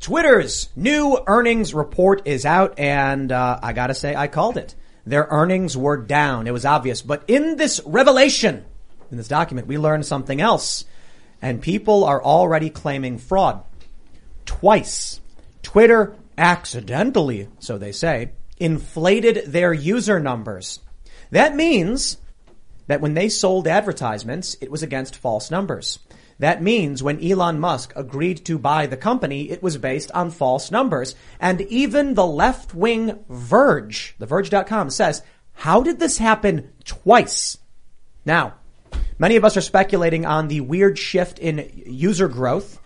Twitter's new earnings report is out, and uh, I gotta say, I called it. Their earnings were down. It was obvious. But in this revelation, in this document, we learned something else. And people are already claiming fraud. Twice, Twitter accidentally, so they say, inflated their user numbers. That means that when they sold advertisements, it was against false numbers. That means when Elon Musk agreed to buy the company, it was based on false numbers. And even the left wing Verge, the Verge.com says, how did this happen twice? Now, many of us are speculating on the weird shift in user growth.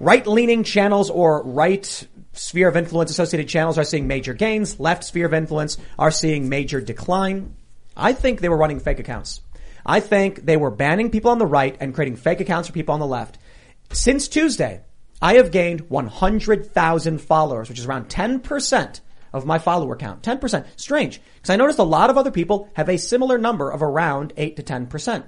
Right leaning channels or right sphere of influence associated channels are seeing major gains. Left sphere of influence are seeing major decline. I think they were running fake accounts. I think they were banning people on the right and creating fake accounts for people on the left. Since Tuesday, I have gained 100,000 followers, which is around 10% of my follower count. 10%. Strange. Because I noticed a lot of other people have a similar number of around 8 to 10%.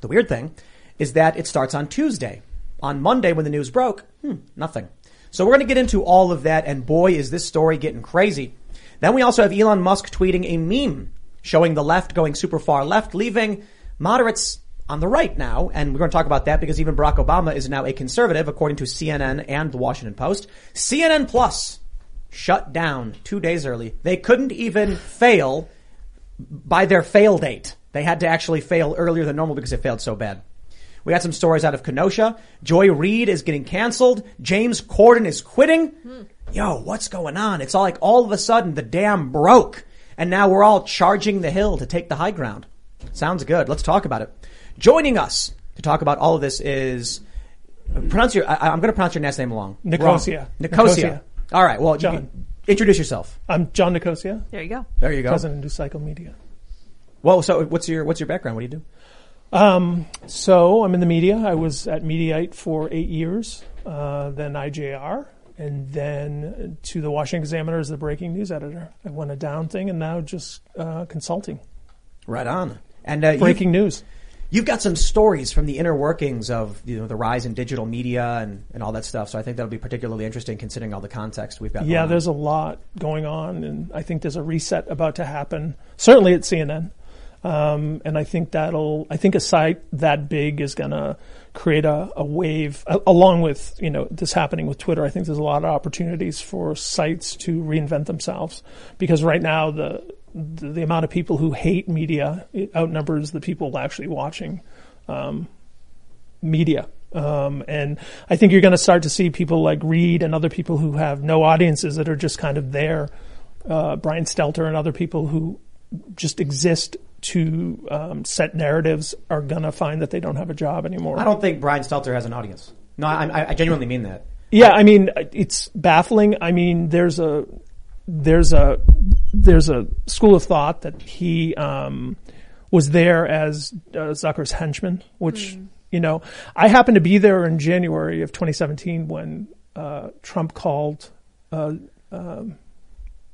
The weird thing is that it starts on Tuesday. On Monday when the news broke, hmm, nothing. So we're going to get into all of that and boy is this story getting crazy. Then we also have Elon Musk tweeting a meme showing the left going super far left, leaving moderates on the right now. And we're going to talk about that because even Barack Obama is now a conservative, according to CNN and the Washington Post. CNN Plus shut down two days early. They couldn't even fail by their fail date. They had to actually fail earlier than normal because it failed so bad. We got some stories out of Kenosha. Joy Reid is getting canceled. James Corden is quitting. Hmm. Yo, what's going on? It's all like all of a sudden the dam broke and now we're all charging the hill to take the high ground. Sounds good. Let's talk about it. Joining us to talk about all of this is pronounce your. I, am going to pronounce your last name wrong. Nicosia. Nicosia. Nicosia. All right. Well, John. introduce yourself. I'm John Nicosia. There you go. There you go. President of Cycle Media. Well, so what's your what's your background? What do you do? Um, so I'm in the media. I was at Mediaite for eight years, uh, then IJR, and then to the Washington Examiner as the breaking news editor. I went a down thing, and now just uh, consulting. Right on. And uh, breaking news. You've got some stories from the inner workings of you know the rise in digital media and, and all that stuff. So I think that'll be particularly interesting considering all the context we've got. Yeah, there's a lot going on, and I think there's a reset about to happen. Certainly at CNN. Um, and I think that'll, I think a site that big is going to create a, a wave a, along with, you know, this happening with Twitter. I think there's a lot of opportunities for sites to reinvent themselves because right now the, the, the amount of people who hate media outnumbers the people actually watching, um, media. Um, and I think you're going to start to see people like Reid and other people who have no audiences that are just kind of there. Uh, Brian Stelter and other people who just exist to um, set narratives are going to find that they don't have a job anymore. I don't think Brian Stelter has an audience. No, I, I genuinely mean that. Yeah, I mean it's baffling. I mean, there's a there's a there's a school of thought that he um, was there as uh, Zucker's henchman, which mm. you know I happened to be there in January of 2017 when uh, Trump called. Uh, um,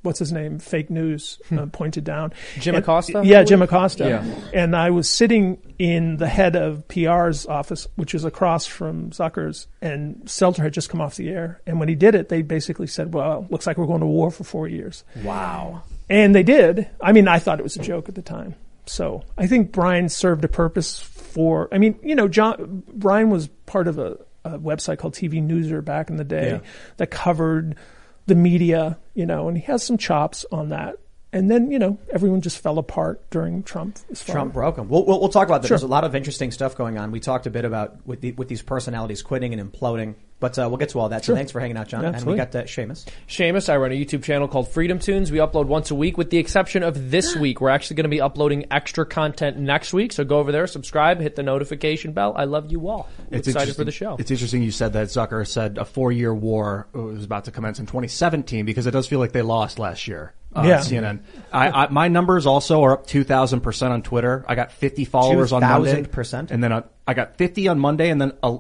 what's his name, fake news uh, hmm. pointed down. Jim and, Acosta? Yeah, Jim Acosta. Yeah. And I was sitting in the head of PR's office, which is across from Zucker's, and Seltzer had just come off the air. And when he did it, they basically said, well, looks like we're going to war for four years. Wow. And they did. I mean, I thought it was a joke at the time. So I think Brian served a purpose for, I mean, you know, John, Brian was part of a, a website called TV Newser back in the day yeah. that covered the media, you know, and he has some chops on that. And then, you know, everyone just fell apart during Trump. Trump broke him. We'll, we'll, we'll talk about that. Sure. There's a lot of interesting stuff going on. We talked a bit about with, the, with these personalities quitting and imploding. But uh, we'll get to all that. So thanks for hanging out, John. and we Absolutely. got uh, Seamus. Seamus, I run a YouTube channel called Freedom Tunes. We upload once a week, with the exception of this week. We're actually going to be uploading extra content next week. So go over there, subscribe, hit the notification bell. I love you all. I'm excited for the show. It's interesting you said that Zucker said a four-year war was about to commence in 2017 because it does feel like they lost last year. Uh, Yeah. CNN. I, I, my numbers also are up 2,000 percent on Twitter. I got 50 followers on Monday, 2,000%? and then uh, I got 50 on Monday, and then uh,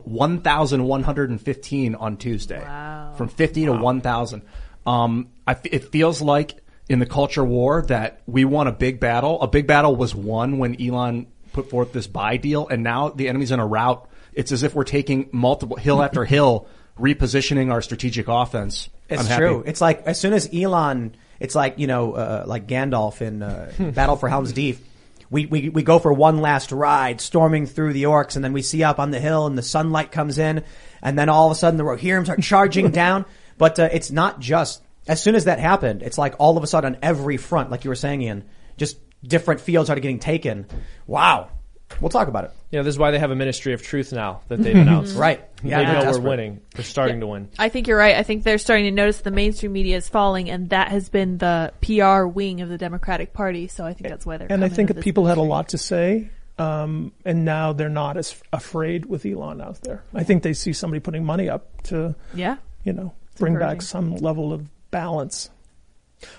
1,115 on Tuesday. Wow. From 50 to 1,000. Um, I f- it feels like in the culture war that we won a big battle. A big battle was won when Elon put forth this buy deal, and now the enemy's in a route. It's as if we're taking multiple hill after hill, repositioning our strategic offense. It's I'm happy. true. It's like as soon as Elon, it's like you know, uh, like Gandalf in uh, Battle for Helm's Deep. We, we we go for one last ride, storming through the orcs, and then we see up on the hill, and the sunlight comes in, and then all of a sudden the Rohirrim are charging down. But uh, it's not just as soon as that happened. It's like all of a sudden on every front, like you were saying, Ian, just different fields started getting taken. Wow. We'll talk about it. Yeah, this is why they have a Ministry of Truth now that they've announced. Right. Yeah, Yeah, they know desperate. we're winning. We're starting to win. I think you're right. I think they're starting to notice the mainstream media is falling, and that has been the PR wing of the Democratic Party. So I think that's why they're. And I think with that people had a lot to say, um, and now they're not as afraid with Elon out there. I think they see somebody putting money up to, Yeah. you know, bring back some level of balance.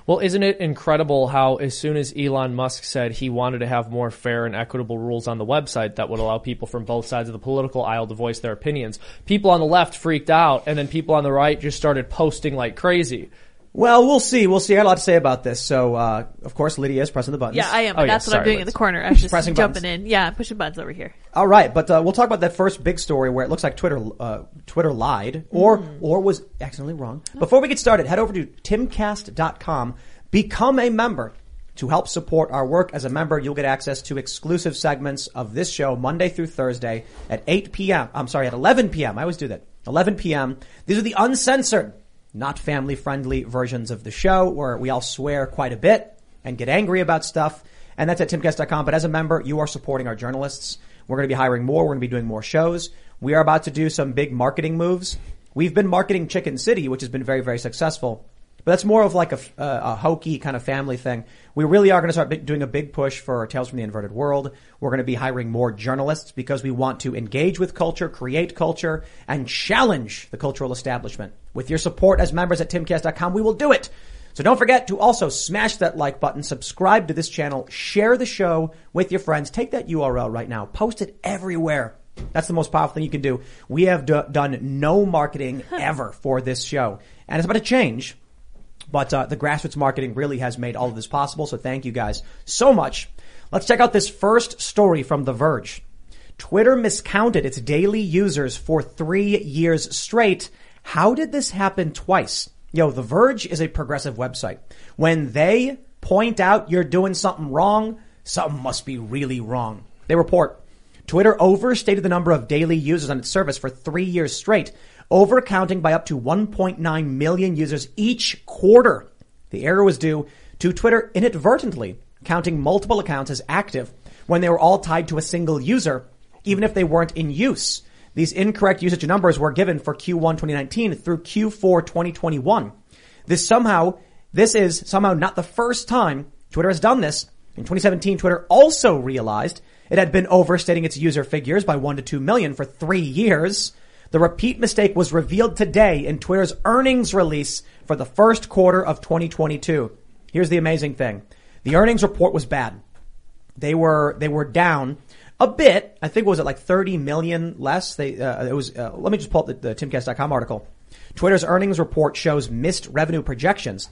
Well, isn't it incredible how as soon as Elon Musk said he wanted to have more fair and equitable rules on the website that would allow people from both sides of the political aisle to voice their opinions, people on the left freaked out and then people on the right just started posting like crazy. Well, we'll see. We'll see. I got a lot to say about this. So, uh, of course, Lydia is pressing the buttons. Yeah, I am. Oh, yeah, that's what I'm sorry, doing in the corner. I'm just Pressing jumping buttons. in. Yeah, pushing buttons over here. All right, but uh, we'll talk about that first big story where it looks like Twitter uh, Twitter lied or or was accidentally wrong. Before we get started, head over to timcast.com, become a member to help support our work. As a member, you'll get access to exclusive segments of this show Monday through Thursday at 8 p.m. I'm sorry, at 11 p.m. I always do that. 11 p.m. These are the uncensored, not family friendly versions of the show where we all swear quite a bit and get angry about stuff. And that's at timcast.com. But as a member, you are supporting our journalists. We're going to be hiring more. We're going to be doing more shows. We are about to do some big marketing moves. We've been marketing Chicken City, which has been very, very successful. But that's more of like a, uh, a hokey kind of family thing. We really are going to start doing a big push for Tales from the Inverted World. We're going to be hiring more journalists because we want to engage with culture, create culture, and challenge the cultural establishment. With your support as members at timcast.com, we will do it. So don't forget to also smash that like button, subscribe to this channel, share the show with your friends. Take that URL right now, post it everywhere. That's the most powerful thing you can do. We have do- done no marketing ever for this show, and it's about to change. But uh, the grassroots marketing really has made all of this possible. So thank you guys so much. Let's check out this first story from The Verge. Twitter miscounted its daily users for three years straight. How did this happen twice? Yo, The Verge is a progressive website. When they point out you're doing something wrong, something must be really wrong. They report Twitter overstated the number of daily users on its service for three years straight, overcounting by up to 1.9 million users each quarter. The error was due to Twitter inadvertently counting multiple accounts as active when they were all tied to a single user, even if they weren't in use. These incorrect usage numbers were given for Q1 2019 through Q4 2021. This somehow, this is somehow not the first time Twitter has done this. In 2017, Twitter also realized it had been overstating its user figures by 1 to 2 million for three years. The repeat mistake was revealed today in Twitter's earnings release for the first quarter of 2022. Here's the amazing thing. The earnings report was bad. They were, they were down a bit. I think, was it like 30 million less? They, uh, it was, uh, let me just pull up the, the timcast.com article. Twitter's earnings report shows missed revenue projections.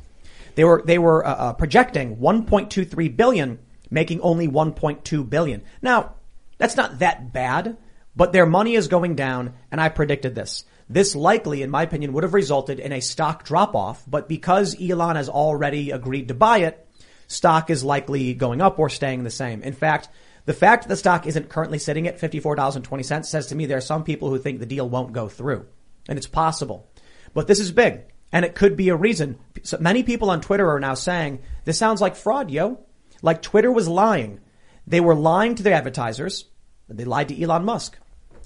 They were, they were, uh, uh, projecting 1.23 billion, making only 1.2 billion. Now, that's not that bad, but their money is going down, and I predicted this. This likely, in my opinion, would have resulted in a stock drop off, but because Elon has already agreed to buy it, stock is likely going up or staying the same. In fact, the fact that the stock isn't currently sitting at $54.20 says to me there are some people who think the deal won't go through. And it's possible. But this is big. And it could be a reason. So many people on Twitter are now saying, this sounds like fraud, yo. Like Twitter was lying. They were lying to their advertisers. They lied to Elon Musk.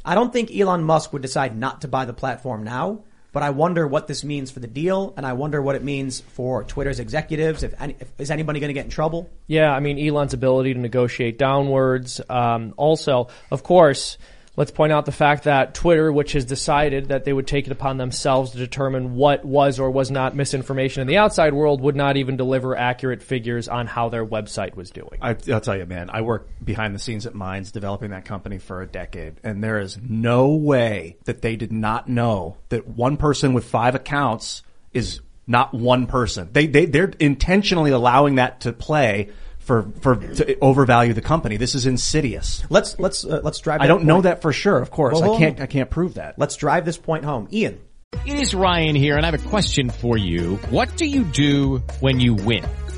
I don't think Elon Musk would decide not to buy the platform now, but I wonder what this means for the deal, and I wonder what it means for Twitter's executives. If, any, if is anybody going to get in trouble? Yeah, I mean Elon's ability to negotiate downwards. Um, also, of course, let's point out the fact that Twitter, which has decided that they would take it upon themselves to determine what was or was not misinformation in the outside world, would not even deliver accurate figures on how their website was doing. I, I'll tell you, man, I worked behind the scenes at Minds developing that company for a decade, and there is no way that they did not know that one person with five accounts is not one person. They, they, they're intentionally allowing that to play for, for, to overvalue the company. This is insidious. Let's let's uh, let's drive. I don't know that for sure, of course. Well, I can't, on. I can't prove that. Let's drive this point home, Ian. It is Ryan here, and I have a question for you. What do you do when you win?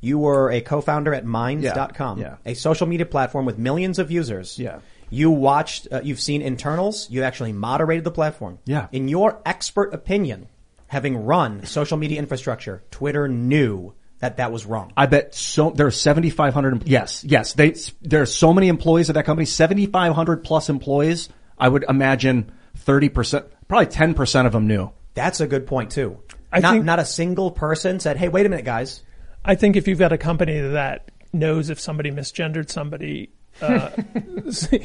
You were a co-founder at Minds.com, Yeah, yeah. a social media platform with millions of users. Yeah. You watched, uh, you've seen internals, you actually moderated the platform. Yeah. In your expert opinion, having run social media infrastructure, Twitter knew that that was wrong. I bet so. There are 7,500. Yes, yes. They, there are so many employees at that company, 7,500 plus employees. I would imagine 30%, probably 10% of them knew. That's a good point too. I not, think- not a single person said, hey, wait a minute, guys. I think if you've got a company that knows if somebody misgendered somebody, uh,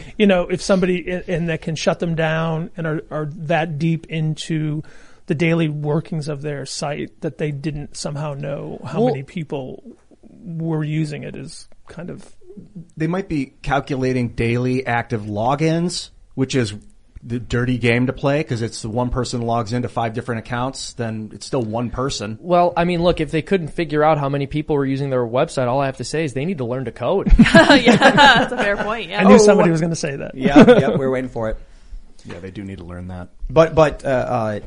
you know, if somebody and that can shut them down and are, are that deep into the daily workings of their site that they didn't somehow know how Well- many people were using it is kind of They might be calculating daily active logins, which is the dirty game to play because it's the one person logs into five different accounts, then it's still one person. Well, I mean, look, if they couldn't figure out how many people were using their website, all I have to say is they need to learn to code. yeah, that's a fair point. Yeah. I knew somebody was going to say that. Yeah, yeah, we're waiting for it. Yeah, they do need to learn that. But, but, uh, uh,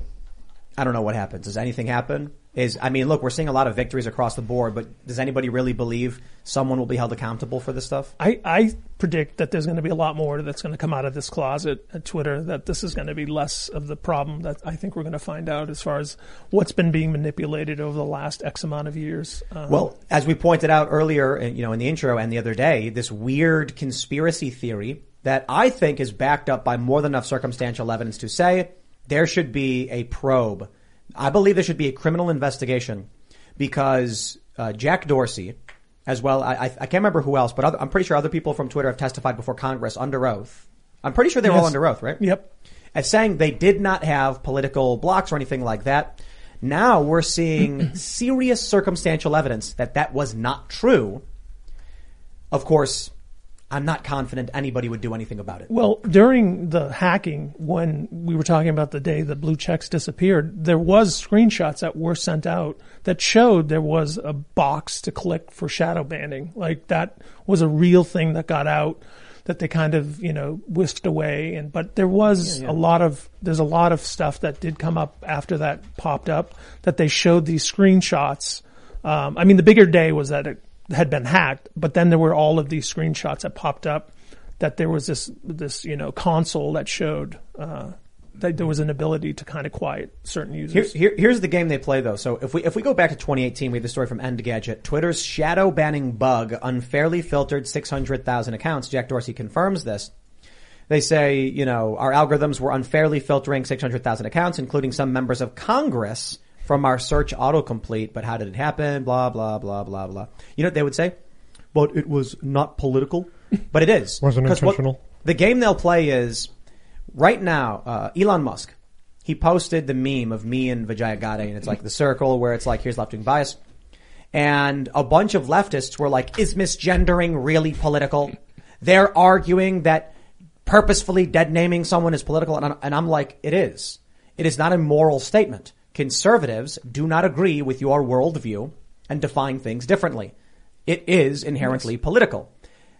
I don't know what happens. Does anything happen? Is, I mean, look, we're seeing a lot of victories across the board, but does anybody really believe someone will be held accountable for this stuff? I, I predict that there's going to be a lot more that's going to come out of this closet at Twitter, that this is going to be less of the problem that I think we're going to find out as far as what's been being manipulated over the last X amount of years. Um, Well, as we pointed out earlier, you know, in the intro and the other day, this weird conspiracy theory that I think is backed up by more than enough circumstantial evidence to say there should be a probe. I believe there should be a criminal investigation because uh, Jack Dorsey, as well, I, I, can't remember who else, but other, I'm pretty sure other people from Twitter have testified before Congress under oath. I'm pretty sure they were all under oath, right? Yep. as saying they did not have political blocks or anything like that. Now we're seeing serious circumstantial evidence that that was not true. Of course, I'm not confident anybody would do anything about it. Well, during the hacking, when we were talking about the day the blue checks disappeared, there was screenshots that were sent out that showed there was a box to click for shadow banning. Like that was a real thing that got out that they kind of, you know, whisked away. And, but there was a lot of, there's a lot of stuff that did come up after that popped up that they showed these screenshots. Um, I mean, the bigger day was that it had been hacked, but then there were all of these screenshots that popped up that there was this, this, you know, console that showed, uh, that there was an ability to kind of quiet certain Here, users. here, here's the game they play though. So if we if we go back to 2018, we have the story from Engadget. Twitter's shadow banning bug unfairly filtered 600,000 accounts. Jack Dorsey confirms this. They say, you know, our algorithms were unfairly filtering 600,000 accounts, including some members of Congress from our search autocomplete. But how did it happen? Blah, blah, blah, blah, blah. You know what they would say? But it was not political. But it is. Wasn't 'Cause what- intentional. the game they'll play is right now, uh, Elon Musk, he posted the meme of me and Vijaya Gadde, and it's like the circle where it's like, here's left wing bias. And a bunch of leftists were like, is misgendering really political? They're arguing that purposefully dead naming someone is political. And I'm, and I'm like, it is. It is not a moral statement. Conservatives do not agree with your worldview and define things differently. It is inherently political.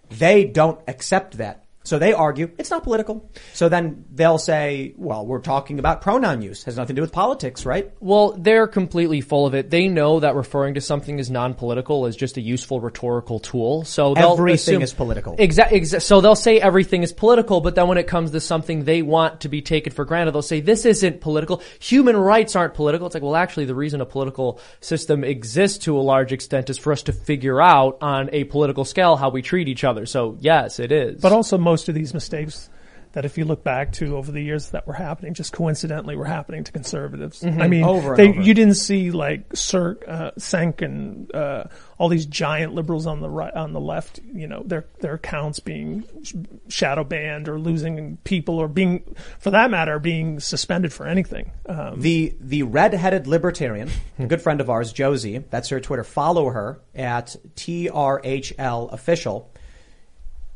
They don't accept that. So they argue it's not political. So then they'll say, well, we're talking about pronoun use. Has nothing to do with politics, right? Well, they're completely full of it. They know that referring to something as non-political is just a useful rhetorical tool. So they'll Everything assume- is political. Exactly. Exa- so they'll say everything is political, but then when it comes to something they want to be taken for granted, they'll say this isn't political. Human rights aren't political. It's like, well, actually, the reason a political system exists to a large extent is for us to figure out on a political scale how we treat each other. So yes, it is. But also most of these mistakes that if you look back to over the years that were happening, just coincidentally were happening to conservatives. I mean, Over they, over. you didn't see like Sir, uh, Cenk and, uh, all these giant liberals on the right, on the left, you know, their, their accounts being sh- shadow banned or losing people or being, for that matter, being suspended for anything. Um, The the red-headed libertarian, a good friend of ours, Josie, that's her Twitter. Follow her at TRHL official.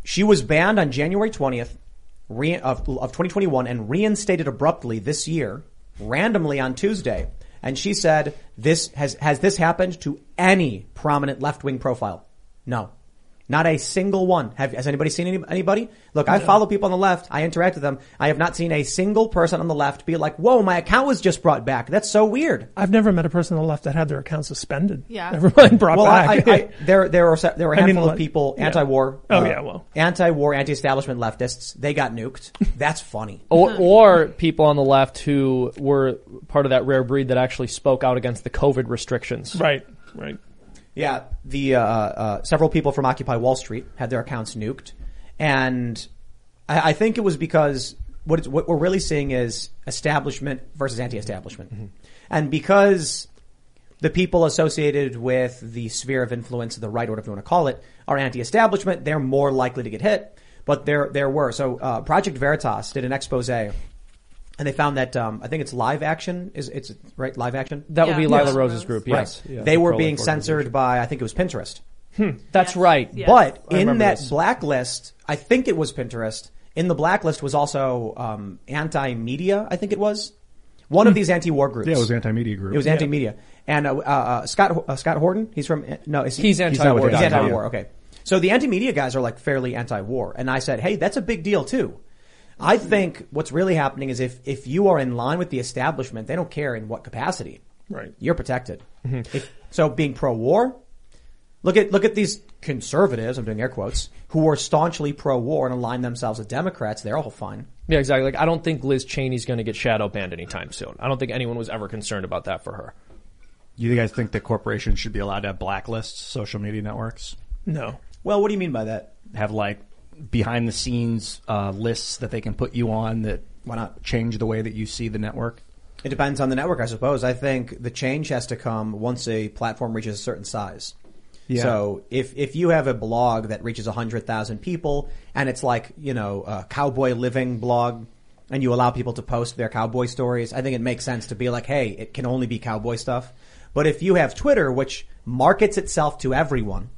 She was banned on January 20th re- of, of 2021 and reinstated abruptly this year, randomly on Tuesday. And she said, "This has has this happened to any prominent left-wing profile? No." Not a single one. Have, has anybody seen any, anybody? Look, I follow people on the left. I interact with them. I have not seen a single person on the left be like, whoa, my account was just brought back. That's so weird. I've never met a person on the left that had their account suspended. Yeah. Never mind brought Well, back. I, I, there, there are there were a I mean, handful like- of people, yeah. anti-war. Oh, uh, yeah, well. anti-war, anti-establishment leftists. They got nuked. That's funny. or, or people on the left who were part of that rare breed that actually spoke out against the COVID restrictions. right, right. Yeah, the uh, uh, several people from Occupy Wall Street had their accounts nuked, and I, I think it was because what, it's, what we're really seeing is establishment versus anti-establishment, and because the people associated with the sphere of influence, the right, whatever you want to call it, are anti-establishment, they're more likely to get hit. But there, there were so uh, Project Veritas did an expose, and they found that um, I think it's live action is it's right live action. That would Yeah. be Lila Yes. Rose's group. Yes, Right. Yeah, they the were pro-life being censored by I think it was Pinterest. That's right. Yes. But I in remember that this. blacklist, I think it was Pinterest. In the blacklist was also um, anti-media. I think it was one of these anti-war groups. Yeah, it was anti-media group. It was anti-media, and uh, uh, uh, Scott uh, Scott Horton. He's from no, is he, He's anti-war. with He's anti-war. Okay, so the anti-media guys are like fairly anti-war, and I said, hey, that's a big deal too. I think what's really happening is if if you are in line with the establishment, they don't care in what capacity. Right. You're protected. Mm-hmm. If, so being pro-war, look at look at these conservatives. I'm doing air quotes who are staunchly pro-war and align themselves with Democrats. They're all fine. Yeah, exactly. Like I don't think Liz Cheney's going to get shadow banned anytime soon. I don't think anyone was ever concerned about that for her. You guys think that corporations should be allowed to have blacklists, social media networks? No. Well, what do you mean by that? Have like behind the scenes uh, lists that they can put you on that Why not? change the way that you see the network? It depends on the network, I suppose. I think the change has to come once a platform reaches a certain size. Yeah. So if if you have a blog that reaches hundred thousand people and it's like you know a cowboy living blog, and you allow people to post their cowboy stories, I think it makes sense to be like, hey, it can only be cowboy stuff. But if you have Twitter, which markets itself to everyone,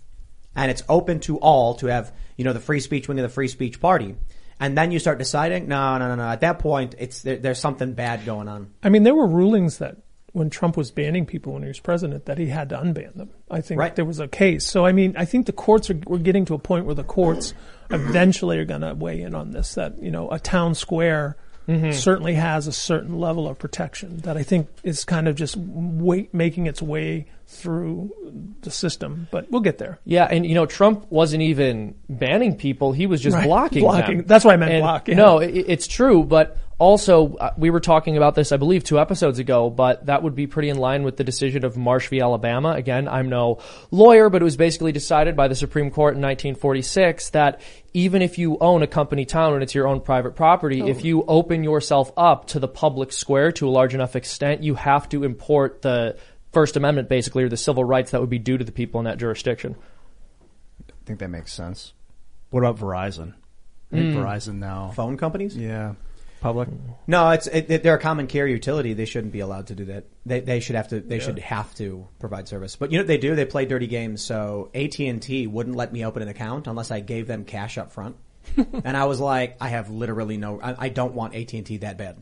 and it's open to all to have you know the free speech wing of the free speech party, and then you start deciding, no, no, no, no. At that point, it's there, there's something bad going on. I mean, there were rulings that when Trump was banning people when he was president, that he had to unban them. I think Right. there was a case. So, I mean, I think the courts are, we're getting to a point where the courts eventually are going to weigh in on this, that, you know, a town square mm-hmm. certainly has a certain level of protection that I think is kind of just wait, making its way through the system, but we'll get there. Yeah, and you know Trump wasn't even banning people; he was just Right. blocking. Blocking. them. That's why I meant And, block, yeah. No, it, it's true, but also uh, we were talking about this, I believe, two episodes ago. But that would be pretty in line with the decision of Marsh v. Alabama. Again, I'm no lawyer, but it was basically decided by the Supreme Court in 1946 that even if you own a company town and it's your own private property, if you open yourself up to the public square to a large enough extent, you have to import the First Amendment, basically, or the civil rights that would be due to the people in that jurisdiction. I think that makes sense. What about Verizon? I think hmm. Verizon now. Phone companies? Yeah. Public. No, it's it, it, they're a common carrier utility. They shouldn't be allowed to do that. They they should have to. They should have to provide service. But you know what they do? They play dirty games. So AT and T wouldn't let me open an account unless I gave them cash up front. and I was like, I have literally no. I, I don't want AT and T that bad.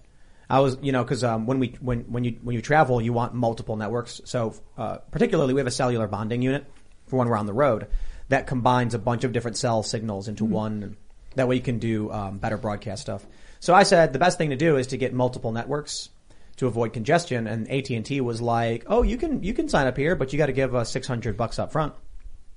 I was, you know, because um, when we when when you when you travel, you want multiple networks. So uh, particularly, we have a cellular bonding unit for when we're on the road that combines a bunch of different cell signals into one. That way you can do um, better broadcast stuff. So I said the best thing to do is to get multiple networks to avoid congestion. And AT and T was like, "Oh, you can you can sign up here, but you got to give us six hundred bucks up front."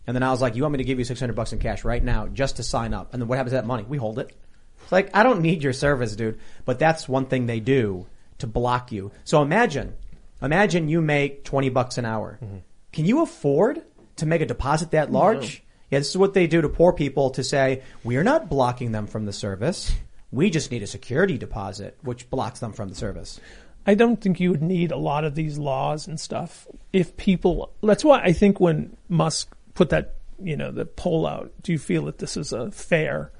And then I was like, "You want me to give you six hundred bucks in cash right now just to sign up?" And then what happens to that money? We hold it. It's like I don't need your service, dude. But that's one thing they do to block you. So imagine, imagine you make twenty bucks an hour. Mm-hmm. Can you afford to make a deposit that large? Yeah, this is what they do to poor people to say, we're not blocking them from the service. We just need a security deposit, which blocks them from the service. I don't think you would need a lot of these laws and stuff if people. That's why I think when Musk put that, you know, the poll out, do you feel that this is a fair?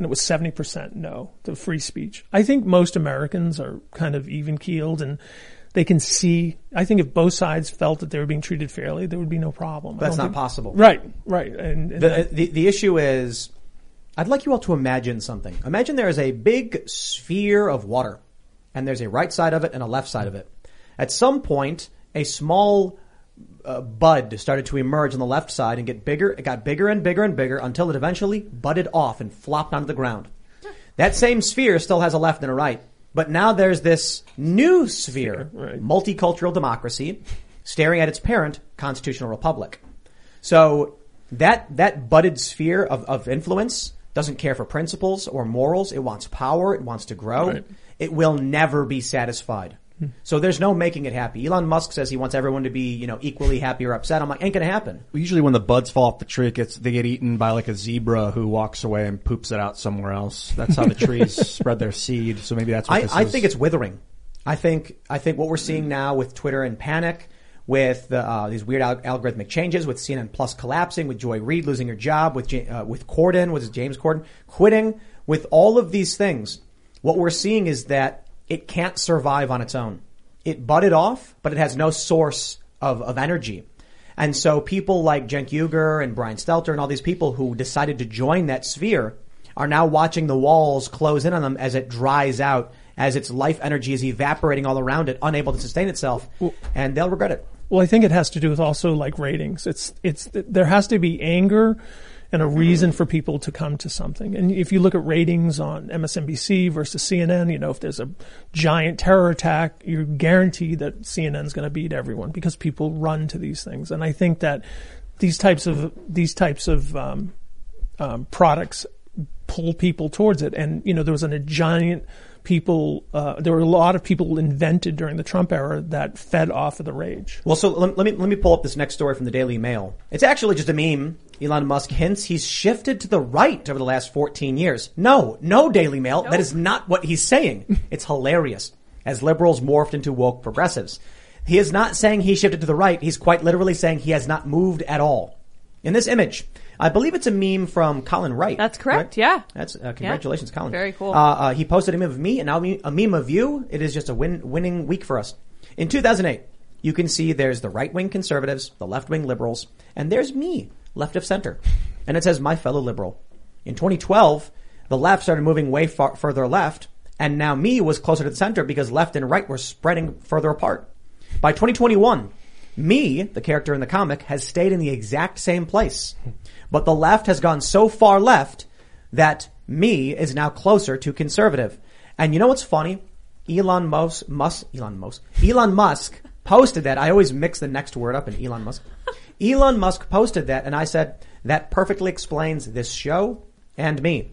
And it was seventy percent no to free speech. I think most Americans are kind of even keeled and they can see. I think if both sides felt that they were being treated fairly, there would be no problem. That's not think- possible. Right, right. And, and The, that- the, the issue is, I'd like you all to imagine something. Imagine there is a big sphere of water, and there's a right side of it and a left side of it. At some point, a small uh, bud started to emerge on the left side and get bigger. It got bigger and bigger and bigger until it eventually budded off and flopped onto the ground. That same sphere still has a left and a right, but now there's this new sphere, right. multicultural democracy, staring at its parent, constitutional republic. So that that budded sphere of, of influence doesn't care for principles or morals. It wants power. It wants to grow. Right. It will never be satisfied. So there's no making it happy. Elon Musk says he wants everyone to be, you know, equally happy or upset. I'm like, ain't gonna happen. Usually when the buds fall off the tree, it gets, they get eaten by like a zebra who walks away and poops it out somewhere else. That's how the trees spread their seed. So maybe that's what I, I think it's withering. I think I think what we're seeing now with Twitter and panic, with the, uh, these weird al- algorithmic changes, with CNN Plus collapsing, with Joy Reid losing her job, with uh, with Corden, with James Corden quitting, with all of these things, what we're seeing is that it can't survive on its own. It budded off, but it has no source of, of energy. And so people like Cenk Uygur and Brian Stelter and all these people who decided to join that sphere are now watching the walls close in on them as it dries out, as its life energy is evaporating all around it, unable to sustain itself, and they'll regret it. Well, I think it has to do with also like ratings. It's it's there has to be anger and a reason for people to come to something. And if you look at ratings on MSNBC versus CNN, you know, if there's a giant terror attack, you're guaranteed that CNN's going to beat everyone because people run to these things. And I think that these types of these types of um, um, products pull people towards it. And you know, there was an, a giant people. Uh, there were a lot of people invented during the Trump era that fed off of the rage. Well, so let, let me let me pull up this next story from the Daily Mail. It's actually just a meme. Elon Musk hints he's shifted to the right over the last 14 years. No, no Daily Mail. That is not what he's saying. It's hilarious. As liberals morphed into woke progressives. He is not saying he shifted to the right. He's quite literally saying he has not moved at all. In this image, I believe it's a meme from Colin Wright. That's correct, right? yeah. That's uh, congratulations, Colin. Very cool. Uh, uh, he posted a meme of me and now a meme of you. It is just a win- winning week for us. In 2008, you can see there's the right wing conservatives, the left wing liberals, and there's me, left of center. And it says my fellow liberal. In 2012, the left started moving way far further left, and now me was closer to the center because left and right were spreading further apart. By 2021, me, the character in the comic, has stayed in the exact same place. But the left has gone so far left that me is now closer to conservative. And you know what's funny? Elon Musk, Musk, Elon Musk, Elon Musk posted that. I always mix the next word up in Elon Musk. Elon Musk posted that and I said, that perfectly explains this show and me.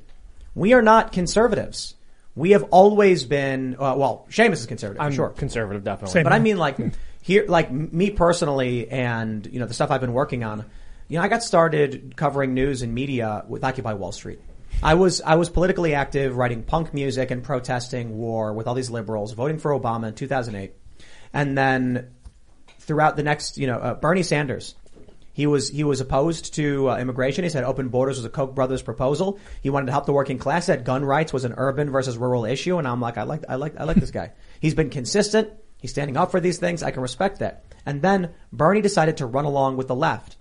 We are not conservatives. We have always been, uh, well, Seamus is conservative, I'm sure. conservative, definitely. Same. But I mean, like here, like me personally, and you know the stuff I've been working on. You know, I got started covering news and media with Occupy Wall Street. I was I was politically active, writing punk music and protesting war with all these liberals, voting for Obama in 2008, and then throughout the next, you know, uh, Bernie Sanders. He was he was opposed to uh, immigration. He said open borders was a Koch brothers proposal. He wanted to help the working class. That gun rights was an urban versus rural issue. And I'm like, I like I like I like this guy. He's been consistent. He's standing up for these things. I can respect that. And then Bernie decided to run along with the left,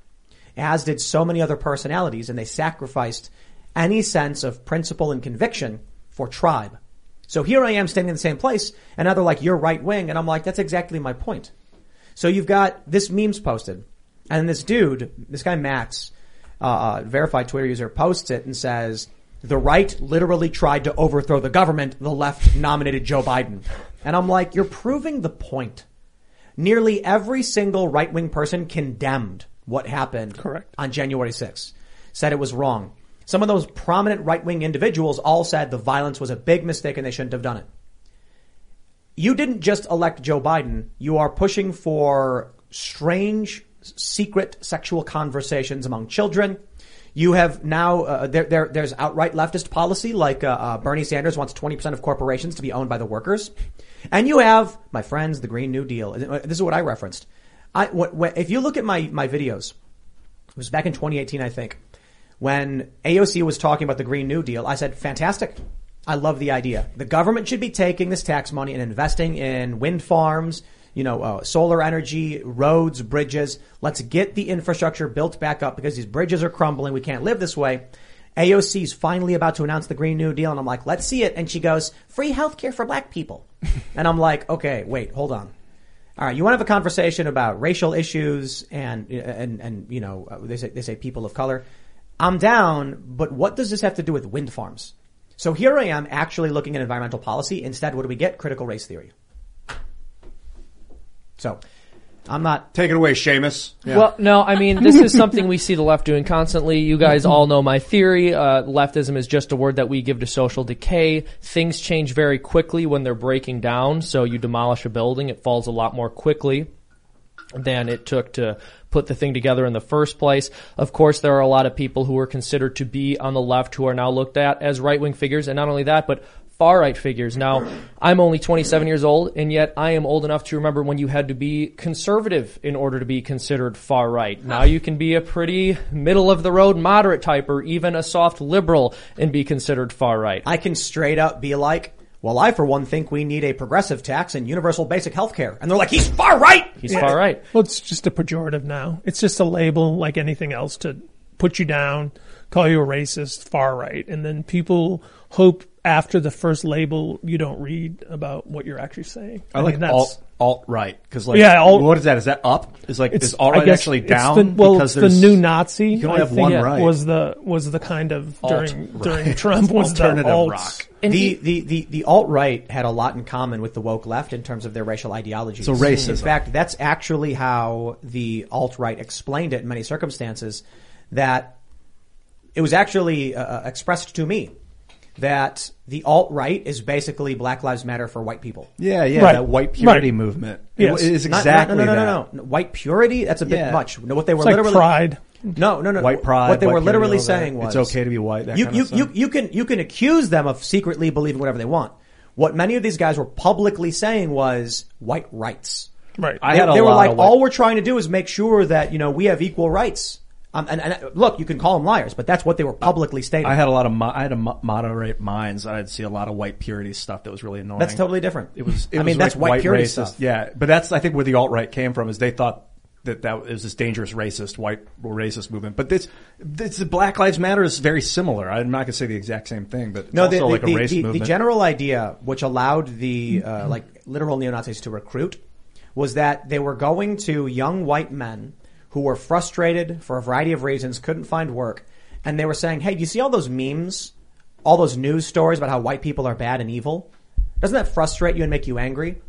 as did so many other personalities, and they sacrificed any sense of principle and conviction for tribe. So here I am standing in the same place, and now they're like, you're right wing, and I'm like, that's exactly my point. So you've got this memes posted, and this dude, this guy Max, uh, uh, verified Twitter user, posts it and says, the right literally tried to overthrow the government. The left nominated Joe Biden. And I'm like, you're proving the point. Nearly every single right wing person condemned what happened Correct. on January 6th, said it was wrong. Some of those prominent right wing individuals all said the violence was a big mistake and they shouldn't have done it. You didn't just elect Joe Biden, you are pushing for strange, secret sexual conversations among children. You have now, uh, there, there, there's outright leftist policy like uh, uh, Bernie Sanders wants 20% of corporations to be owned by the workers. And you have, my friends, the Green New Deal. This is what I referenced. I, wh- wh- if you look at my, my videos, it was back in 2018, I think, when AOC was talking about the Green New Deal, I said, fantastic. I love the idea. The government should be taking this tax money and investing in wind farms, you know, uh, solar energy, roads, bridges. Let's get the infrastructure built back up because these bridges are crumbling. We can't live this way. AOC is finally about to announce the Green New Deal, and I'm like, let's see it. And she goes, free healthcare for black people. and I'm like, okay, wait, hold on. All right, you want to have a conversation about racial issues and and and you know uh, they say they say people of color. I'm down, but what does this have to do with wind farms? So here I am actually looking at environmental policy. Instead, what do we get? Critical race theory. So I'm not. Take it away, Seamus. Well, no, I mean, this is something we see the left doing constantly. You guys all know my theory. Uh, leftism is just a word that we give to social decay. Things change very quickly when they're breaking down. So you demolish a building, it falls a lot more quickly than it took to put the thing together in the first place. Of course, there are a lot of people who are considered to be on the left who are now looked at as right wing figures, and not only that, but far right figures. Now, I'm only 27 years old, and yet I am old enough to remember when you had to be conservative in order to be considered far right. Now you can be a pretty middle of the road moderate type or even a soft liberal and be considered far right. I can straight up be like, well, I for one think we need a progressive tax and universal basic health care. And they're like, he's far right! He's far right. Well, it's just a pejorative now. It's just a label like anything else to put you down, call you a racist, far right. And then people hope after the first label you don't read about what you're actually saying. I like mean, that's- alt alt right because like Yeah, alt- what is that? Is that up? Is like It's is alt right actually down? The, well, because the new Nazi. You can only I have think, one right. Was the was the kind of during Alt-right. during Trump was the Alternative alt. rock. the, the, the, the alt-right had a lot in common with the woke left in terms of their racial ideologies. So racism. In fact, that's actually how the alt-right explained it in many circumstances that it was actually uh, expressed to me that the alt-right is basically Black Lives Matter for white people. Yeah, yeah, Right. that white purity Right. movement. Yes. It is Not- exactly no, no, no, that. no, no, no. White purity? That's a bit Yeah. much. No, what they were It's like literally pride. No, no, no. White pride. What they were literally all saying was it's okay to be white. That you, kind you, of you, you can you can accuse them of secretly believing whatever they want. What many of these guys were publicly saying was white rights. Right. I They, had a they were lot like, of, like- all we're trying to do is make sure that you know we have equal rights. Um, and, and look, you can call them liars, but that's what they were publicly stating. I had a lot of mo- I had a mo- moderate minds. I'd see a lot of white purity stuff that was really annoying. that's totally different. It was. It I was mean, like that's white, purity racist. stuff. Yeah, but that's I think where the alt right came from is they thought that that was this dangerous racist white racist movement. But this, this Black Lives Matter is very similar. I'm not going to say the exact same thing, but it's No, the, also the, like a the, race the, the general idea, which allowed the uh, like literal neo Nazis to recruit, was that they were going to young white men who were frustrated for a variety of reasons, couldn't find work, and they were saying, "Hey, do you see all those memes, all those news stories about how white people are bad and evil? Doesn't that frustrate you and make you angry?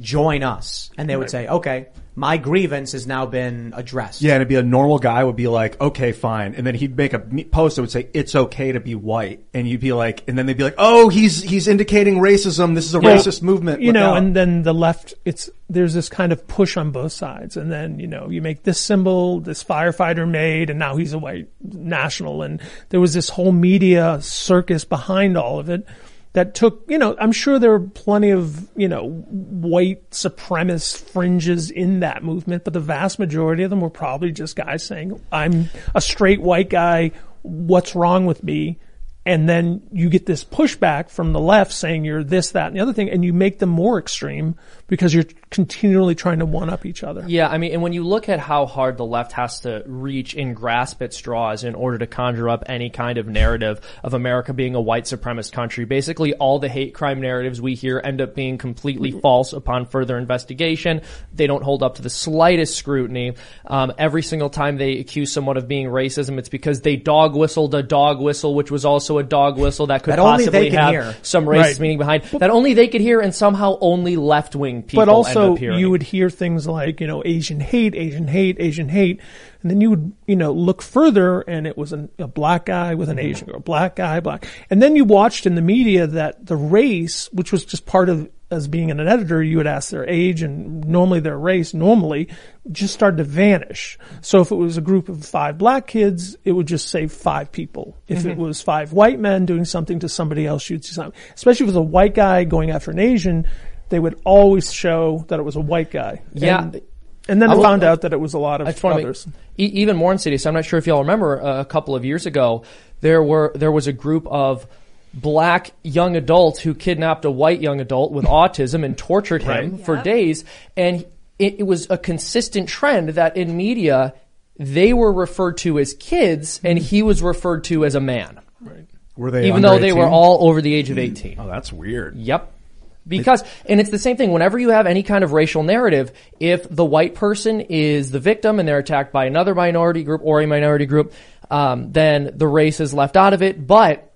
Join us." And they would say, "Okay, my grievance has now been addressed." Yeah, and it'd be a normal guy would be like, okay, fine, and then he'd make a post that would say it's okay to be white, and you'd be like, and then they'd be like, oh, he's he's indicating racism. This is a Well, racist movement. You Look know, out. and then the left, it's, there's this kind of push on both sides. And then, you know, you make this symbol, this firefighter made, and now he's a white national. And there was this whole media circus behind all of it that took, you know, I'm sure there were plenty of, you know, white supremacist fringes in that movement, but the vast majority of them were probably just guys saying, I'm a straight white guy. What's wrong with me? And then you get this pushback from the left saying you're this, that, and the other thing, and you make them more extreme because you're continually trying to one up each other. Yeah, I mean, and when you look at how hard the left has to reach and grasp at straws in order to conjure up any kind of narrative of America being a white supremacist country, basically all the hate crime narratives we hear end up being completely false upon further investigation. They don't hold up to the slightest scrutiny. Um, every single time they accuse someone of being racism, it's because they dog whistled a dog whistle, which was also a dog whistle that could That possibly have hear. some racist Right. meaning behind that only they could hear, and somehow only left wing people but also end up hearing. you would hear things like you know Asian hate, Asian hate, Asian hate, and then you would you know look further, and it was an, a black guy with an Asian girl, black guy, black, and then you watched in the media that the race, which was just part of as being an editor, you would ask their age and normally their race, normally just started to vanish. So if it was a group of five black kids, it would just say five people. If it mm-hmm. was five white men doing something to somebody else, you'd see something. Especially if it was a white guy going after an Asian, they would always show that it was a white guy. Yeah. And, and then I I will- found out that it was a lot of I just want to others. make, e- even more insidious. I'm not sure if y'all remember uh, a couple of years ago, there were there was a group of black young adults who kidnapped a white young adult with autism and tortured him for Yep. days, and it, it was a consistent trend that in media they were referred to as kids and he was referred to as a man, Right. Were they even under though they were all over the age of 18. Oh, that's weird. Yep. Because, and it's the same thing, whenever you have any kind of racial narrative, if the white person is the victim and they're attacked by another minority group or a minority group, um, then the race is left out of it. But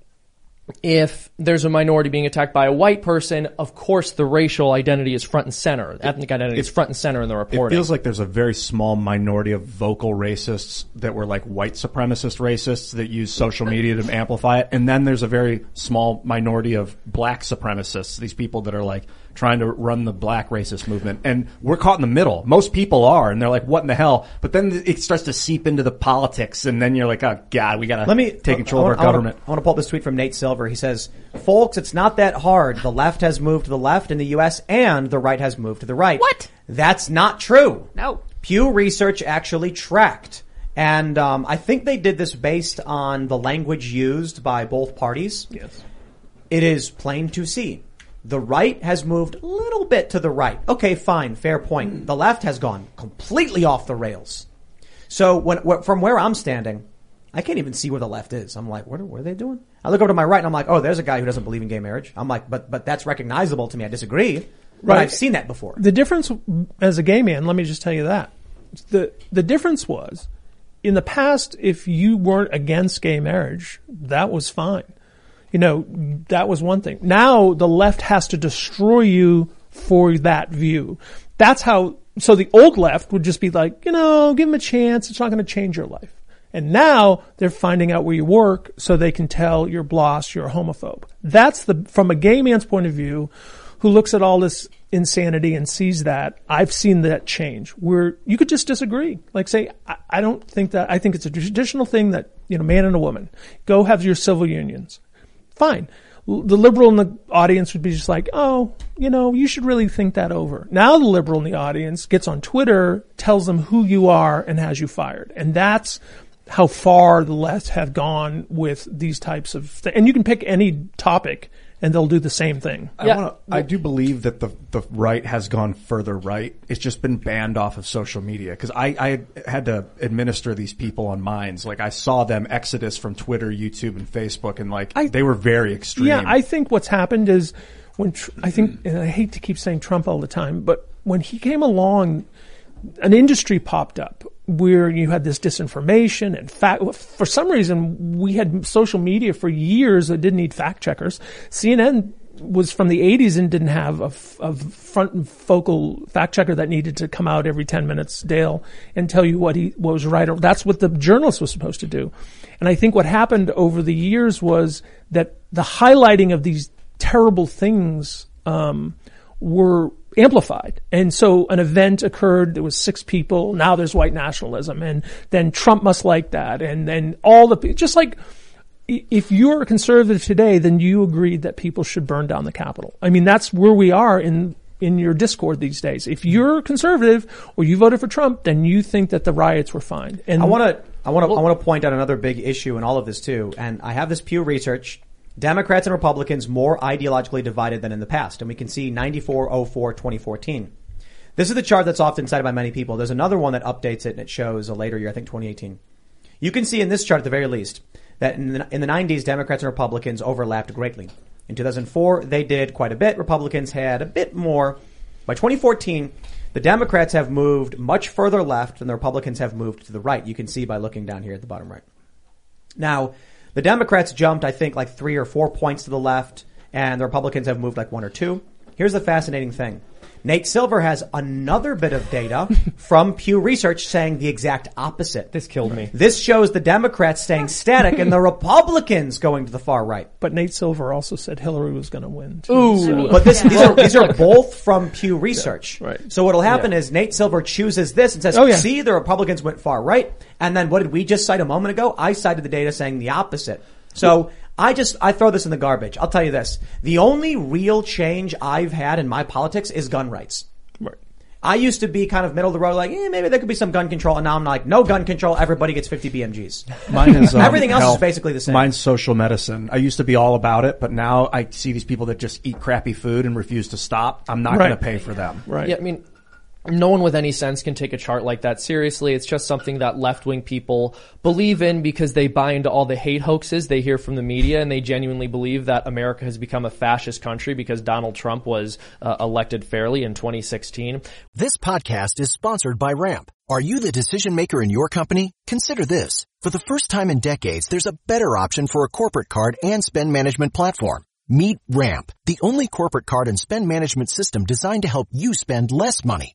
if there's a minority being attacked by a white person, of course the racial identity is front and center. Ethnic identity is front and center in the reporting. It feels like there's a very small minority of vocal racists that were like white supremacist racists that use social media to amplify it. And then there's a very small minority of black supremacists, these people that are like trying to run the black racist movement. And we're caught in the middle. Most people are, and they're like, what in the hell? But then it starts to seep into the politics, and then you're like, oh god, we gotta Let me take control I of wanna- our government. I want to pull up this tweet from Nate Silver. He says, "Folks, it's not that hard. The left has moved to the left in the U.S. and the right has moved to the right. What? That's not true. No. Pew Research actually tracked, and um, I think they did this based on the language used by both parties. Yes. It is plain to see. The right has moved a little bit to the right. Okay, fine, fair point. Hmm. The left has gone completely off the rails. So when, wh- from where I'm standing, I can't even see where the left is. I'm like, what are, what are they doing? I look over to my right and I'm like, oh, there's a guy who doesn't believe in gay marriage. I'm like, but, but that's recognizable to me. I disagree. But Right. I've seen that before. The difference as a gay man, let me just tell you that. The the difference was in the past if you weren't against gay marriage, that was fine. You know, that was one thing. Now the left has to destroy you for that view. That's how so the old left would just be like, you know, give them a chance, it's not going to change your life. And now they're finding out where you work so they can tell you're bloss, you're a homophobe. That's the, from a gay man's point of view, who looks at all this insanity and sees that, I've seen that change where you could just disagree. Like say, I, I don't think that, I think it's a traditional thing that, you know, man and a woman, go have your civil unions. Fine. The liberal in the audience would be just like, oh, you know, you should really think that over. Now the liberal in the audience gets on Twitter, tells them who you are and has you fired. And that's how far the left have gone with these types of things. And you can pick any topic and they'll do the same thing. I, Yeah. wanna, I do believe that the the right has gone further right. It's just been banned off of social media because I, I had to administer these people on Minds. Like I saw them exodus from Twitter, YouTube, and Facebook, and like I- they were very extreme. Yeah, I think what's happened is when Tr- I think, and I hate to keep saying Trump all the time, but when he came along, an industry popped up where you had this disinformation and fact. For some reason, we had social media for years that didn't need fact checkers. CNN was from the 80s and didn't have a, front and focal fact checker that needed to come out every 10 minutes, Dale, and tell you what he what was right. or- That's what the journalist was supposed to do. And I think what happened over the years was that the highlighting of these terrible things um, were amplified. And so an event occurred, there was six people, now there's white nationalism, and then Trump must like that, and then all the, just like, if you're a conservative today, then you agreed that people should burn down the Capitol. I mean, that's where we are in, in your Discord these days. If you're conservative or you voted for Trump, then you think that the riots were fine. And I want to, I want to, I want to point out another big issue in all of this too. And I have this Pew Research. Democrats and Republicans more ideologically divided than in the past. And we can see 94, 04, 2014. This is the chart that's often cited by many people. There's another one that updates it and it shows a later year, I think 2018. You can see in this chart at the very least that in the, in the 90s, Democrats and Republicans overlapped greatly. In 2004, they did quite a bit. Republicans had a bit more. By 2014, the Democrats have moved much further left and the Republicans have moved to the right. You can see by looking down here at the bottom right. Now, the Democrats jumped, I think, like three or four points to the left, and the Republicans have moved like one or two. Here's the fascinating thing. Nate Silver has another bit of data from Pew Research saying the exact opposite. This killed me. This shows the Democrats staying static and the Republicans going to the far right. But Nate Silver also said Hillary was going to win. Too, Ooh. so- But this, these are these are both from Pew Research. Yeah, right. So what'll happen is Nate Silver chooses this and says, Oh, yeah. "See, the Republicans went far right." And then what did we just cite a moment ago? I cited the data saying the opposite. So I just I throw this in the garbage. I'll tell you this: the only real change I've had in my politics is gun rights. Right. I used to be kind of middle of the road, like, eh, maybe there could be some gun control, and now I'm like, no gun control, everybody gets 50 BMGs. Mine is um, Everything else is basically the same. Mine's social medicine. I used to be all about it, but now I see these people that just eat crappy food and refuse to stop. I'm not Right. going to pay for them. Right. Yeah, I mean, no one with any sense can take a chart like that seriously. It's just something that left wing people believe in because they buy into all the hate hoaxes they hear from the media and they genuinely believe that America has become a fascist country because Donald Trump was uh, elected fairly in 2016. This podcast is sponsored by Ramp. Are you the decision maker in your company? Consider this. For the first time in decades, there's a better option for a corporate card and spend management platform. Meet Ramp, the only corporate card and spend management system designed to help you spend less money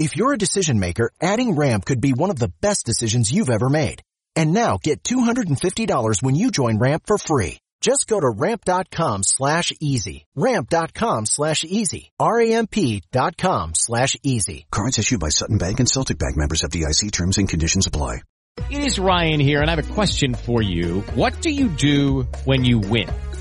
If you're a decision maker, adding Ramp could be one of the best decisions you've ever made. And now get $250 when you join Ramp for free. Just go to ramp.com slash easy. Ramp.com slash easy. R-A-M-P dot com slash easy. Cards issued by Sutton Bank and Celtic Bank members of DIC terms and conditions apply. It is Ryan here, and I have a question for you. What do you do when you win?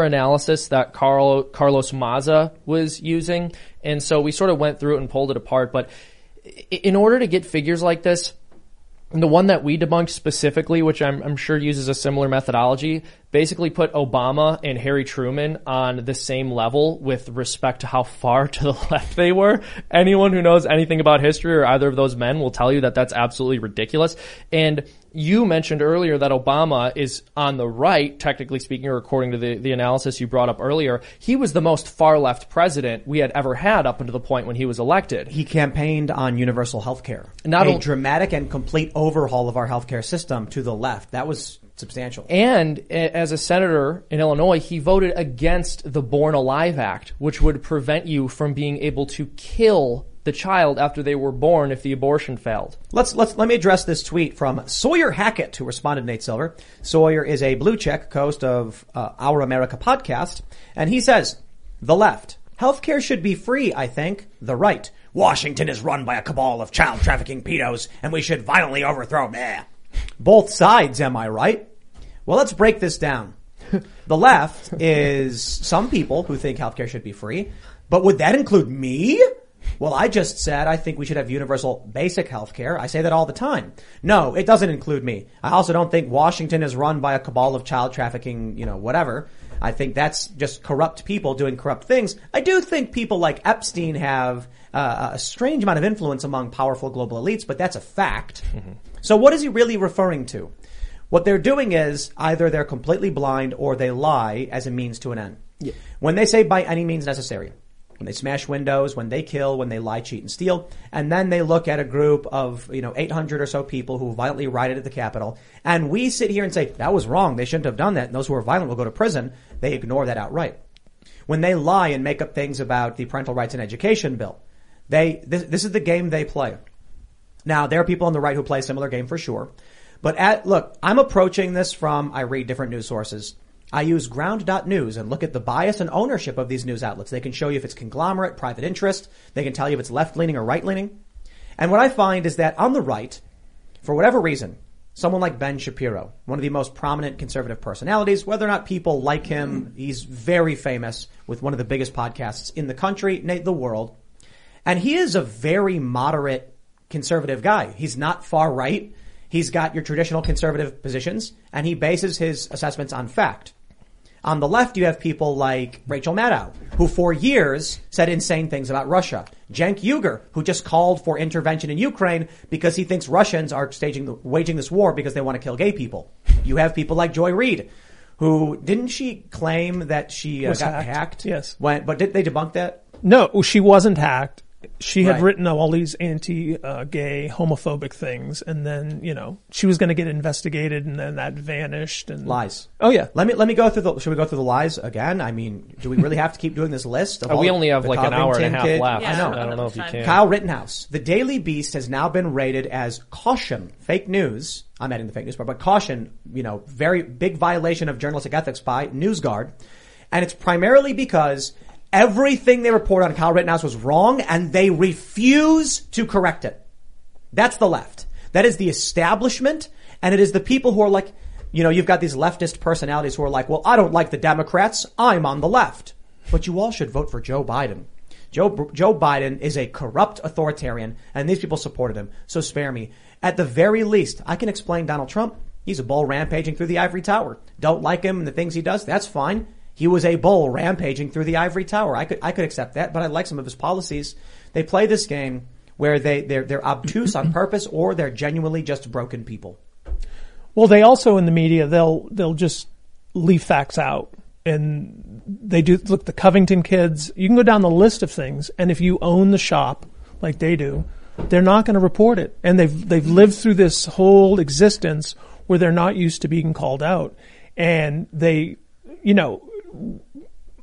analysis that Carl, Carlos Maza was using. And so we sort of went through it and pulled it apart. But in order to get figures like this, the one that we debunked specifically, which I'm, I'm sure uses a similar methodology, basically put Obama and Harry Truman on the same level with respect to how far to the left they were. Anyone who knows anything about history or either of those men will tell you that that's absolutely ridiculous. And you mentioned earlier that Obama is on the right, technically speaking, or according to the, the analysis you brought up earlier. He was the most far left president we had ever had up until the point when he was elected. He campaigned on universal health care. Not a dramatic and complete overhaul of our health care system to the left. That was substantial. And as a senator in Illinois, he voted against the Born Alive Act, which would prevent you from being able to kill the child after they were born if the abortion failed. Let's let's let me address this tweet from Sawyer Hackett, who responded Nate Silver. Sawyer is a blue check host of uh, Our America podcast, and he says the left healthcare should be free. I think the right Washington is run by a cabal of child trafficking pedos, and we should violently overthrow. them. Both sides, am I right? Well, let's break this down. The left is some people who think healthcare should be free, but would that include me? Well, I just said I think we should have universal basic health care. I say that all the time. No, it doesn't include me. I also don't think Washington is run by a cabal of child trafficking, you know, whatever. I think that's just corrupt people doing corrupt things. I do think people like Epstein have uh, a strange amount of influence among powerful global elites, but that's a fact. So what is he really referring to? What they're doing is either they're completely blind or they lie as a means to an end. When they say by any means necessary, when they smash windows, when they kill, when they lie, cheat, and steal. And then they look at a group of, you know, 800 or so people who violently rioted at the Capitol. And we sit here and say, that was wrong. They shouldn't have done that. And those who are violent will go to prison. They ignore that outright. When they lie and make up things about the parental rights and education bill, they, this, this is the game they play. Now, there are people on the right who play a similar game for sure. But at, look, I'm approaching this from, I read different news sources. I use ground.news and look at the bias and ownership of these news outlets. They can show you if it's conglomerate, private interest. They can tell you if it's left leaning or right leaning. And what I find is that on the right, for whatever reason, someone like Ben Shapiro, one of the most prominent conservative personalities, whether or not people like him, he's very famous with one of the biggest podcasts in the country, the world. And he is a very moderate conservative guy. He's not far right. He's got your traditional conservative positions and he bases his assessments on fact. On the left, you have people like Rachel Maddow, who for years said insane things about Russia. Cenk Uygur, who just called for intervention in Ukraine because he thinks Russians are staging the, waging this war because they want to kill gay people. You have people like Joy Reid, who didn't she claim that she uh, got hacked. hacked? Yes. When, but did they debunk that? No, she wasn't hacked. She had Right. written all these anti-gay, homophobic things, and then you know she was going to get investigated, and then that vanished. And Lies. Oh yeah. Let me let me go through the. Should we go through the lies again? I mean, do we really have to keep doing this list? Of uh, all we only have the like an hour and a Covington half kid? left. I know. I don't know if you can. Kyle Rittenhouse. The Daily Beast has now been rated as caution, fake news. I'm adding the fake news part, but caution, you know, very big violation of journalistic ethics by NewsGuard. And it's primarily because everything they report on Kyle Rittenhouse was wrong and they refuse to correct it. That's the left. That is the establishment and it is the people who are like, you know, you've got these leftist personalities who are like, well, I don't like the Democrats. I'm on the left. But you all should vote for Joe Biden. Joe, Joe Biden is a corrupt authoritarian and these people supported him. So spare me. At the very least, I can explain Donald Trump. He's a bull rampaging through the ivory tower. Don't like him and the things he does. That's fine. He was a bull rampaging through the ivory tower. I could, I could accept that, but I like some of his policies. They play this game where they, they're, they're obtuse on purpose or they're genuinely just broken people. Well, they also in the media they'll they'll just leave facts out, and they do look the Covington kids. You can go down the list of things, and if you own the shop like they do, they're not going to report it, and they've they've lived through this whole existence where they're not used to being called out, and they, you know.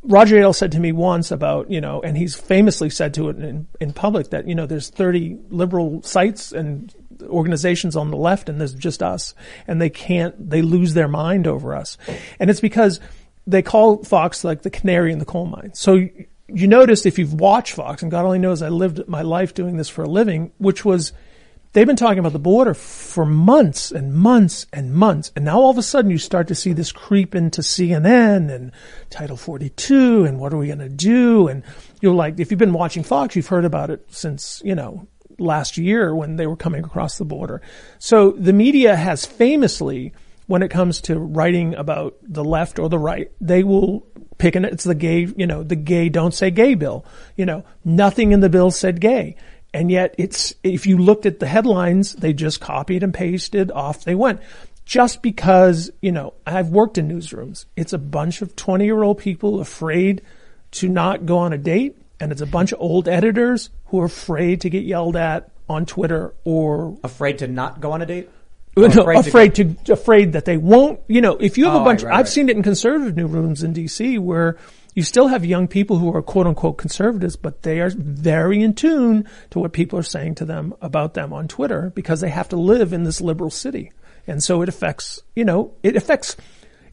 Roger Ailes said to me once about, you know, and he's famously said to it in, in public that, you know, there's 30 liberal sites and organizations on the left and there's just us and they can't, they lose their mind over us. And it's because they call Fox like the canary in the coal mine. So you, you noticed if you've watched Fox and God only knows I lived my life doing this for a living, which was they've been talking about the border for months and months and months. And now all of a sudden you start to see this creep into CNN and Title 42 and what are we going to do? And you're like, if you've been watching Fox, you've heard about it since, you know, last year when they were coming across the border. So the media has famously, when it comes to writing about the left or the right, they will pick an, it's the gay, you know, the gay don't say gay bill. You know, nothing in the bill said gay. And yet it's, if you looked at the headlines, they just copied and pasted, off they went. Just because, you know, I've worked in newsrooms. It's a bunch of 20 year old people afraid to not go on a date. And it's a bunch of old editors who are afraid to get yelled at on Twitter or Afraid to not go on a date? no, Or afraid, to- to, afraid that they won't. You know, if you have Oh, a bunch, right, right, I've right. seen it in conservative newsrooms in D.C. where you still have young people who are quote unquote conservatives, but they are very in tune to what people are saying to them about them on Twitter because they have to live in this liberal city, and so it affects. You know, it affects.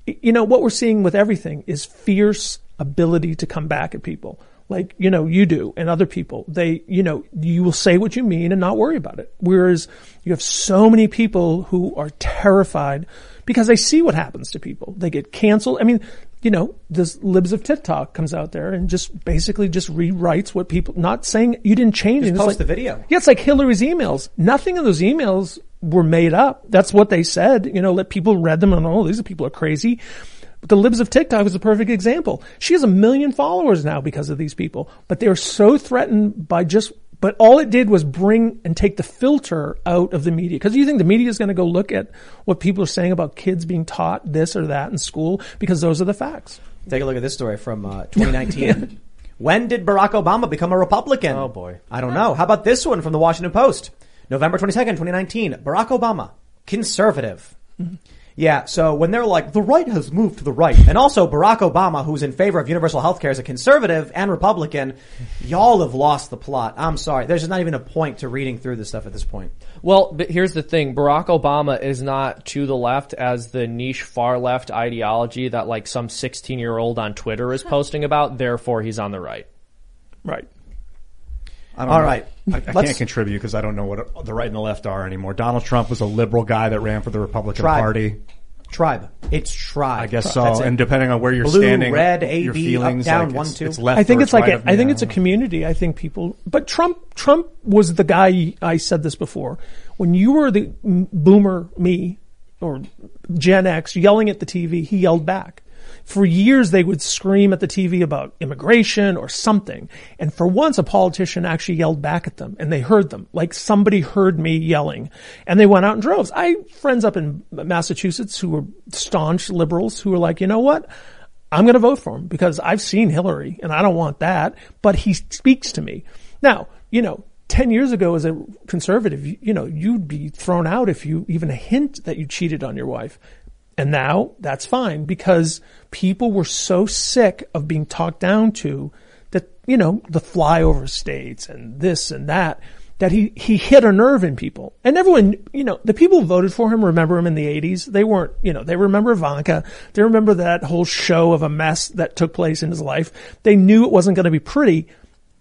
You know what we're seeing with everything is fierce ability to come back at people like you know you do and other people they you know you will say what you mean and not worry about it whereas you have so many people who are terrified because they see what happens to people they get canceled i mean you know this libs of tiktok comes out there and just basically just rewrites what people not saying you didn't change Just it. Post like, the video. yeah it's like hillary's emails nothing in those emails were made up that's what they said you know let people read them and oh these people are crazy but the libs of TikTok is a perfect example. She has a million followers now because of these people, but they're so threatened by just, but all it did was bring and take the filter out of the media. Cause you think the media is going to go look at what people are saying about kids being taught this or that in school because those are the facts. Take a look at this story from uh, 2019. When did Barack Obama become a Republican? Oh, boy. I don't know. How about this one from the Washington Post? November 22nd, 2019. Barack Obama, conservative. Yeah, so when they're like, the right has moved to the right, and also Barack Obama, who's in favor of universal health care, is a conservative and Republican, y'all have lost the plot. I'm sorry. There's just not even a point to reading through this stuff at this point. Well, but here's the thing. Barack Obama is not to the left as the niche far left ideology that like some 16 year old on Twitter is posting about. Therefore, he's on the right. Right. I don't All know. right. I, I can't contribute because I don't know what the right and the left are anymore. Donald Trump was a liberal guy that ran for the Republican Tribe. Party. Tribe. It's tribe. I guess That's so. it. And depending on where you're Blue, standing, red, A, your B, up, down, like one, it's, two. it's left. I think it's like right a, I think it's a community. I think people, but Trump Trump was the guy. I said this before. When you were the boomer me or Gen X yelling at the TV, he yelled back. For years, they would scream at the TV about immigration or something. And for once, a politician actually yelled back at them and they heard them. Like somebody heard me yelling and they went out in droves. I friends up in Massachusetts who were staunch liberals who were like, you know what? I'm going to vote for him because I've seen Hillary and I don't want that, but he speaks to me. Now, you know, 10 years ago as a conservative, you, you know, you'd be thrown out if you even a hint that you cheated on your wife. And now that's fine because people were so sick of being talked down to that, you know, the flyover states and this and that, that he, he hit a nerve in people. And everyone, you know, the people who voted for him remember him in the 80s. They weren't, you know, they remember Ivanka. They remember that whole show of a mess that took place in his life. They knew it wasn't going to be pretty,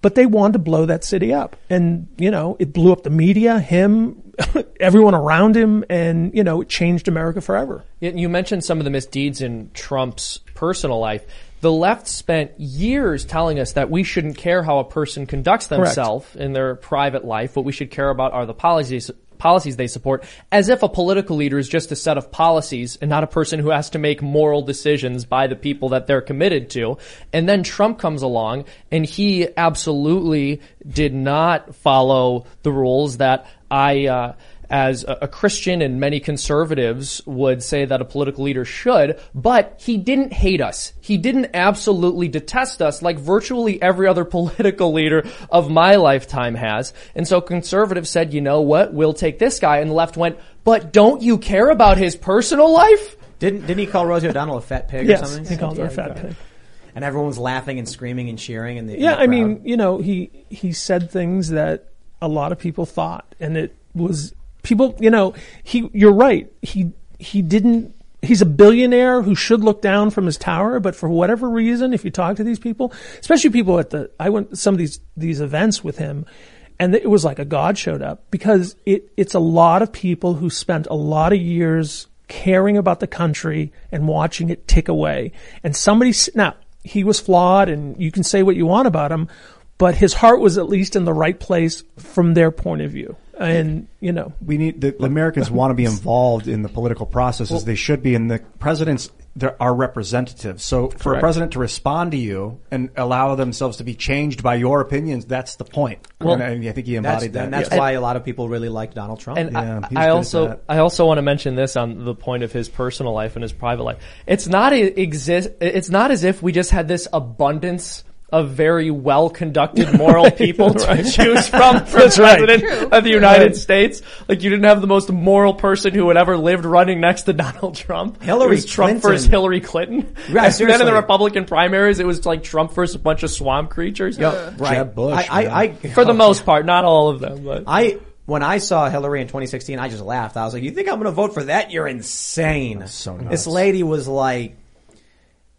but they wanted to blow that city up. And, you know, it blew up the media, him, everyone around him, and, you know, it changed America forever. You mentioned some of the misdeeds in Trump's personal life. The left spent years telling us that we shouldn't care how a person conducts themselves in their private life. What we should care about are the policies policies they support, as if a political leader is just a set of policies and not a person who has to make moral decisions by the people that they're committed to. And then Trump comes along and he absolutely did not follow the rules that I uh, as a, a Christian and many conservatives would say that a political leader should, but he didn't hate us. He didn't absolutely detest us like virtually every other political leader of my lifetime has. And so conservatives said, you know what, we'll take this guy. And the left went, but don't you care about his personal life? Didn't didn't he call Rosie O'Donnell a fat pig or Yes, something? he called her a fat pig. And everyone was laughing and screaming and cheering. And Yeah, the I mean, you know, he he said things that a lot of people thought, and it was people. You know, he. You're right. He he didn't. He's a billionaire who should look down from his tower, but for whatever reason, if you talk to these people, especially people at the, I went to some of these these events with him, and it was like a god showed up because it it's a lot of people who spent a lot of years caring about the country and watching it tick away, and somebody now he was flawed and you can say what you want about him, but his heart was at least in the right place from their point of view. And, you know, we need the, the Americans want to be involved in the political process as they should be, and the presidents there are representatives. So for a president to respond to you and allow themselves to be changed by your opinions, that's the point. Well, and I, I think he that's, embodied that. and that's Yeah. why a lot of people really like Donald Trump. And Yeah, I, he's I also. I also want to mention this on the point of his personal life and his private life. It's not exist. It's not as if we just had this abundance of very well conducted moral people to choose from for That's right. president of the United Right. States. Like you didn't have the most moral person who had ever lived running next to Donald Trump. Hillary it was Trump Clinton. versus Hillary Clinton. Right, and then in the Republican primaries, it was like Trump versus a bunch of swamp creatures. Yo, right. Jeb Bush, I, I, I, For the oh, most part, not all of them, but I when I saw Hillary in 2016, I just laughed. I was like, "You think I'm going to vote for that? You're insane." so nuts. This lady was like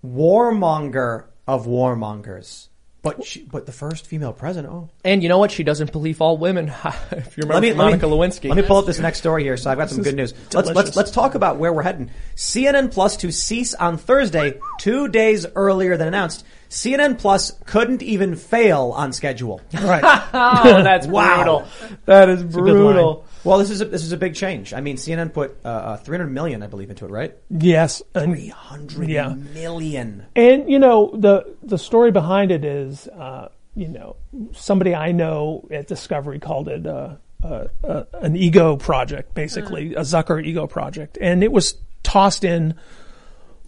warmonger of warmongers, but she, but the first female president. Oh, And you know what? She doesn't believe all women. if you remember let me Monica let me, Lewinsky. Let me pull up this next story here. So I've got some good news. Let's let's let's talk about where we're heading. CNN Plus to cease on Thursday, two days earlier than announced. CNN Plus couldn't even fail on schedule. right. Oh, that's Wow. brutal. That is brutal. Well, this is a, this is a big change. I mean, CNN put uh, uh, 300 million, I believe, into it, right? yes. 300 Yeah. million. And you know the the story behind it is, uh, you know, somebody I know at Discovery called it uh, uh, uh, an ego project, basically a Zucker ego project, and it was tossed in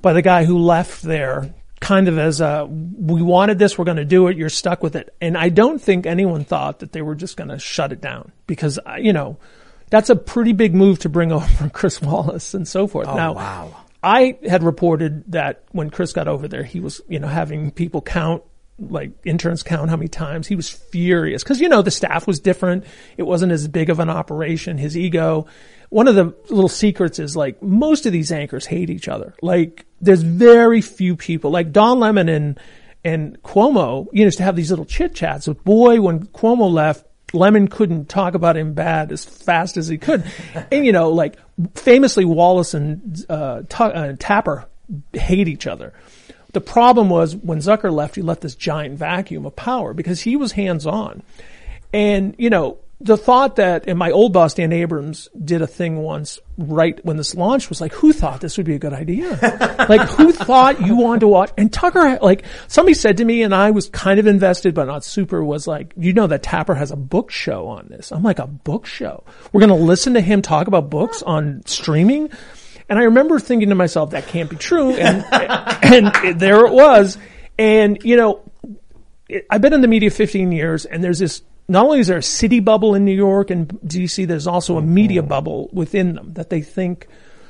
by the guy who left there kind of as a, we wanted this, we're going to do it, you're stuck with it. And I don't think anyone thought that they were just going to shut it down because, uh, you know, that's a pretty big move to bring over Chris Wallace and so forth. Oh, now, wow. I had reported that when Chris got over there, he was, you know, having people count, like interns count how many times. He was furious because, you know, the staff was different. It wasn't as big of an operation. His ego. One of the little secrets is like most of these anchors hate each other. Like there's very few people like Don Lemon and, and Cuomo, you know, used to have these little chit chats. But boy, when Cuomo left, Lemon couldn't talk about him bad as fast as he could. and you know, like famously Wallace and uh, Tu- uh, Tapper hate each other. The problem was when Zucker left, he left this giant vacuum of power because he was hands on. And, you know, the thought that, and my old boss, Dan Abrams, did a thing once right when this launched was like, who thought this would be a good idea? like, who thought you wanted to watch? And Tucker, like, somebody said to me, and I was kind of invested, but not super, was like, you know that Tapper has a book show on this. I'm like, a book show? We're going to listen to him talk about books on streaming? And I remember thinking to myself, that can't be true. And, and there it was. And, you know, I've been in the media 15 years and there's this, not only is there a city bubble in New York and DC, there's also a media mm-hmm. bubble within them that they think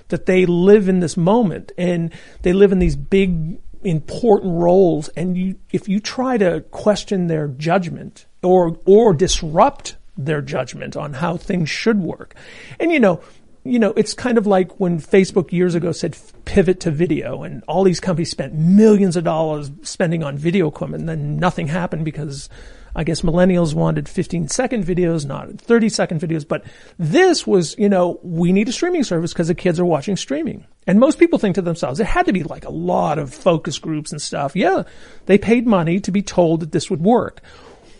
that they live in this moment and they live in these big important roles. And you, if you try to question their judgment or, or disrupt their judgment on how things should work. And you know, you know, it's kind of like when Facebook years ago said pivot to video and all these companies spent millions of dollars spending on video equipment and then nothing happened because I guess millennials wanted 15 second videos, not 30 second videos. But this was, you know, we need a streaming service because the kids are watching streaming. And most people think to themselves, it had to be like a lot of focus groups and stuff. Yeah, they paid money to be told that this would work.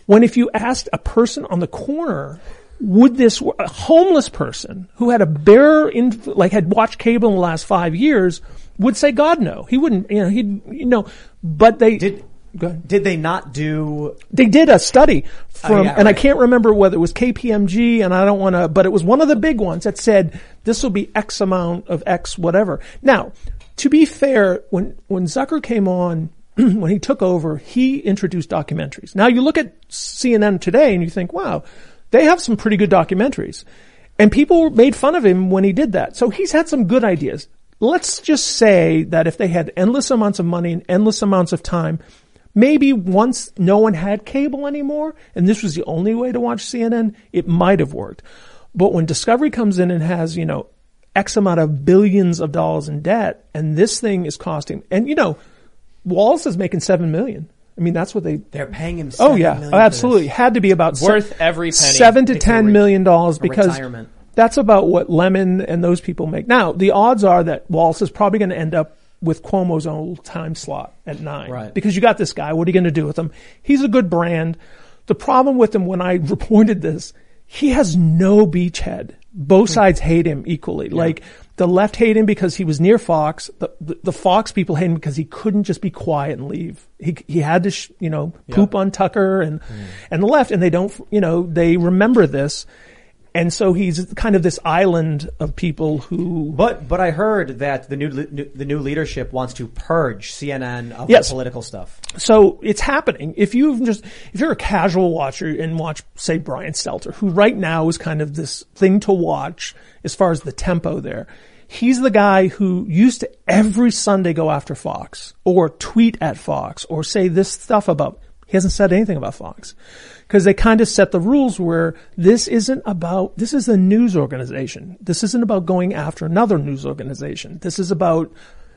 When if you asked a person on the corner, would this, a homeless person who had a bare, in, like had watched cable in the last five years, would say, God, no. He wouldn't, you know, he'd, you know, but they, Did. Did they not do? They did a study from, Oh, yeah, and I can't remember whether it was KPMG, and I don't want to, but it was one of the big ones that said this will be X amount of X whatever. Now, to be fair, when when Zucker came on, when he took over, he introduced documentaries. Now you look at CNN today, and you think, wow, they have some pretty good documentaries, and people made fun of him when he did that. So he's had some good ideas. Let's just say that if they had endless amounts of money and endless amounts of time, maybe once no one had cable anymore and this was the only way to watch CNN, it might have worked. But when Discovery comes in and has, you know, X amount of billions of dollars in debt and this thing is costing, and you know, Wallace is making seven million. I mean, that's what they, They're paying him. oh $7 yeah, million oh, absolutely. Had to be about Worth se- every penny. seven to If ten you're million dollars because retirement. that's about what Lemon and those people make. Now, the odds are that Wallace is probably going to end up with Cuomo's old time slot at nine. Right. Because you got this guy. What are you going to do with him? He's a good brand. The problem with him when I reported this, he has no beachhead. Both hmm. sides hate him equally. Like the left hate him because he was near Fox. The, the, the Fox people hate him because he couldn't just be quiet and leave. He, he had to, sh- you know, poop on Tucker and, hmm. and the left and they don't, you know, they remember this. And so he's kind of this island of people who, But but I heard that the new, new the new leadership wants to purge CNN of Yes. the political stuff. so it's happening. If you've just, if you're a casual watcher and watch, say, Brian Stelter, who right now is kind of this thing to watch as far as the tempo there. He's the guy who used to every Sunday go after Fox or tweet at Fox or say this stuff about, he hasn't said anything about Fox. Cause they kind of set the rules where this isn't about, this is a news organization. This isn't about going after another news organization. This is about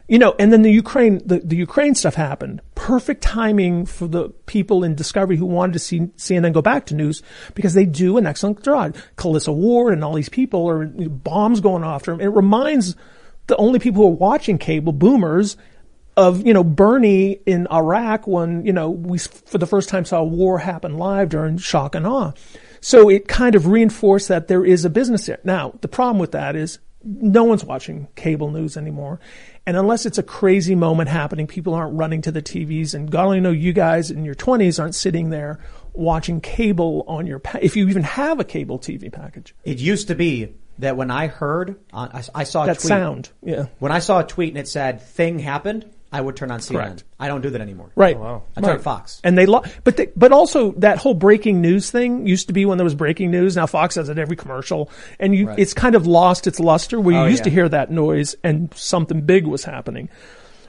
you know, and then the Ukraine, the, the Ukraine stuff happened. Perfect timing for the people in Discovery who wanted to see CNN go back to news because they do an excellent job. Clarissa Ward and all these people are bombs going after them. It reminds the only people who are watching cable boomers of, you know, Bernie in Iraq when, you know, we for the first time saw a war happen live during shock and awe. So it kind of reinforced that there is a business there. Now, the problem with that is no one's watching cable news anymore. And unless it's a crazy moment happening, people aren't running to the TVs. And God only know you guys in your 20s aren't sitting there watching cable on your, pa- if you even have a cable TV package. It used to be that when I heard, uh, I, I saw a That tweet. sound. Yeah. When I saw a tweet and it said "thing happened," I would turn on CNN. Correct. I don't do that anymore. Right. Oh, I turn Right. on Fox. And they, lo- but they, but also that whole breaking news thing used to be when there was breaking news. Now Fox has it every commercial, and you, Right. it's kind of lost its luster where you Oh, used to hear that noise and something big was happening.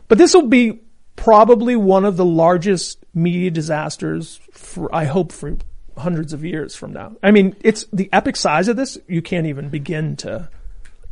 But this will be probably one of the largest media disasters for, I hope for hundreds of years from now. I mean, it's the epic size of this. You can't even begin to.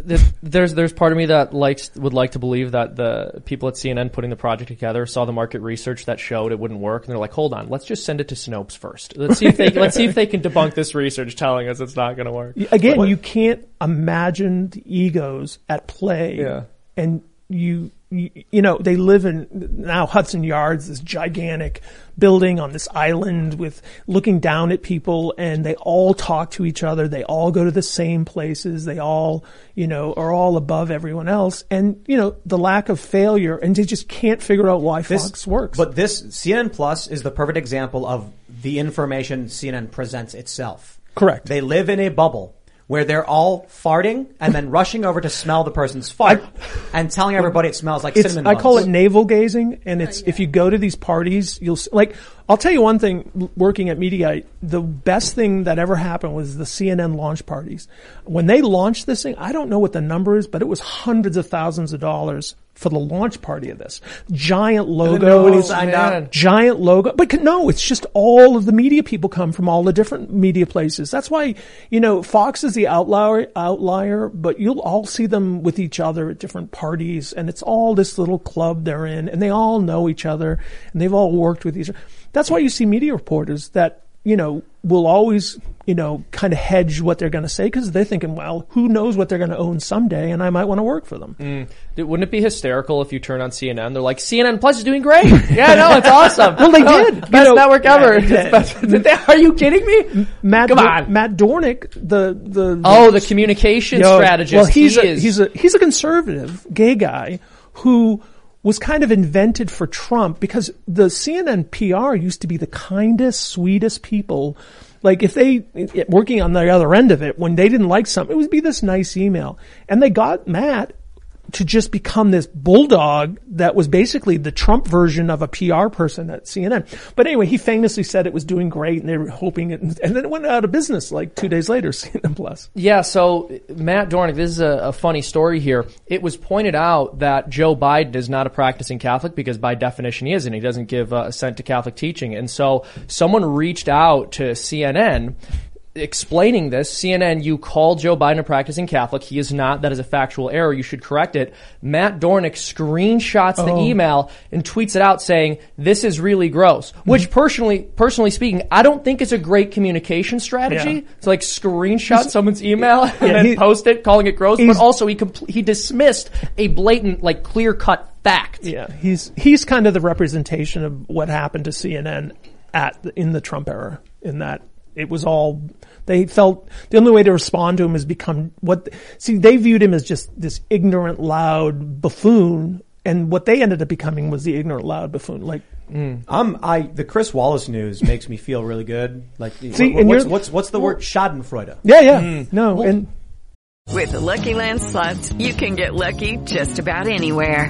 Th- There's there's part of me that likes would like to believe that the people at CNN putting the project together saw the market research that showed it wouldn't work, and they're like, "Hold on, let's just send it to Snopes first. Let's see if they let's see if they can debunk this research telling us it's not going to work." Again, you can't imagine the egos at play. Yeah. And you, you, know, they live in now Hudson Yards, this gigantic building on this island with looking down at people and they all talk to each other. They all go to the same places. They all, you know, are all above everyone else. And, you know, the lack of failure and they just can't figure out why This Fox works. But this CNN Plus is the perfect example of the information CNN presents itself. Correct. They live in a bubble where they're all farting and then rushing over to smell the person's fart and telling everybody it smells like it's, cinnamon I call it navel gazing, and it's oh, if you go to these parties, you'll s- like. I'll tell you one thing. Working at Mediaite, the best thing that ever happened was the CNN launch parties. When they launched this thing, I don't know what the number is, but it was hundreds of thousands of dollars for the launch party of this. Giant nobody logos, signed man. up. giant logo. But no, it's just all of the media people come from all the different media places. That's why, you know, Fox is the outlier, outlier, but you'll all see them with each other at different parties and it's all this little club they're in and they all know each other and they've all worked with each other. That's why you see media reporters that, you know, will always, you know, kind of hedge what they're going to say because they're thinking, well, who knows what they're going to own someday and I might want to work for them. Mm. Dude, Wouldn't it be hysterical if you turn on CNN? They're like, CNN Plus is doing great. yeah, no, it's awesome. Well, they Oh, did. You Best know, network ever. yeah, It's best- Did they- Are you kidding me? Matt, Come on. Matt Dornic, the, the, the Oh, the communication Yo, strategist. Well, he's he a, is. he's a he's a conservative gay guy who was kind of invented for Trump because the CNN PR used to be the kindest, sweetest people. Like if they working on the other end of it, when they didn't like something, it would be this nice email, and they got Matt to just become this bulldog that was basically the Trump version of a PR person at CNN. But anyway, he famously said it was doing great and they were hoping it, and then it went out of business like two days later, CNN Plus. Yeah, so Matt Dornic, this is a, a funny story here. It was pointed out that Joe Biden is not a practicing Catholic because by definition he isn't. He doesn't give uh, assent to Catholic teaching. And so someone reached out to CNN explaining this. CNN, you called Joe Biden a practicing Catholic. He is not. That is a factual error. You should correct it. Matt Dornic screenshots the oh. email and tweets it out saying, this is really gross. Which mm-hmm. personally, personally speaking, I don't think it's a great communication strategy. Yeah. To like screenshot someone's email and Yeah, then he- post it, calling it gross. But also he compl- he dismissed a blatant, like clear cut fact. Yeah, he's he's kind of the representation of what happened to CNN at in the Trump era. In that it was all they felt the only way to respond to him is become what. See, they viewed him as just this ignorant, loud buffoon, and what they ended up becoming was the ignorant, loud buffoon. Like mm. I'm I the Chris Wallace news makes me feel really good. Like See, what- what's, what's what's the word Schadenfreude? yeah, yeah, mm. no, and With the Lucky Land slots, you can get lucky just about anywhere.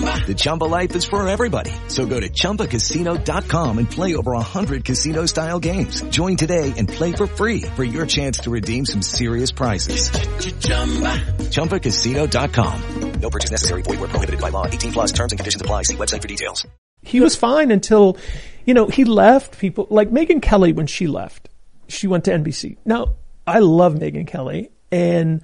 The Chumba life is for everybody. So go to ChumbaCasino.com and play over 100 casino-style games. Join today and play for free for your chance to redeem some serious prizes. ChumbaCasino.com. No purchase necessary. Void where prohibited by law. 18 plus terms and conditions apply. See website for details. he was fine until, you know, he left people like Megyn Kelly when she left. She went to NBC. Now, I love Megyn Kelly and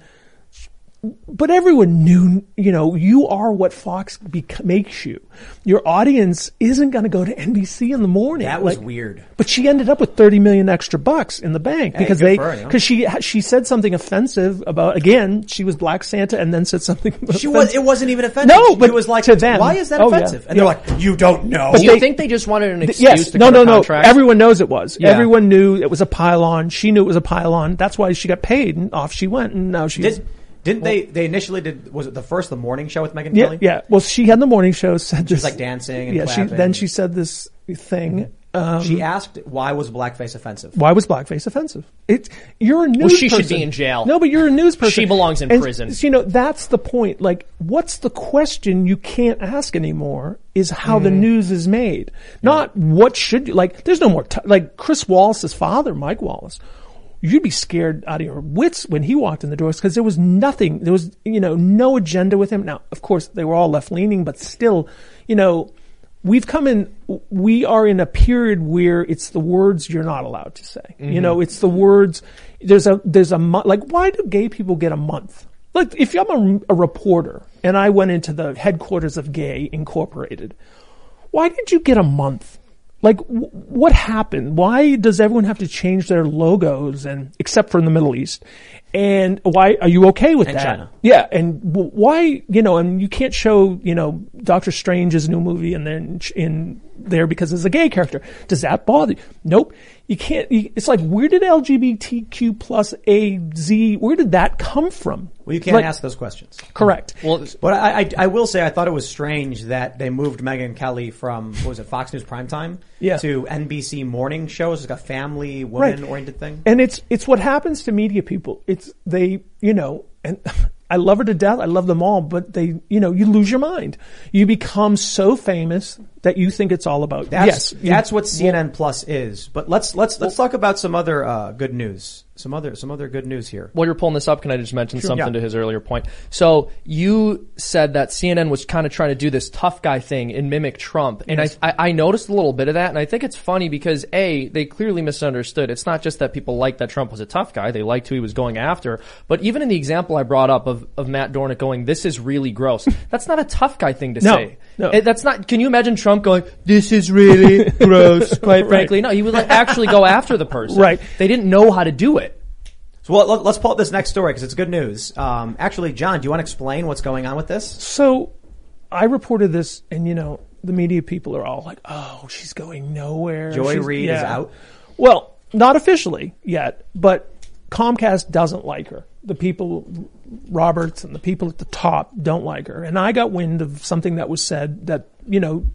but everyone knew, you know, you are what Fox bec- makes you. Your audience isn't going to go to NBC in the morning. That was Like, weird. But she ended up with 30 million extra bucks in the bank Hey, because good they, for you know? because she, she said something offensive about, again, she was Black Santa and then said something. She was. It wasn't even offensive. No, but it was like, to them. why is that Oh, yeah. offensive? And Yeah. they're like, you don't know. But Do you they- think they just wanted an Th- excuse yes. to No, cut no, no. contract? Everyone knows it was. Yeah. Everyone knew it was a pile-on. She knew it was a pile-on. That's why she got paid and off she went and now she's. Did, didn't they? They initially did. Was it the first the morning show with Megyn yeah, Kelly? yeah. Well, she had the morning show said She was this- like dancing and yeah, she, then she said this thing. Um, She asked why was blackface offensive. why was blackface offensive? It, you're a news Well, she should person. be in jail. No, but you're a news person. She belongs in And, prison. You know, that's the point. Like, what's the question you can't ask anymore is how the Mm. news is made. Not what should you, like, there's no more, t- like Chris Wallace's father, Mike Wallace. You'd be scared out of your wits when he walked in the doors because there was nothing, there was, you know, no agenda with him. Now, of course, they were all left leaning, but still, you know, we've come in, we are in a period where it's the words you're not allowed to say. You mm-hmm. know, it's the words, there's a, there's a, like, why do gay people get a month? Like, if I'm a, a reporter and I went into the headquarters of Gay Incorporated, why did you get a month? Like, w- what happened? Why does everyone have to change their logos and, except for in the Middle East? And why, are you okay with And that? China. Yeah, and w- why, you know, and you can't show, you know, Doctor Strange's new movie and then ch- in there because it's a gay character. Does that bother you? Nope. You can't, you, it's like, where did LGBTQ plus A, Z, where did that come from? Well, you can't Like- ask those questions. Correct. Well, But I, I, I will say I thought it was strange that they moved Megyn Kelly from what was it Fox News primetime Yeah. to NBC morning shows, like a family woman oriented thing. And it's it's what happens to media people. It's they, you know, and I love her to death. I love them all, but they, you know, you lose your mind. You become so famous that you think it's all about. That's yes, that's what CNN Plus is. But let's let's let's talk about some other uh, good news. Some other some other good news here. While you're pulling this up, can I just mention Sure. something Yeah. to his earlier point? So you said that CNN was kind of trying to do this tough guy thing and mimic Trump, and Yes. I, I I noticed a little bit of that, and I think it's funny because a they clearly misunderstood. It's not just that people liked that Trump was a tough guy; they liked who he was going after. But even in the example I brought up of of Matt Dornic going, "This is really gross," that's not a tough guy thing to No, say. no. That's not. Can you imagine Trump going, "This is really gross"? Quite Right. frankly, no. He would like actually go after the person. Right. They didn't know how to do it. So well, let, let's pull up this next story because it's good news. Um, actually, John, do you want to explain what's going on with this? So I reported this, and you know, the media people are all like, "Oh, she's going nowhere." Joy She's- Reid is out? Well, not officially yet, but Comcast doesn't like her. The people, Roberts and the people at the top, don't like her. And I got wind of something that was said that you know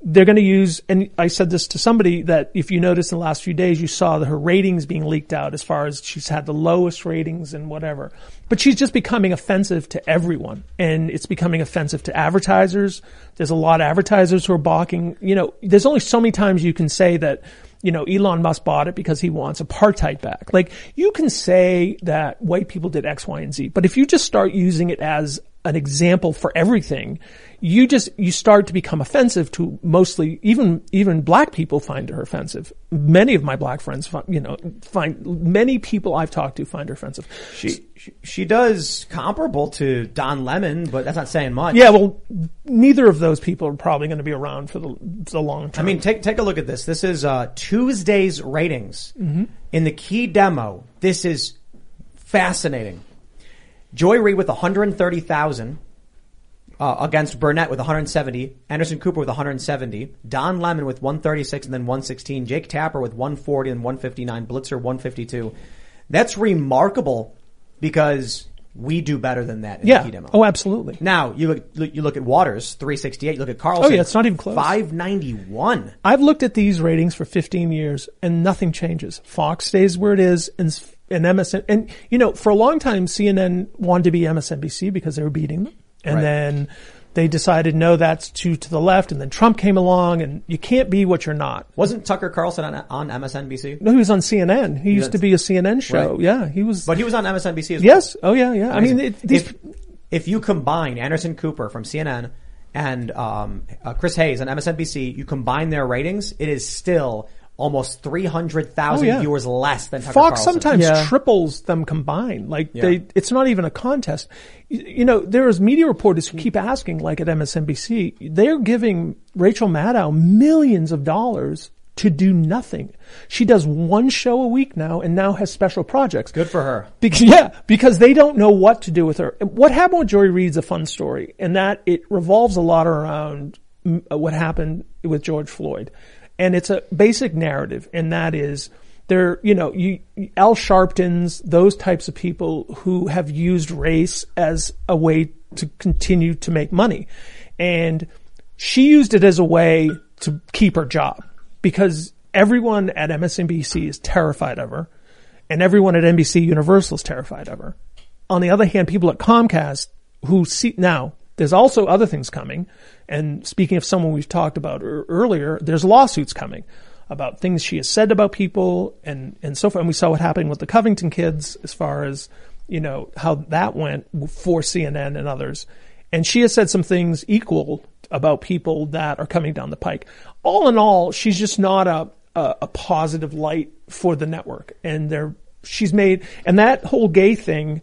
they're going to use, and I said this to somebody that if you notice in the last few days, you saw her ratings being leaked out as far as she's had the lowest ratings and whatever. But she's just becoming offensive to everyone and it's becoming offensive to advertisers. There's a lot of advertisers who are balking. You know, there's only so many times you can say that, you know, Elon Musk bought it because he wants apartheid back. Like you can say that white people did X, Y, and Z, but if you just start using it as an example for everything, you just you start to become offensive to mostly even even black people find her offensive. Many of my black friends, you know, find many people I've talked to find her offensive. She, she she does comparable to Don Lemon, but that's not saying much. Yeah, well, neither of those people are probably going to be around for the the long I mean, take take a look at this. This is uh, Tuesday's ratings Mhm. in the key demo. This is fascinating. Joy Reid with 130,000 uh, against Burnett with 170, Anderson Cooper with 170, Don Lemon with 136 and then 116, Jake Tapper with 140 and 159, Blitzer 152. That's remarkable because we do better than that in yeah. the key demo. Oh, absolutely. Now you look you look at Watters 368. You look at Carlson. Oh, yeah, it's not even close. 591. I've looked at these ratings for 15 years and nothing changes. Fox stays where it is and, and MSN, and you know, for a long time CNN wanted to be MSNBC because they were beating them. And Right. then they decided, no, that's too to the left. And then Trump came along and you can't be what you're not. Wasn't Tucker Carlson on, on MSNBC? No, he was on CNN. He used to be a CNN show. Right. Yeah, he was. But he was on MSNBC as Yes. Oh, yeah, yeah. I mean, it, these, if, if you combine Anderson Cooper from CNN and um, uh, Chris Hayes on MSNBC, you combine their ratings, it is still almost 300,000 Oh, yeah. viewers less than Tucker Fox Carlson. sometimes triples them combined. Like Yeah. they, it's not even a contest. You, you know, there's media reporters who keep asking, like at MSNBC, they're giving Rachel Maddow millions of dollars to do nothing. She does one show a week now and now has special projects. Good for her. Because, yeah, because they don't know what to do with her. What happened with Joy Reid's a fun story, and that it revolves a lot around what happened with George Floyd, and it's a basic narrative, and that is there. You know, you Al Sharptons, those types of people who have used race as a way to continue to make money, and she used it as a way to keep her job because everyone at MSNBC is terrified of her and everyone at NBC Universal is terrified of her. On the other hand, people at Comcast who see now there's also other things coming. And speaking of someone we've talked about ear- earlier, there's lawsuits coming about things she has said about people and, and so forth. And we saw what happened with the Covington kids as far as, you know, how that went for CNN and others. And she has said some things equal about people that are coming down the pike. All in all, she's just not a, a, a positive light for the network. And they're, she's made, and that whole gay thing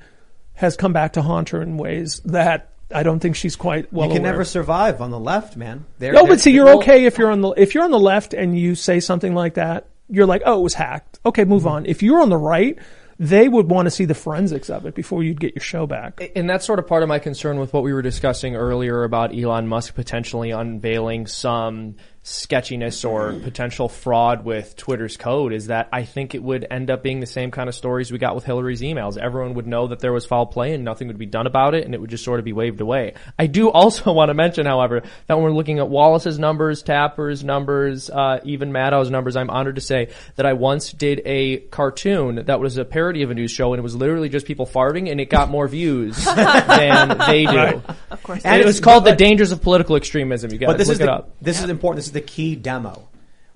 has come back to haunt her in ways that I don't think she's quite well you can aware never survive on the left, man. They're- No, they're- but see, you're well, okay if you're on the if you're on the left and you say something like that. You're like, oh, it was hacked. Okay, move Mm-hmm. on. If you're on the right, they would want to see the forensics of it before you'd get your show back. And that's sort of part of my concern with what we were discussing earlier about Elon Musk potentially unveiling some sketchiness or potential fraud with Twitter's code is that I think it would end up being the same kind of stories we got with Hillary's emails. Everyone would know that there was foul play and nothing would be done about it and it would just sort of be waved away. I do also want to mention, however, that when we're looking at Wallace's numbers, Tapper's numbers, uh, even Maddow's numbers, I'm honored to say that I once did a cartoon that was a parody of a news show and it was literally just people farting and it got more views than they do. Right. Of course. And it was called The Dangers of Political Extremism. You guys But this look is it the, up. this is important. This is the key demo.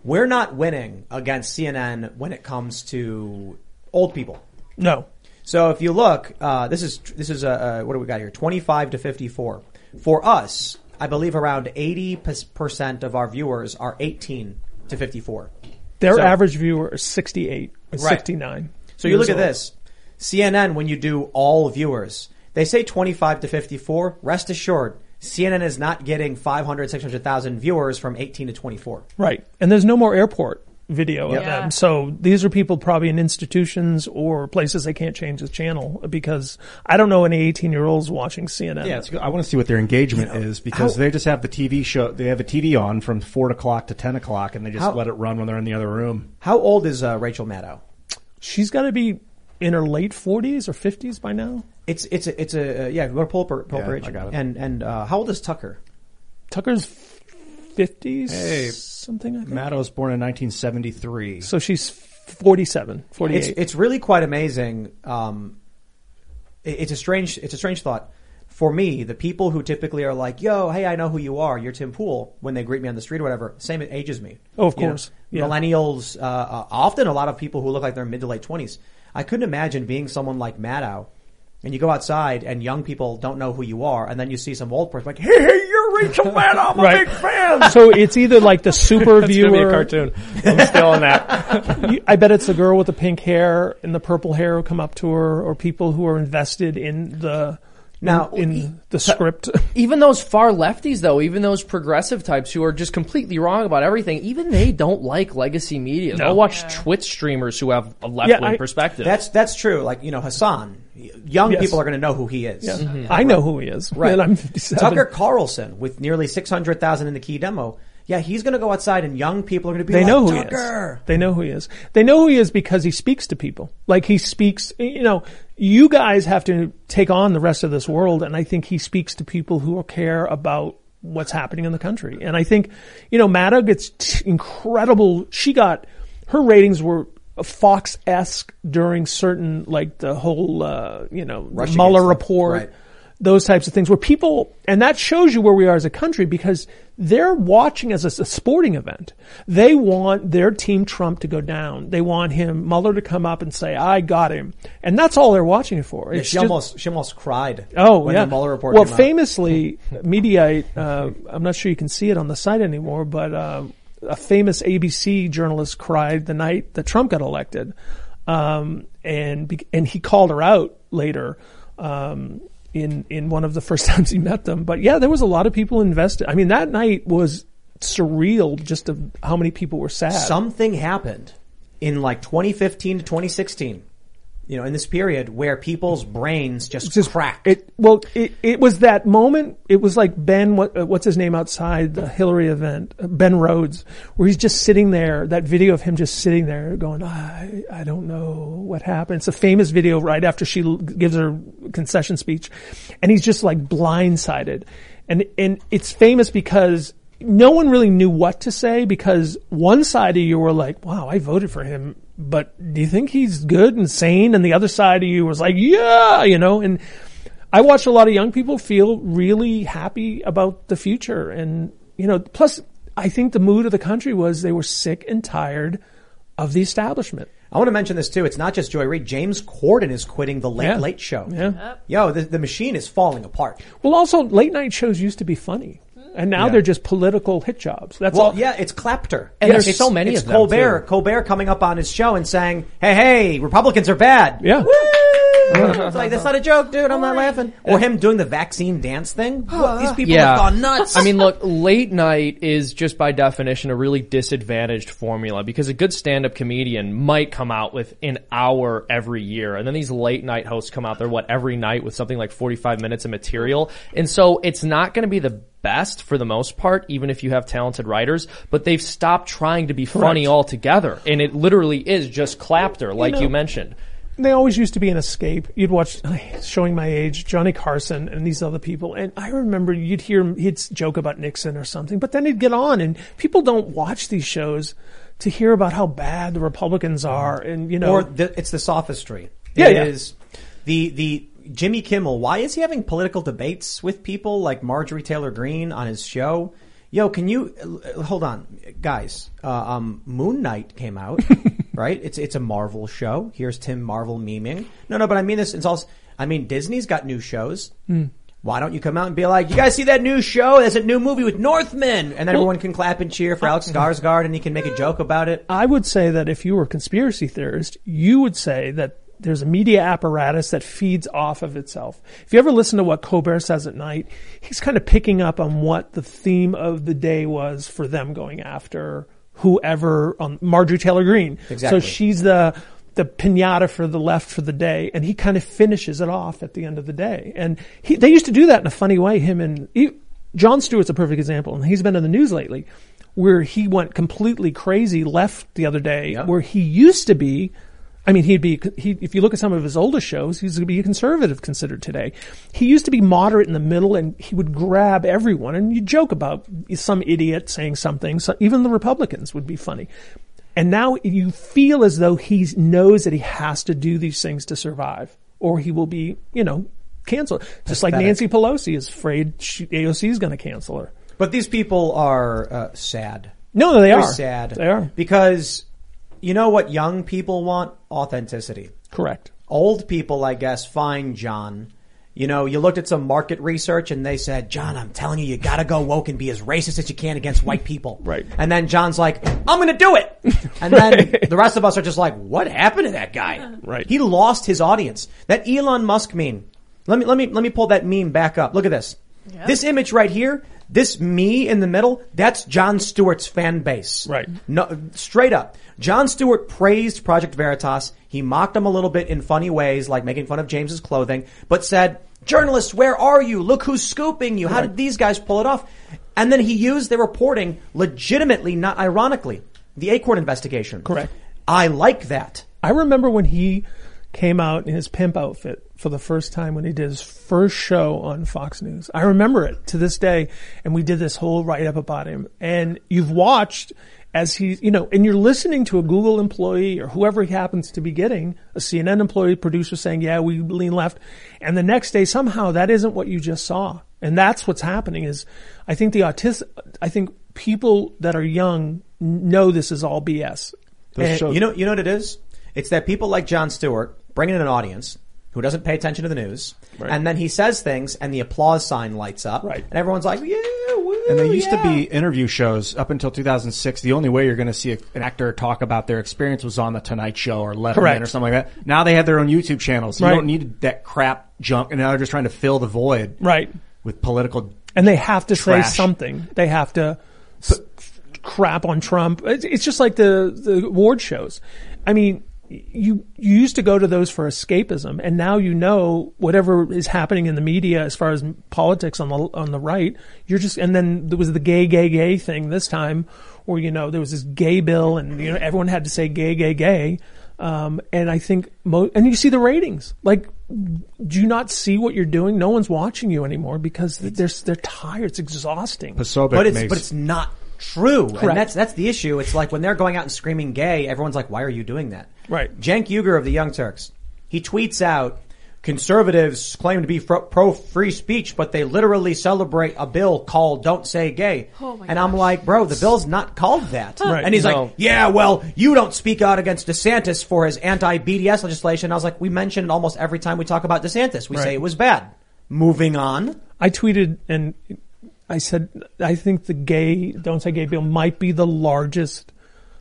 We're not winning against CNN when it comes to old people. No. So if you look, uh, this is this is uh, uh, what do we got here? Twenty five to fifty four. For us, I believe around eighty percent of our viewers are eighteen to fifty four. Their So- average viewer is 68, Right. 69. So you look years at this. CNN, when you do all viewers, they say 25 to 54. Rest assured, CNN is not getting 500, 600,000 viewers from 18 to 24. Right. And there's no more airport video of them. So these are people probably in institutions or places they can't change the channel because I don't know any 18 year olds watching CNN. Yeah, it's good. I want to see what their engagement is because how- they just have the TV show. They have a TV on from four o'clock to ten o'clock, and they just How- let it run when they're in the other room. How old is uh, Rachel Maddow? She's got to be in her late 40s or 50s by now. It's it's a, it's a uh, yeah. Go to pull up her, pull up Yeah, age. I got it. And and uh, how old is Tucker? Tucker's 50s, Hey, something like that. Maddow was born in 1973. So she's 47, 48. It's it's really quite amazing. Um, it- it's a strange it's a strange thought for me. The people who typically are like, "Yo, hey, I know who you are. You're Tim Pool." When they greet me on the street or whatever, same age as me. Oh, of You know, course. Yeah. millennials, uh, uh, often a lot of people who look like they're mid to late twenties. I couldn't imagine being someone like Maddow. And you go outside and young people don't know who you are, and then you see some old person like, "Hey, hey, you're Rachel Maddow. I'm a Right. big fan." so it's either like the super That's viewer. gonna be a cartoon. I'm still on that. You- I bet it's the girl with the pink hair and the purple hair who come up to her, or people who are invested in the Now, in, in the script. Even those far lefties, though, even those progressive types who are just completely wrong about everything, even they don't like legacy media. No. They'll watch Twitch streamers who have a left wing I- perspective. That's that's true. Like you know, Hassan. Young Yes. people are going to know who he is. Yeah. Mm-hmm. I know who he is. Right. And I'm 57. Tucker Carlson with nearly 600,000 in the key demo. Yeah, he's going to go outside and young people are going to be They like, know who Tucker. he is. They know who he is. They know who he is because he speaks to people. Like he speaks, you know, you guys have to take on the rest of this world. And I think he speaks to people who care about what's happening in the country. And I think, you know, Maddow gets t- incredible. She got, her ratings were Fox-esque during certain, like the whole, uh, you know, the Mueller report Right. those types of things where people, and that shows you where we are as a country because they're watching as a, a sporting event. They want their team Trump to go down. They want him, Mueller to come up and say, I got him. And that's all they're watching it for. Yeah, she just- almost she almost cried. Oh when yeah. the Mueller report well, famously, Mediaite. Uh, I'm not sure you can see it on the site anymore, but uh, a famous ABC journalist cried the night that Trump got elected, um, and and he called her out later. Um, in in one of the first times he met them, but yeah, there was a lot of people invested. I mean, that night was surreal, just of how many people were sad. Something happened in like 2015 to 2016. You know, in this period where people's brains just, cracked. It well, it, it was that moment. It was like Ben, what, uh, what's his name outside the Hillary event, uh, Ben Rhodes, where he's just sitting there. That video of him just sitting there, going, I, I don't know what happened. It's a famous video right after she gives her concession speech, and he's just like blindsided, and and it's famous because no one really knew what to say because one side of you were like, wow, I voted for him, but do you think he's good and sane? And the other side of you was like, yeah, you know, and I watched a lot of young people feel really happy about the future. And, you know, plus I think the mood of the country was they were sick and tired of the establishment. I want to mention this too. It's not just Joy Reid. James Corden is quitting the Late Yeah. Late Show. Yeah. Yo, the, the machine is falling apart. Well, also late night shows used to be funny. And now Yeah. they're just political hit jobs. That's well, all. yeah, it's Clapter. And there's It's- so many it's of them, Colbert. too. Colbert coming up on his show and saying, "Hey, hey, Republicans are bad." Yeah. It's like that's not a joke, dude. I'm not laughing. Or him doing the vaccine dance thing. What, these people yeah. have gone nuts. I mean, look, late night is just by definition a really disadvantaged formula because a good stand-up comedian might come out with an hour every year, and then these late night hosts come out there what every night with something like 45 minutes of material, and so it's not going to be the best for the most part, even if you have talented writers, but they've stopped trying to be funny Correct. altogether, and it literally is just clapter, like you, know- mentioned. They always used to be an escape. You'd watch, showing my age, Johnny Carson and these other people. And I remember you'd hear him, he'd joke about Nixon or something, but then he'd get on and people don't watch these shows to hear about how bad the Republicans are. And, you know, or the, it's the sophistry. Yeah, It yeah. is the the Jimmy Kimmel. Why is he having political debates with people like Marjorie Taylor Greene on his show? Yo, can you hold on, guys? Uh, um, Moon Knight came out, right? It's it's a Marvel show. Here's Tim Marvel memeing. No, no, but I mean this. It's also. I mean Disney's got new shows. Hmm. Why don't you come out and be like, you guys see that new show? There's a new movie with Northman, and then everyone can clap and cheer for Alex Skarsgård, and he can make a joke about it. I would say that if you were a conspiracy theorist, you would say that there's a media apparatus that feeds off of itself. If you ever listen to what Colbert says at night, he's kind of picking up on what the theme of the day was for them going after whoever on Marjorie Taylor Greene. Exactly. So she's the the pinata for the left for the day, and he kind of finishes it off at the end of the day. And he, they used to do that in a funny way. Him and he, Jon Stewart's a perfect example, and he's been in the news lately, where he went completely crazy left the other day, where he used to be. I mean, he'd be, he, if you look at some of his older shows, he's going to be a conservative considered today. He used to be moderate in the middle and he would grab everyone and you joke about some idiot saying something. So even the Republicans would be funny. And now you feel as though he knows that he has to do these things to survive or he will be, you know, canceled. Just like Nancy Pelosi is afraid she, AOC is going to cancel her. But these people are uh, sad. No, no, they They're are. sad. They are. because you know what young people want? Authenticity. Correct. Old people, I guess, find Jon. You know, you looked at some market research and they said, Jon, I'm telling you, you gotta go woke and be as racist as you can against white people. Right. And then Jon's like, I'm gonna do it. And then the rest of us are just like, what happened to that guy? Right. He lost his audience. That Elon Musk meme. Let me, let me, let me pull that meme back up. Look at this. This image right here, this me in the middle, that's Jon Stewart's fan base. Right. No, straight up. Jon Stewart praised Project Veritas. He mocked them a little bit in funny ways, like making fun of James's clothing, but said, journalists, where are you? Look who's scooping you. How did these guys pull it off? And then he used their reporting legitimately, not ironically. The Acorn investigation. Correct. I like that. I remember when he came out in his pimp outfit for the first time when he did his first show on Fox News. I remember it to this day. And we did this whole write up about him. And you've watched as he, you know, and you're listening to a Google employee or whoever he happens to be getting, a CNN employee, producer saying, yeah, we lean left. And the next day, somehow that isn't what you just saw. And that's what's happening is I think the autistic, I think people that are young know this is all BS. And And- you know, you know what it is? It's that people like Jon Stewart bring in an audience who doesn't pay attention to the news, Right. and then he says things, and the applause sign lights up, Right. and everyone's like, "Yeah, And there used to be interview shows up until 2006. The only way you're going to see a, an actor talk about their experience was on the Tonight Show or Letterman Correct. or something like that. Now they have their own YouTube channels. You Right. don't need that crap junk, and now they're just trying to fill the void Right. with political. and they have to say something. They have to s- crap on Trump. It's, it's just like the the award shows. I mean, you you used to go to those for escapism, and now you know whatever is happening in the media as far as politics on the on the right. You're just and then there was the gay gay gay thing this time, where you know there was this gay bill, and you know everyone had to say gay gay gay. Um, and I think mo- and you see the ratings. Like, do you not see what you're doing? No one's watching you anymore because they're they're tired. It's exhausting. Posobiec but it's makes- but it's not true, Correct. and that's that's the issue. It's like when they're going out and screaming gay, everyone's like, "Why are you doing that?" Right. Cenk Uygur of the Young Turks, he tweets out, "Conservatives claim to be pro free speech, but they literally celebrate a bill called "Don't Say Gay." Oh my and I'm like, "Bro, the bill's not called that." Right. And he's No. like, "Yeah, well, you don't speak out against DeSantis for his anti-BDS legislation." I was like, "We mention it almost every time we talk about DeSantis. We Right. say it was bad." Moving on. I tweeted and I said I think the gay don't say gay bill might be the largest,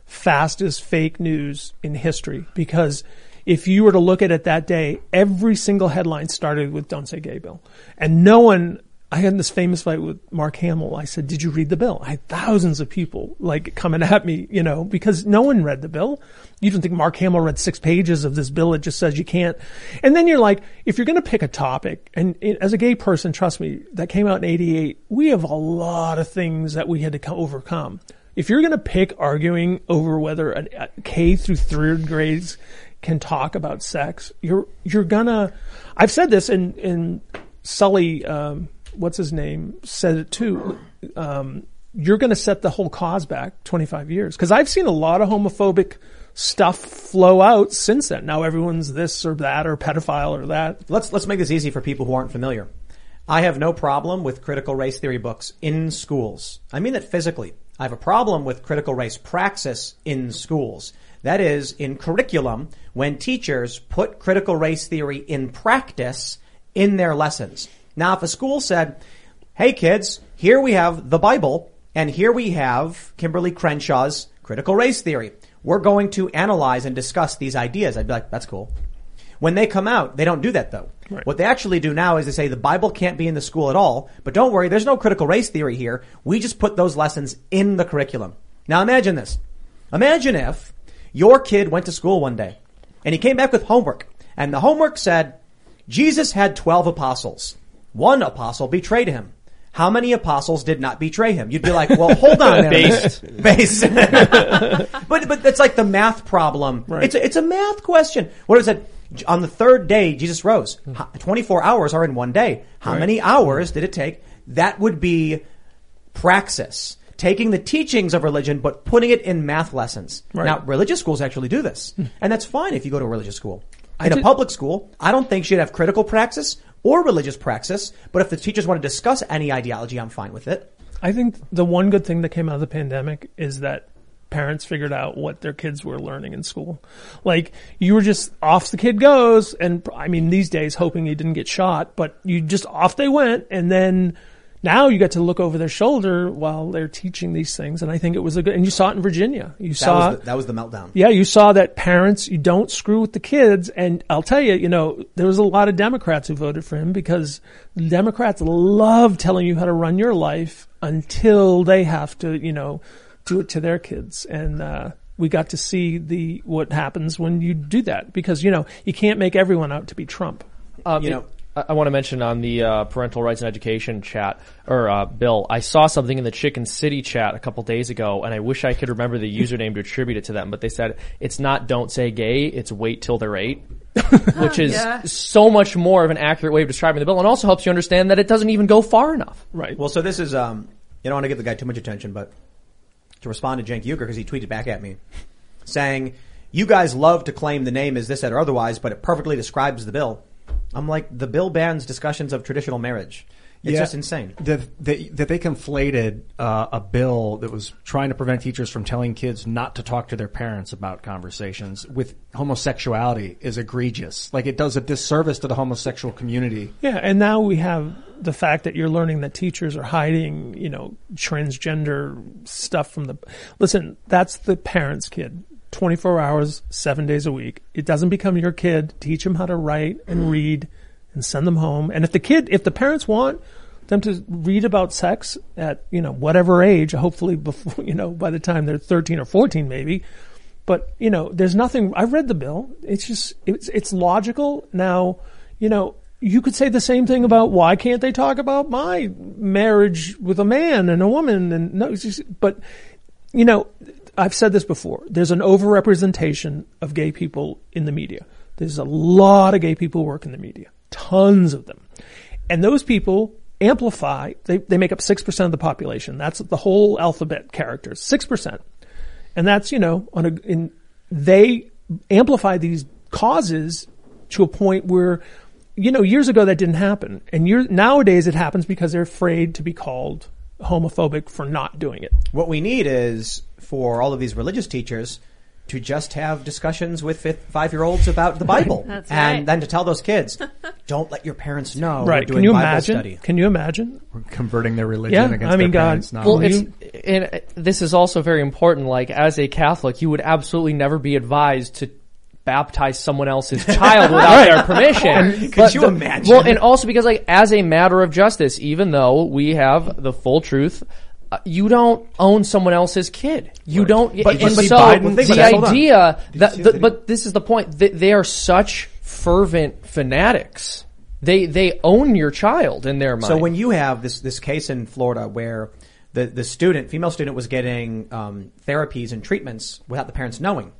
fastest fake news in history because if you were to look at it that day, every single headline started with "Don't say gay bill," and no one. I had this famous fight with Mark Hamill. I said, "Did you read the bill?" I had thousands of people like coming at me, you know, because no one read the bill. You don't think Mark Hamill read six pages of this bill? It just says you can't. And then you're like, if you're going to pick a topic, and as a gay person, trust me, that came out in '88. We have a lot of things that we had to co- overcome. If you're going to pick arguing over whether a K through third grades can talk about sex, you're you're gonna. I've said this in in Sully. Um, what's his name said it too. Um, you're going to set the whole cause back 25 years because I've seen a lot of homophobic stuff flow out since then. Now everyone's this or that or pedophile or that. Let's let's make this easy for people who aren't familiar. I have no problem with critical race theory books in schools. I mean that physically. I have a problem with critical race praxis in schools. That is, in curriculum, when teachers put critical race theory in practice in their lessons. Now, if a school said, hey kids, here we have the Bible, and here we have Kimberlé Crenshaw's critical race theory. We're going to analyze and discuss these ideas. I'd be like, that's cool. When they come out, they don't do that though. Right. What they actually do now is they say the Bible can't be in the school at all, but don't worry, there's no critical race theory here. We just put those lessons in the curriculum. Now imagine this. Imagine if your kid went to school one day and he came back with homework and the homework said, Jesus had 12 apostles. One apostle betrayed him. How many apostles did not betray him? You'd be like, well, hold on. there. Based. Based. but, but it's like the math problem. Right. It's a, it's a math question. What if it on the third day, Jesus rose. 24 hours are in one day. How Right. many hours did it take? That would be praxis. Taking the teachings of religion, but putting it in math lessons. Right. Now, religious schools actually do this. Hmm. And that's fine if you go to a religious school. In a public school, I don't think you should have critical praxis or religious praxis, but if the teachers want to discuss any ideology, I'm fine with it. I think the one good thing that came out of the pandemic is that parents figured out what their kids were learning in school. Like you were just off the kid goes, and I mean these days hoping he didn't get shot, but you just off they went, and then now you get to look over their shoulder while they're teaching these things, and I think it was a good. And you saw it in Virginia. You That, saw was, the, that was the meltdown. yeah, you saw that parents, you don't screw with the kids. And I'll tell you, you know, there was a lot of Democrats who voted for him because Democrats love telling you how to run your life until they have to, you know, do it to their kids. And, uh, we got to see the, what happens when you do that because, you know, you can't make everyone out to be Trump. Um, You know- I, I want to mention on the uh, parental rights and education chat or uh, bill, I saw something in the Chicken City chat a couple days ago, and I wish I could remember the username to attribute it to them. But they said it's not "Don't say gay," it's "Wait till they're eight. which is Yeah. so much more of an accurate way of describing the bill, and also helps you understand that it doesn't even go far enough. Right. Well, so this is, um, you don't want to give the guy too much attention, but to respond to Cenk Uygur, because he tweeted back at me saying, you guys love to claim the name is this, that, or otherwise, but it perfectly describes the bill. I'm like, the bill bans discussions of traditional marriage. It's Yeah. just insane. That, that, that they conflated uh, a bill that was trying to prevent teachers from telling kids not to talk to their parents about conversations with homosexuality is egregious. Like it does a disservice to the homosexual community. Yeah, and now we have the fact that you're learning that teachers are hiding, you know, transgender stuff from the, listen, that's the parent's kid. 24 hours, seven days a week. It doesn't become your kid. Teach them how to write and read and send them home. And if the kid, if the parents want them to read about sex at, you know, whatever age, hopefully before, you know, by the time they're 13 or 14 maybe, but you know, there's nothing. I've read the bill. It's just it's it's logical. Now, you know, you could say the same thing about why can't they talk about my marriage with a man and a woman and no, just, but you know, I've said this before. There's an overrepresentation of gay people in the media. There's a lot of gay people work in the media, tons of them, and those people amplify. They they make up six percent of the population. That's the whole alphabet characters, six percent and that's you know on a in they amplify these causes to a point where you know years ago that didn't happen and year, nowadays it happens because they're afraid to be called homophobic for not doing it What we need is for all of these religious teachers to just have discussions with five year olds about the Bible. That's and right. then to tell those kids, don't let your parents know right we're doing can you Bible imagine study. can you imagine We're converting their religion Yeah, against I mean, their God- parents. Not Well, it's and uh, this is also very important. Like as a Catholic, you would absolutely never be advised to baptize someone else's child without their permission. Could you imagine? Well, and also because like as a matter of justice, even though we have the full truth. Uh, you don't own someone else's kid. You don't. But- and but so Biden- the idea that, the, the but this is the point. They, they are such fervent fanatics. They they own your child in their mind. So when you have this this case in Florida where the the student, female student, was getting um, therapies and treatments without the parents knowing,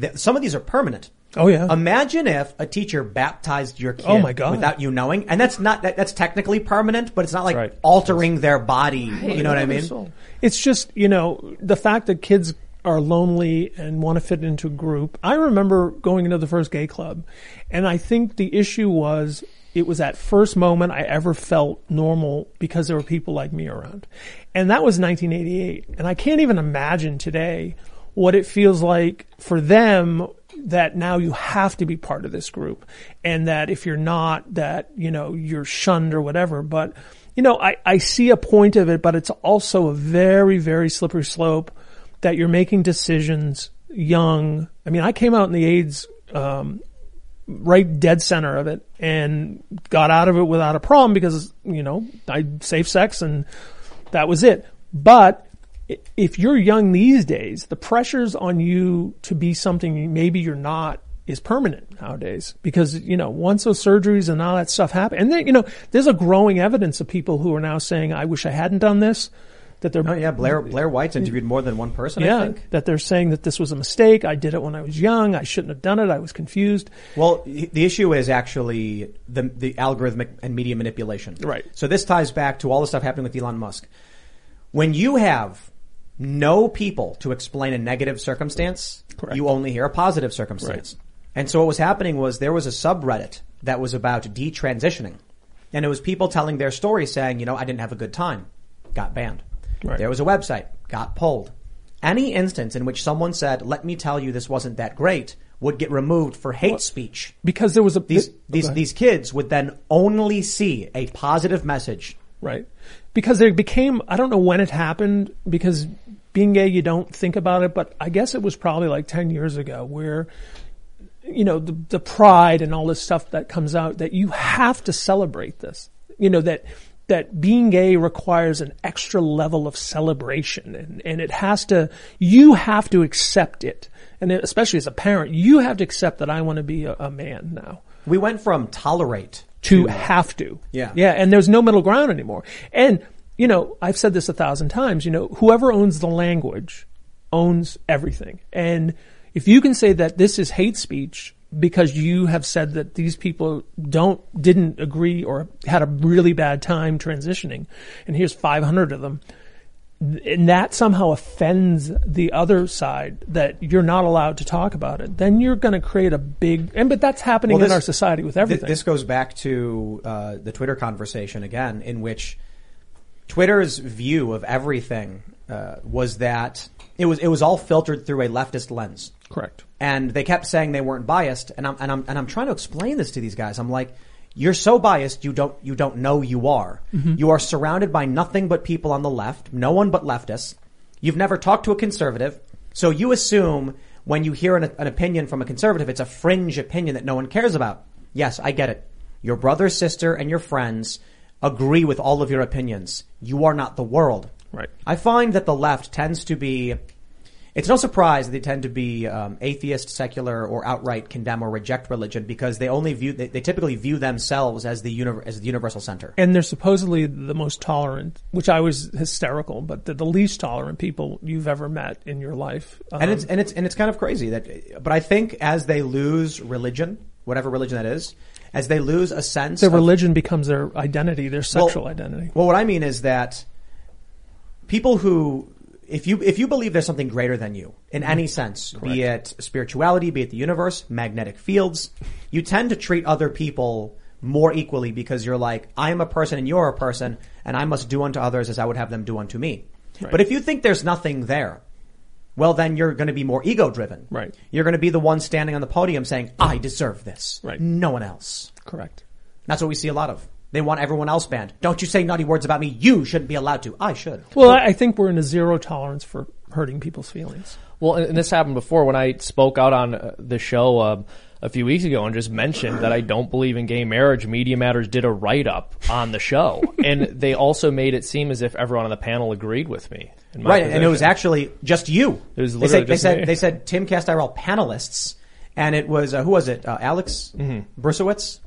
th- some of these are permanent. Oh, yeah. Imagine if a teacher baptized your kid Oh, my God. without you knowing, and that's not that, that's technically permanent, but it's not like Right. altering their body. You know what I mean? It's just, you know, the fact that kids are lonely and want to fit into a group. I remember going into the first gay club, and I think the issue was it was that first moment I ever felt normal because there were people like me around. And that was 1988. And I can't even imagine today what it feels like for them that now you have to be part of this group and that if you're not that you know you're shunned or whatever. But you know I, I see a point of it but it's also a very very slippery slope that you're making decisions young. I mean i came out in the aids um, right dead center of it and got out of it without a problem because you know i safe sex and that was it. But if you're young these days, the pressures on you to be something maybe you're not is permanent nowadays because, you know, once those surgeries and all that stuff happen, and then, you know, there's a growing evidence of people who are now saying, I wish I hadn't done this, that they're, Oh yeah, Blair Blair White's interviewed more than one person. I yeah, think. that they're saying that this was a mistake. I did it when I was young. I shouldn't have done it. I was confused. Well, the issue is actually the the algorithmic and media manipulation. Right. So this ties back to all the stuff happening with Elon Musk. When you have no people to explain a negative circumstance, Correct. you only hear a positive circumstance. And so what was happening was there was a subreddit that was about detransitioning. And it was people telling their story saying, you know, I didn't have a good time. Got banned. Right. There was a website. Got pulled. Any instance in which someone said, let me tell you this wasn't that great would get removed for hate speech. Because there was a, These, oh, these, these kids would then only see a positive message. Right. Because there became, I don't know when it happened, because being gay, you don't think about it, but I guess it was probably like 10 years ago where, you know, the, the pride and all this stuff that comes out that you have to celebrate this. You know, that, that being gay requires an extra level of celebration and, and it has to, you have to accept it. And especially as a parent, you have to accept that I want to be a, a man now We went from tolerate to have to. Yeah. Yeah. And there's no middle ground anymore. And, you know, I've said this a thousand times, you know, whoever owns the language owns everything. And if you can say that this is hate speech because you have said that these people don't, didn't agree or had a really bad time transitioning, and here's 500 of them, and that somehow offends the other side that you're not allowed to talk about it, then you're going to create a big, and but that's happening Well, in our society with Th- everything. This goes back to uh, the Twitter conversation again, in which Twitter's view of everything uh, was that it was it was all filtered through a leftist lens. Correct. And they kept saying they weren't biased, and I'm and I'm and I'm trying to explain this to these guys. I'm like, You're so biased you don't you don't know you are. Mhm. You are surrounded by nothing but people on the left, no one but leftists. You've never talked to a conservative, so you assume when you hear an, an opinion from a conservative, it's a fringe opinion that no one cares about. Yes, I get it. Your brother, sister, and your friends agree with all of your opinions. You are not the world. Right. I find that the left tends to be. It's no surprise that they tend to be um, atheist, secular, or outright condemn or reject religion because they only view they, they typically view themselves as the as the universal center. And they're supposedly the most tolerant, which I was hysterical, but they're the least tolerant people you've ever met in your life. and it's Um, and it's and it's kind of crazy that. But I think as they lose religion, whatever religion that is, as they lose a sense, their of, religion becomes their identity, their sexual Well- identity. Well, what I mean is that people who, if you if you believe there's something greater than you in any mm-hmm. sense, be it spirituality, be it the universe, magnetic fields, you tend to treat other people more equally because you're like, I am a person and you're a person, and I must do unto others as I would have them do unto me. Right. But if you think there's nothing there, well, then you're going to be more ego driven. Right. You're going to be the one standing on the podium saying, I deserve this. Right. No one else. Correct. That's what we see a lot of. They want everyone else banned. Don't you say naughty words about me. You shouldn't be allowed to. I should. Well, I I think we're in a zero tolerance for hurting people's feelings. Well, and and this happened before when I spoke out on uh, the show um, a few weeks ago and just mentioned that I don't believe in gay marriage. Media Matters did a write up on the show, and they also made it seem as if everyone on the panel agreed with me. in my Right. And it was actually just you. It was they literally said, they just said, me. they said Timcast IRL panelists and it was, uh, who was it? Uh, Alex Mm-hmm. Brusewitz?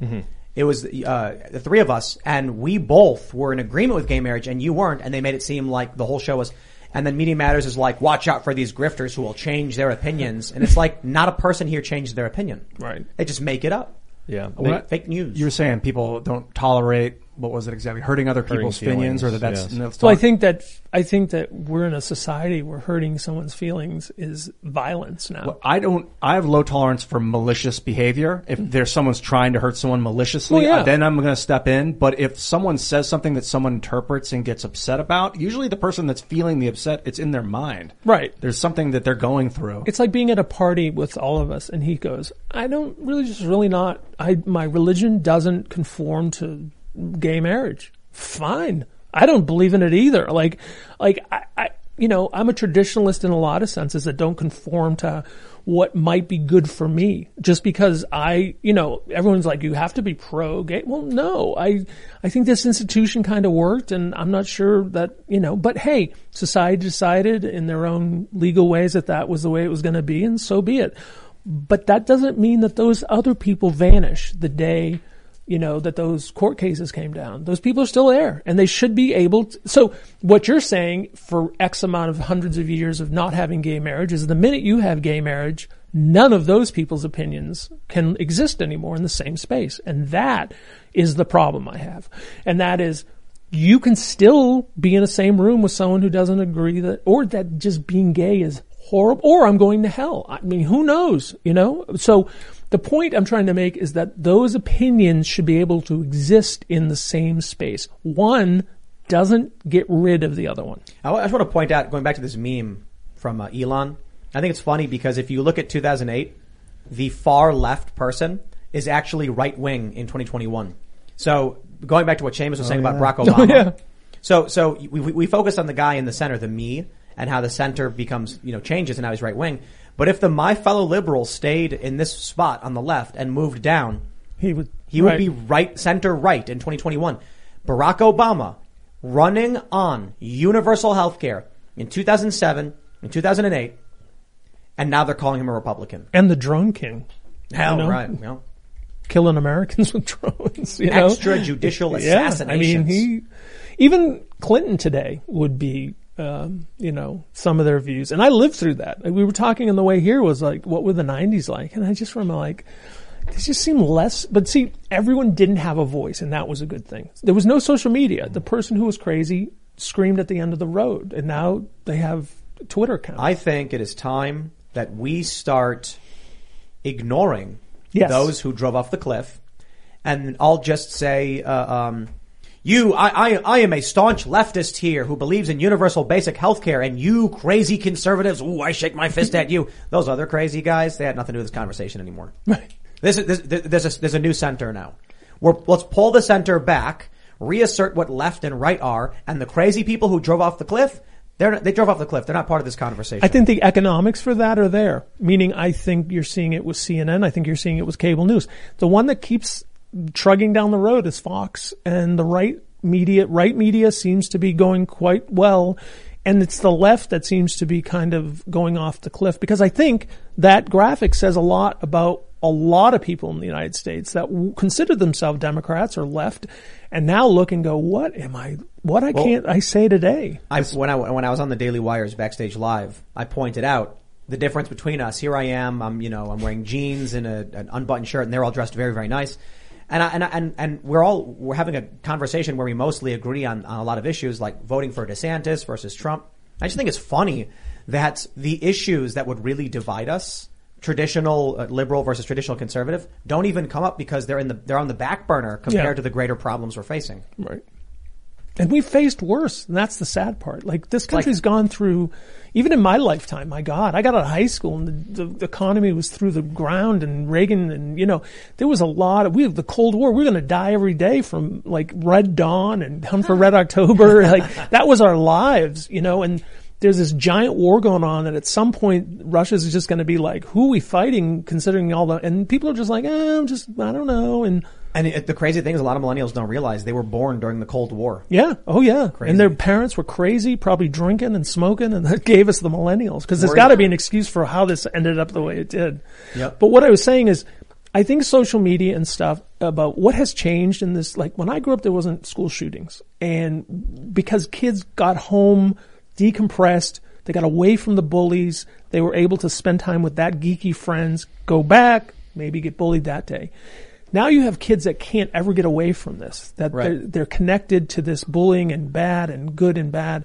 It was, uh, the three of us and we both were in agreement with gay marriage and you weren't and they made it seem like the whole show was, and then Media Matters is like, watch out for these grifters who will change their opinions. And it's like, not a person here changed their opinion. Right. They just make it up. Yeah. Fake news. You were saying people don't tolerate what was it exactly? Hurting other Hurting people's opinions, or that that's. yes. no, Well, I not- think that I think that we're in a society where hurting someone's feelings is violence now. Well, I don't. I have low tolerance for malicious behavior. If mm. there's someone's trying to hurt someone maliciously, Well, yeah. then I'm going to step in. But if someone says something that someone interprets and gets upset about, usually the person that's feeling the upset, it's in their mind. Right. There's something that they're going through. It's like being at a party with all of us, and he goes, "I don't really, just really not. I my religion doesn't conform to gay marriage. Fine, I don't believe in it either. Like, like I, I, you know, I'm a traditionalist in a lot of senses that don't conform to what might be good for me. Just because I, you know, everyone's like, you have to be pro gay. Well, no, I, I think this institution kind of worked, and I'm not sure that you know. But hey, society decided in their own legal ways that that was the way it was going to be, and so be it. But that doesn't mean that those other people vanish the day, you know, that those court cases came down. Those people are still there and they should be able to. So what you're saying for X amount of hundreds of years of not having gay marriage is the minute you have gay marriage, none of those people's opinions can exist anymore in the same space. And that is the problem I have. And that is, you can still be in the same room with someone who doesn't agree that, or that just being gay is horrible, or I'm going to hell. I mean, who knows, you know? So the point I'm trying to make is that those opinions should be able to exist in the same space. One doesn't get rid of the other one. I just want to point out, going back to this meme from uh, Elon, I think it's funny because if you look at 2008, the far left person is actually right wing in 2021. So going back to what Seamus was saying about Barack Obama. yeah. So, so we, we we focus on the guy in the center, the me, and how the center becomes, you know, changes and now he's right wing. But if the my fellow liberal stayed in this spot on the left and moved down, He would, he would be right, center right in 2021. Barack Obama running on universal health care in 2007, in 2008, and now they're calling him a Republican. and the drone king. Hell, You know? right. Yeah. killing Americans with drones. You know? Extrajudicial Yeah, I mean, he even Clinton today would be, um, you know, some of their views, and I lived through that. Like, we were talking on the way here was like, what were the '90s like? And I just remember like. They just seemed less, but see, everyone didn't have a voice, and that was a good thing. There was no social media. The person who was crazy screamed at the end of the road, and now they have Twitter accounts. I think it is time that we start ignoring Yes. those who drove off the cliff, and I'll just say, uh, um, "You, I, I, I am a staunch leftist here who believes in universal basic health care, and you crazy conservatives, ooh, I shake my fist at you. Those other crazy guys, they had nothing to do with this conversation anymore. Right. This is this, there's a there's a new center now. We're, let's pull the center back, reassert what left and right are, and the crazy people who drove off the cliff, they're not, they drove off the cliff. They're not part of this conversation. I think the economics for that are there. Meaning, I think you're seeing it with CNN. I think you're seeing it with cable news. The one that keeps trugging down the road is Fox, and the right media, right media seems to be going quite well. And it's the left that seems to be kind of going off the cliff because I think that graphic says a lot about a lot of people in the United States that w- consider themselves Democrats or left and now look and go, what am I, what I Well- can't I say today? I, when I when I was on the Daily Wire's backstage live, I pointed out the difference between us. Here I am. I'm you know I'm wearing jeans and a, an unbuttoned shirt, and they're all dressed very very nice. And I, and I, and and we're all we're having a conversation where we mostly agree on, on a lot of issues like voting for DeSantis versus Trump. I just think it's funny that the issues that would really divide us traditional uh, liberal versus traditional conservative don't even come up because they're in the they're on the back burner compared Yeah. to the greater problems we're facing. Right. And we faced worse, and that's the sad part. Like this country's gone through, even in my lifetime. My God, I got out of high school, and the, the, economy was through the ground, and Reagan, and you know, there was a lot of we have the Cold War. We're going to die every day from like Red Dawn and Hunt for Red October. like that was our lives, you know, and. There's this giant war going on that at some point Russia's just going to be like, who are we fighting considering all the, and people are just like, eh, I'm just, I don't know. And And it, the crazy thing is, a lot of millennials don't realize they were born during the Cold War. Yeah. Oh, yeah. Crazy. And their parents were crazy, probably drinking and smoking, and that gave us the millennials. Because there's got to be an excuse for how this ended up the way it did. Yep. But what I was saying is, I think social media and stuff about what has changed in this. Like when I grew up, there wasn't school shootings, and because kids got home decompressed, they got away from the bullies. They were able to spend time with that geeky friends, go back, maybe get bullied that day. Now you have kids that can't ever get away from this, that Right. they're, they're connected to this bullying and bad and good and bad.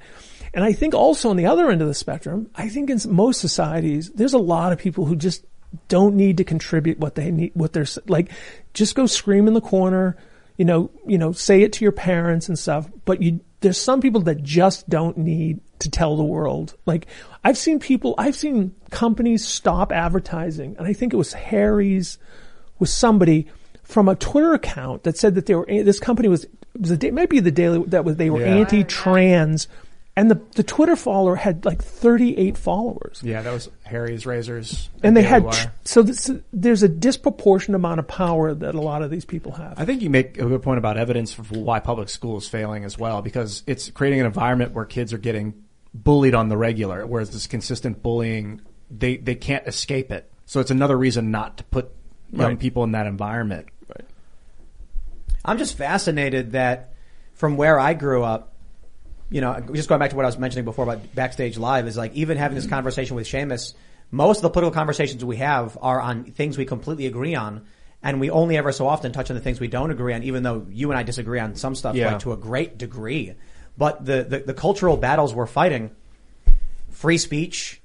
And I think also on the other end of the spectrum, I think in most societies, there's a lot of people who just don't need to contribute what they need, what they're like, just go scream in the corner, you know, you know, say it to your parents and stuff. But you, there's some people that just don't need to tell the world. Like I've seen people, I've seen companies stop advertising, and I think it was Harry's, was somebody from a Twitter account that said that they were this company was, was a, it might be the daily that was they were Yeah. anti-trans, and the the Twitter follower had like 38 followers. Yeah, that was Harry's Razors. And they had, tr- so this, there's a disproportionate amount of power that a lot of these people have. I think you make a good point about evidence for why public school is failing as well, because it's creating an environment where kids are getting bullied on the regular, whereas this consistent bullying, they, they can't escape it. So it's another reason not to put young Right. people in that environment. I'm just fascinated that from where I grew up, you know, just going back to what I was mentioning before about backstage live is like even having this mm-hmm. conversation with Seamus, most of the political conversations we have are on things we completely agree on. And we only ever so often touch on the things we don't agree on, even though you and I disagree on some stuff Yeah. like to a great degree. But the, the, the cultural battles we're fighting, free speech,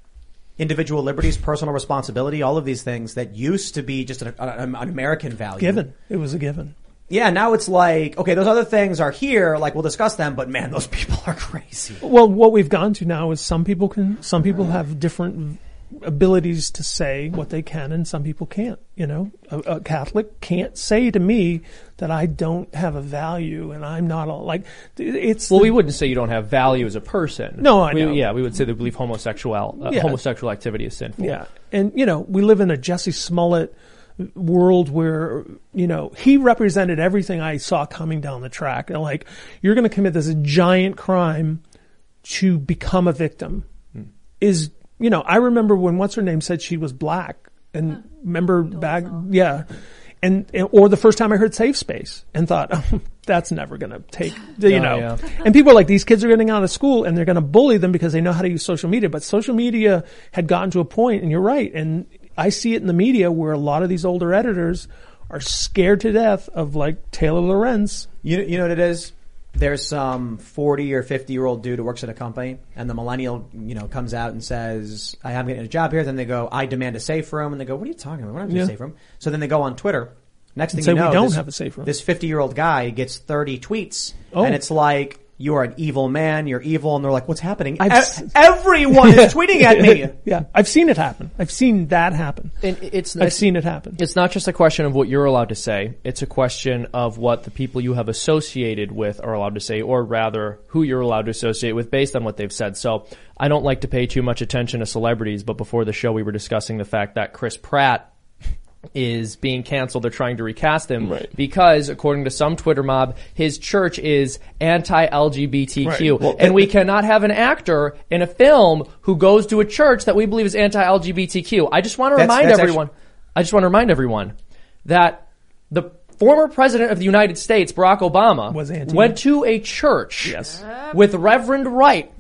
individual liberties, personal responsibility, all of these things that used to be just an, an, an American value. given. It was a given. Yeah, now it's like, okay, those other things are here, like we'll discuss them, but man, those people are crazy. Well, what we've gone to now is some people can, some people have different abilities to say what they can and some people can't, you know. A, a Catholic can't say to me that I don't have a value and I'm not a, like, it's. Well, the- we wouldn't say you don't have value as a person. No, I We- know. Yeah, we would say that we believe homosexual uh, Yeah. homosexual activity is sinful. Yeah. And, you know, we live in a Jussie Smollett world where, you know, he represented everything I saw coming down the track. And like, you're going to commit this giant crime to become a victim hmm. is, you know, I remember when what's her name said she was black and remember back, yeah. And, and- or the first time I heard safe space and thought, oh, that's never going to take, you Oh, know, yeah. and people are like, these kids are getting out of school and they're going to bully them because they know how to use social media. But social media had gotten to a point, and you're right. And I see it in the media where a lot of these older editors are scared to death of like Taylor Lorenz. You, you know what it is? There's some 40 or 50 year old dude who works at a company and the millennial, you know, comes out and says, I am getting a job here. Then they go, I demand a safe room. And they go, what are you talking about? We're not doing Yeah. a safe room. So then they go on Twitter. Next thing you know, "We don't this, have a safe room." This 50 year old guy gets 30 tweets Oh. and it's like, you are an evil man, you're evil, and they're like, what's happening? I've E- s- everyone is tweeting at me. yeah, I've seen it happen. I've seen that happen. And it's I've seen it happen. It's not just a question of what you're allowed to say. It's a question of what the people you have associated with are allowed to say, or rather, who you're allowed to associate with based on what they've said. So I don't like to pay too much attention to celebrities, but before the show we were discussing the fact that Chris Pratt is being canceled. They're trying to recast him because, according to some Twitter mob, his church is anti-LGBTQ, Right. Well, and we cannot have an actor in a film who goes to a church that we believe is anti-LGBTQ. I just want to That's- remind that's everyone. I just want to remind everyone that the former president of the United States, Barack Obama, Was anti- went to a church Yes. with Reverend Wright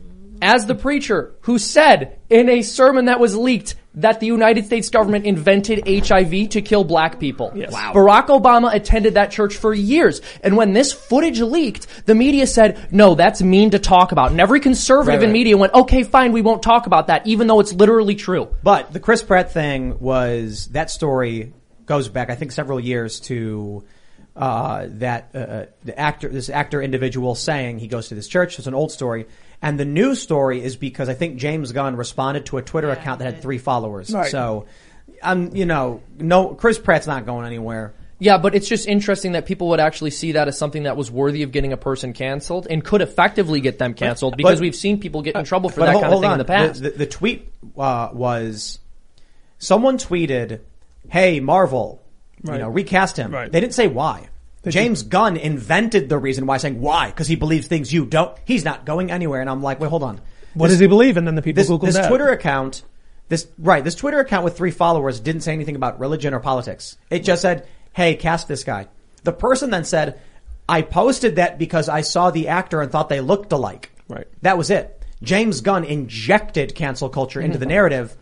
as the preacher who said in a sermon that was leaked that the United States government invented HIV to kill black people. Yes. Wow. Barack Obama attended that church for years. And when this footage leaked, the media said, no, that's mean to talk about. And every conservative Right, in right. media went, okay, fine, we won't talk about that, even though it's literally true. But the Chris Pratt thing was that story goes back, I think, several years to uh, that uh, the actor, this actor individual saying he goes to this church. It's an old story, and the new story is because I think James Gunn responded to a Twitter account that had three followers. Right. So, um, you know, no, Chris Pratt's not going anywhere. Yeah, but it's just interesting that people would actually see that as something that was worthy of getting a person canceled and could effectively get them canceled because But- we've seen people get in trouble for But that hold- kind of thing on. in the past. The, the, the tweet uh, was someone tweeted, "Hey Marvel, Right. you know, recast him." Right. They didn't say why. James Gunn invented the reason why, saying why because he believes things you don't. He's not going anywhere, and I'm like, wait, hold on. What This- does he believe? And then the people This, Google this that. Twitter account, this right, this Twitter account with three followers didn't say anything about religion or politics. It just said, "Hey, cast this guy." The person then said, "I posted that because I saw the actor and thought they looked alike." Right. That was it. James Gunn injected cancel culture into the narrative.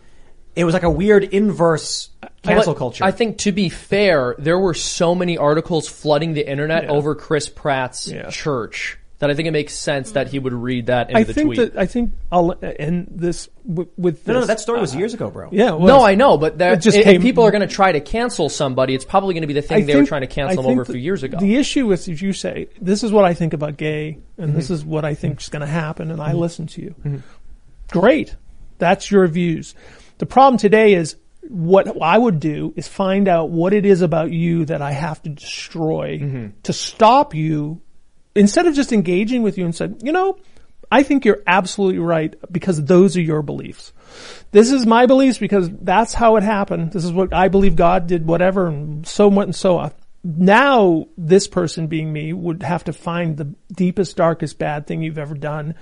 It was like a weird inverse cancel But culture. I think to be fair, there were so many articles flooding the internet Yeah. over Chris Pratt's Yeah. church that I think it makes sense that he would read that into I the think tweet. that I think I'll end this with, with no, no, this. that story was uh, years ago, bro. Yeah, it no. I know, but that, It just if came- people are going to try to cancel somebody, it's probably going to be the thing I they were think- trying to I cancel him think over a the- few years ago. The issue is, as you say, this is what I think about gay, and this Mm-hmm. is what I think is going to happen, and I mm-hmm. listen to you. Mm-hmm. Great, that's your views. The problem today is what I would do is find out what it is about you that I have to destroy Mm-hmm. to stop you, instead of just engaging with you and said, you know, I think you're absolutely right because those are your beliefs. This is my beliefs because that's how it happened. This is what I believe God did, whatever, and so what and so on. Now, this person being me would have to find the deepest, darkest bad thing you've ever done,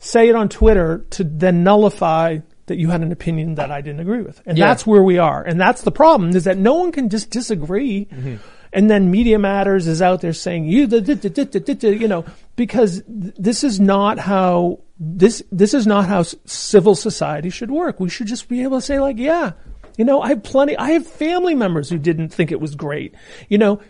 say it on Twitter to then nullify that you had an opinion that I didn't agree with. And Yeah. that's where we are. And that's the problem is that no one can just disagree. Mm-hmm. And then Media Matters is out there saying you, the, the, the, the, the, the, you know, because th- this is not how this this is not how civil society should work. We should just be able to say like, yeah, you know, I have plenty. I have family members who didn't think it was great, you know,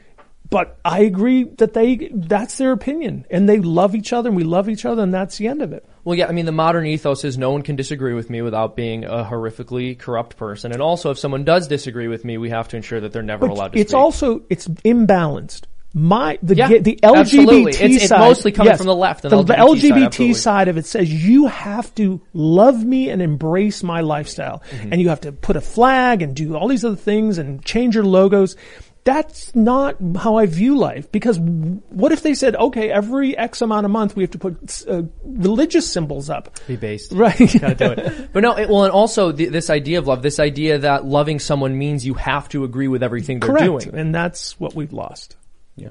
but I agree that they that's their opinion and they love each other and we love each other and that's the end of it. Well, yeah, I mean, the modern ethos is no one can disagree with me without being a horrifically corrupt person. And also, if someone does disagree with me, we have to ensure that they're never But allowed to speak. it's speak. also it's imbalanced. My the Yeah, the absolutely. LGBT It's- it's side, mostly coming from the left the, the LGBT side, side of it says you have to love me and embrace my lifestyle, Mm-hmm. and you have to put a flag and do all these other things and change your logos. That's not how I view life. Because what if they said, okay, every X amount of month we have to put uh, religious symbols up? be based. Right. Gotta do it. But no, it, well, and also the, this idea of love, this idea that loving someone means you have to agree with everything they're Correct. doing. And that's what we've lost. Yeah.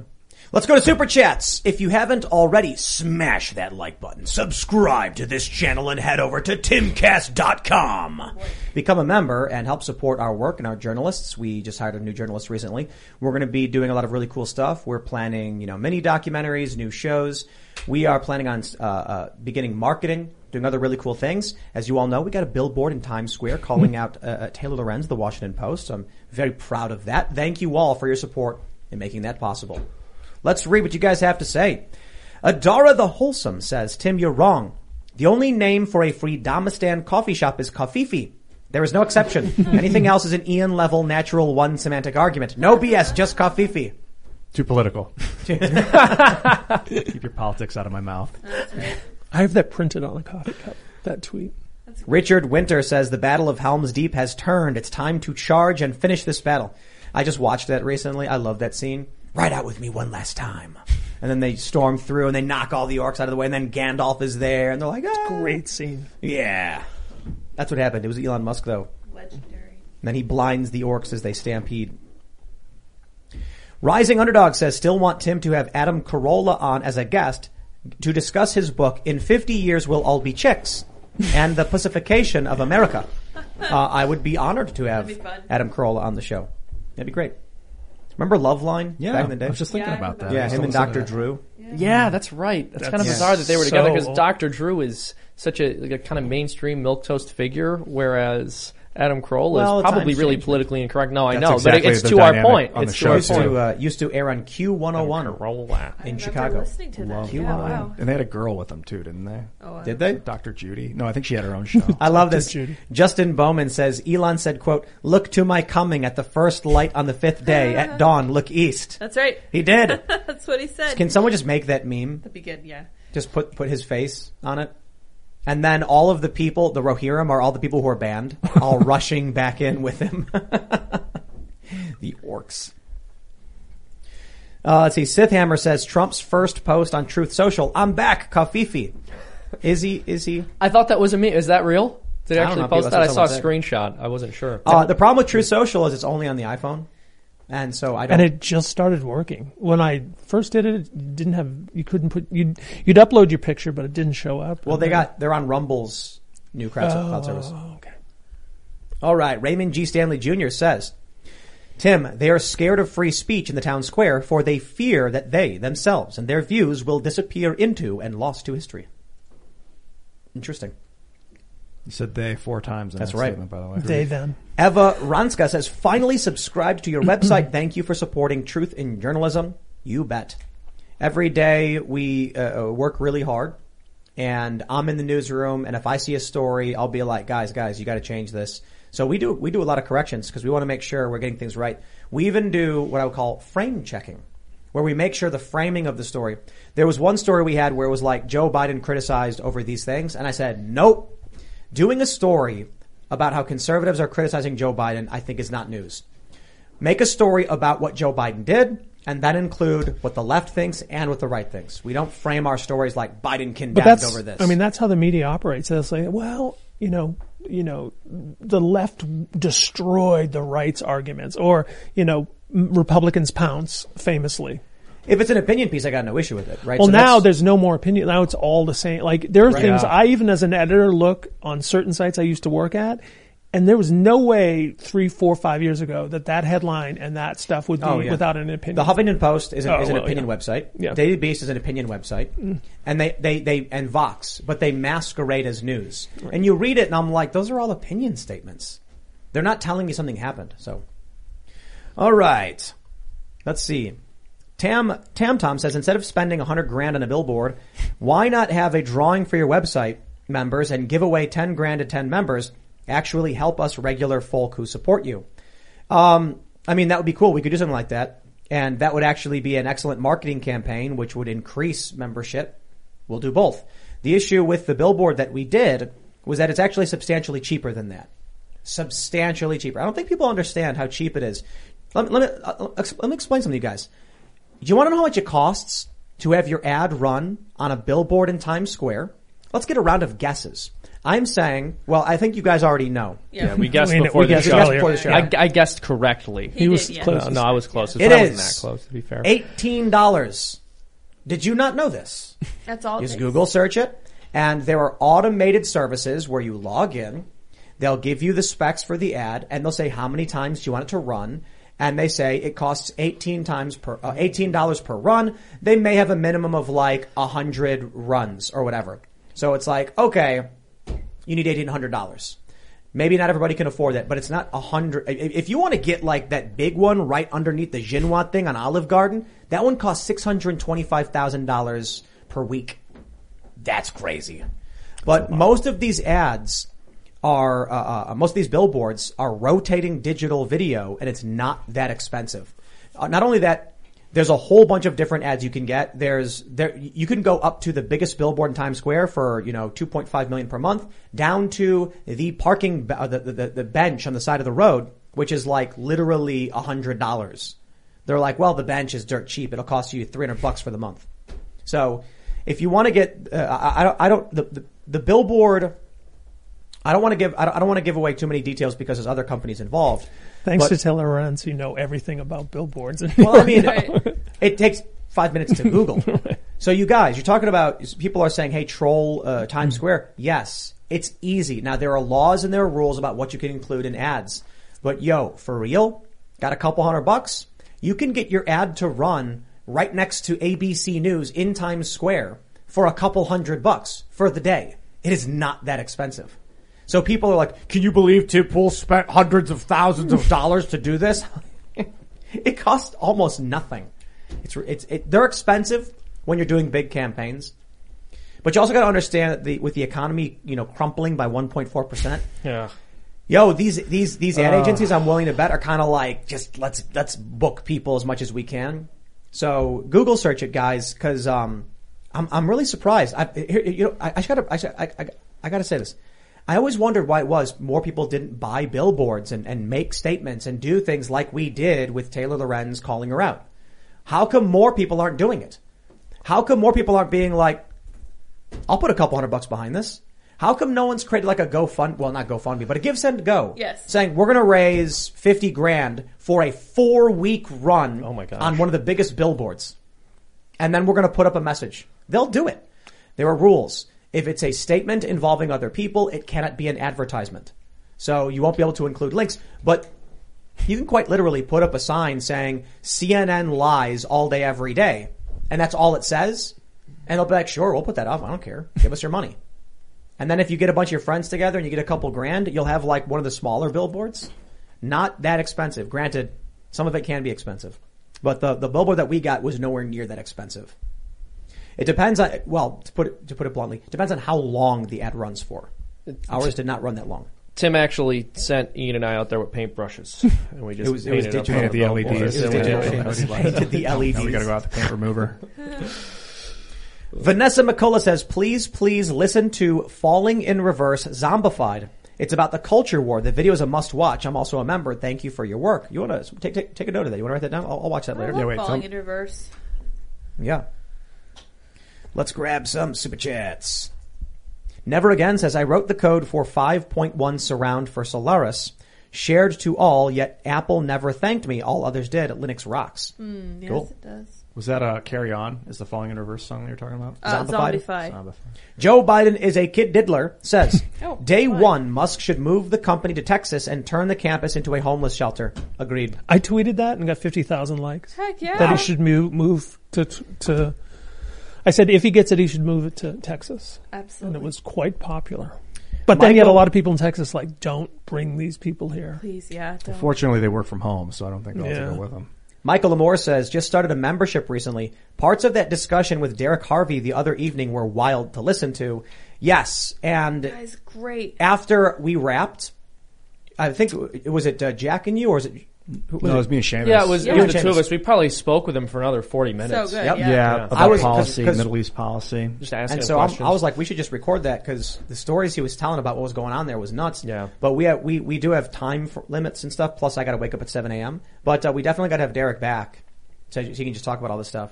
Let's go to Super Chats. If you haven't already, smash that like button. Subscribe to this channel and head over to timcast.com. Become a member and help support our work and our journalists. We just hired a new journalist recently. We're going to be doing a lot of really cool stuff. We're planning, you know, mini documentaries, new shows. We are planning on uh, uh, beginning marketing, doing other really cool things. As you all know, we got a billboard in Times Square calling out uh, uh, Taylor Lorenz, the Washington Post. I'm very proud of that. Thank you all for your support in making that possible. Let's read what you guys have to say. Adara the Wholesome says, Tim, you're wrong. The only name for a free Damastan coffee shop is Kafifi. There is no exception. Anything else is an Ian level natural one semantic argument. No BS, just Kafifi. Too political. Keep your politics out of my mouth. I have that printed on a coffee cup. That tweet. Richard Winter says the Battle of Helm's Deep has turned. It's time to charge and finish this battle. I just watched that recently. I love that scene. Ride out with me one last time. And then they storm through and they knock all the orcs out of the way and then Gandalf is there and they're like, ah. Great scene. Yeah. That's what happened. It was Elon Musk though. Legendary. And then he blinds the orcs as they stampede. Rising Underdog says still want Tim to have Adam Carolla on as a guest to discuss his book In 50 Years We'll All Be Chicks and the Pacification of America. Uh, I would be honored to have That'd be fun. Adam Carolla on the show. That'd be great. Remember Loveline Yeah, back in the day? I was just thinking Yeah, I about that. remember yeah, I him and listening Dr. that. Drew. Yeah, that's right. That's, kind of That's bizarre that they were so together because old. Dr. Drew is such a, like a kind of mainstream milquetoast figure, whereas Adam Carolla Well, is probably really change. politically incorrect. No, I That's know, exactly but it's to our point. on It's the to our show, Used point. to, uh, used to air on Q101 Carolla. in Chicago. listening to that. Love Yeah, that. wow. And they had a girl with them too, didn't they? Oh, Did they? Dr. Judy. No, I think she had her own show. I love this. Judy. Justin Bowman says, Elon said, quote, look to my coming at the first light on the fifth day. At dawn, look east. That's right. He did. That's what he said. Can someone just make that meme? That'd be good. Yeah. Just put, put his face on it? And then all of the people, the Rohirrim are all the people who are banned, all rushing back in with him. the orcs. Uh, let's see. Sith Hammer says Trump's first post on Truth Social. I'm back, Kafifi. Is he? Is he? I thought that was a me. Is that real? Did I I actually post that? I saw a someone screenshot. I wasn't sure. Uh, the problem with Truth Social is it's only on the iPhone, and so I don't. And it just started working. When I first did it, it didn't have, you couldn't put, you'd, you'd upload your picture, but it didn't show up. well, they got they're on Rumble's new cloud, cloud service. Oh, okay. All right, Raymond G. Stanley Jr. says, Tim, they are scared of free speech in the town square, for they fear that they themselves and their views will disappear into and lost to history. Interesting. You said they four times in That's that right. statement, by the way. They, them. Eva Ranska says, finally subscribed to your website. Thank you for supporting truth in journalism. You bet. Every day we uh, uh, work really hard and I'm in the newsroom and if I see a story, I'll be like, guys, guys, you got to change this. So we do, we do a lot of corrections because we want to make sure we're getting things right. We even do what I would call frame checking where we make sure the framing of the story. There was one story we had where it was like Joe Biden criticized over these things and I said, nope. Doing a story about how conservatives are criticizing Joe Biden, I think is not news. Make a story about what Joe Biden did, and then include what the left thinks and what the right thinks. We don't frame our stories like Biden condemned over this. I mean, that's how the media operates. They'll say, well, you know, you know, the left destroyed the right's arguments, or you know, Republicans pounce famously. If it's an opinion piece, I got no issue with it, right? Well, So now there's no more opinion. Now it's all the same. Like there are Right. things Yeah. I even as an editor look on certain sites I used to work at, and there was no way three, four, five years ago that that headline and that stuff would be Oh, yeah. without an opinion. The Huffington Post is, a, Oh, is an well, opinion yeah. website. Yeah. Mm. Daily Beast is an opinion website, and they, they they and Vox, but they masquerade as news. And you read it, and I'm like, those are all opinion statements. They're not telling me something happened. So, all right, let's see. Tam Tam Tom says instead of spending a hundred grand on a billboard, why not have a drawing for your website members and give away ten grand to ten members? Actually, help us regular folk who support you. Um, I mean, that would be cool. We could do something like that. And that would actually be an excellent marketing campaign, which would increase membership. We'll do both. The issue with the billboard that we did was that it's actually substantially cheaper than that. Substantially cheaper. I don't think people understand how cheap it is. Let, me- let, me, uh, let me explain something to you guys. Do you want to know how much it costs to have your ad run on a billboard in Times Square? Let's get a round of guesses. I'm saying, well, I think you guys already know. Yeah, we guessed We- before we the guessed show. earlier. before the show. I, I guessed correctly. He was did, yeah. close. No, no, I was close. It I wasn't is. that close, to be fair. Eighteen dollars. Did you not know this? That's all. it Just takes. Google search it, and there are automated services where you log in. They'll give you the specs for the ad, and they'll say how many times do you want it to run. And they say it costs eighteen times per uh, eighteen dollars per run. They may have a minimum of like a hundred runs or whatever. So it's like okay, you need eighteen hundred dollars. Maybe not everybody can afford that, but it's not a hundred. If if you want to get like that big one right underneath the Xinhua thing on Olive Garden, that one costs six hundred twenty-five thousand dollars per week. That's crazy. But most of these ads are, uh, uh, most of these billboards are rotating digital video, and it's not that expensive. Uh, not only that, There's a whole bunch of different ads you can get. There's there you can go up to the biggest billboard in Times Square for you know 2.5 million per month, down to the parking uh, the, the the bench on the side of the road, which is like literally hundred dollars. They're like, well, the bench is dirt cheap. It'll cost you 300 bucks for the month. So if you want to get, uh, I, I don't, the, the, the billboard, I don't want to give, I don't, I don't want to give away too many details because there's other companies involved. Thanks But- to Lorenz, you know everything about billboards. well, I mean, it takes five minutes to Google. So you guys, you're talking about people are saying, "Hey, troll uh, Times Square." Yes, it's easy. Now there are laws and there are rules about what you can include in ads. But yo, for real, got a couple hundred bucks? You can get your ad to run right next to ABC News in Times Square for a couple hundred bucks for the day. It is not that expensive. So people are like, "Can you believe Tim Pool spent hundreds of thousands of dollars to do this?" it costs almost nothing. It's it's it, they're expensive when you're doing big campaigns, but you also got to understand that the with the economy you know crumpling by 1.4 percent. Yeah. Yo, these these these ad Ugh. agencies, I'm willing to bet, are kind of like just let's let's book people as much as we can. So Google search it, guys, because um, I'm I'm really surprised. I here, you know I, I gotta I, I, I, I gotta say this. I always wondered why it was more people didn't buy billboards and, and make statements and do things like we did with Taylor Lorenz calling her out. How come more people aren't doing it? How come more people aren't being like, I'll put a couple hundred bucks behind this? How come no one's created like a GoFund, well not GoFundMe, but a Give Send Go? Yes. Saying we're gonna raise 50 grand for a four week run Oh my gosh. on one of the biggest billboards. And then we're gonna put up a message. They'll do it. There are rules. If it's a statement involving other people, it cannot be an advertisement. So you won't be able to include links, but you can quite literally put up a sign saying CNN lies all day, every day. And that's all it says. And they'll be like, sure, we'll put that up. I don't care. Give us your money. And then if you get a bunch of your friends together and you get a couple grand, you'll have like one of the smaller billboards. Not that expensive. Granted, some of it can be expensive. But the, the billboard that we got was nowhere near that expensive. It depends on, well, to put it, to put it bluntly, it depends on how long the ad runs for. Ours did not run that long. Tim actually sent Ian and I out there with paintbrushes, and we just It was- it was painted, up digital. Painted the billboards. LEDs. It was And we- digital. Painted the Now we gotta go out the paint remover. Vanessa McCullough says, please, please listen to Falling in Reverse Zombified. It's about the culture war. The video is a must watch. I'm also a member. Thank you for your work. You want to take, take, take a note of that? You want to write that down? I'll, I'll watch that I later. love wait, falling tell- in reverse. Yeah. Let's grab some super chats. Never Again says, I wrote the code for 5.1 surround for Solaris. Shared to all, yet Apple never thanked me. All others did. Linux rocks. Mm, yes, Cool. it does. Was that a "Carry On"? Is the "Falling in Reverse" song that you're talking about? Uh, Zombified? Zombify. Zombified. Joe Biden is a kid diddler, says, Oh, day why? one, Musk should move the company to Texas and turn the campus into a homeless shelter. Agreed. I tweeted that and got 50,000 likes. Heck yeah. That he should move, move to, to, I said if he gets it, he should move it to Texas. Absolutely. And it was quite popular. But then you had a lot of people in Texas like, don't bring these people here. Please, yeah. Don't. Fortunately, they work from home, so I don't think they'll have Yeah. to go with them. Michael Lamore says, just started a membership recently. Parts of that discussion with Derek Harvey the other evening were wild to listen to. Yes, and Guys, great. after we wrapped, I think, was it uh, Jack and you or was it, who was No, it it? was me and Seamus. Yeah, it was, Yeah. it was the two of us. We probably spoke with him for another 40 minutes. So good. Yep. Yeah. Yeah, Yeah. about I was- 'cause- policy, 'cause- Middle East policy. Just asking And so I'm, questions. I was like, we should just record that because the stories he was telling about what was going on there was nuts. Yeah. But we have, we we do have time for limits and stuff. Plus, I got to wake up at 7 a.m. But uh, we definitely got to have Derek back so he can just talk about all this stuff.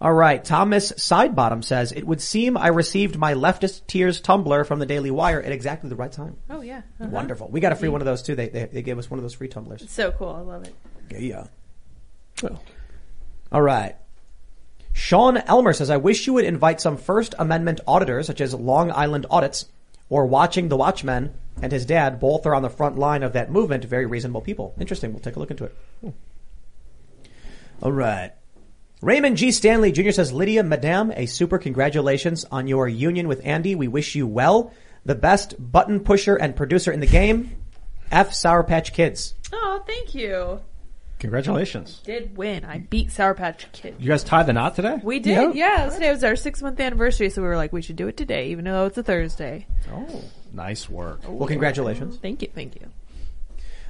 All right, Thomas Sidebottom says it would seem I received my leftist tears tumbler from the Daily Wire at exactly the right time. Oh yeah. Uh-huh. Wonderful. We got a free one of those too. They, they they gave us one of those free tumblers. So cool. I love it. Yeah. Oh. All right. Sean Elmer says, I wish you would invite some First Amendment auditors, such as Long Island Audits, or Watching the Watchmen and his dad. Both are on the front line of that movement. Very reasonable people. Interesting. We'll take a look into it. Hmm. All right. Raymond G. Stanley Jr. says, Lydia, Madame, a super congratulations on your union with Andy. We wish you well. The best button pusher and producer in the game. F Sour Patch Kids. Oh, thank you. Congratulations. Did win. I beat Sour Patch Kid. You guys tied the knot today? We did, yeah. Today was our six month anniversary, so we were like, we should do it today, even though it's a Thursday. Oh, nice work. Oh. Well, congratulations. Thank you, thank you.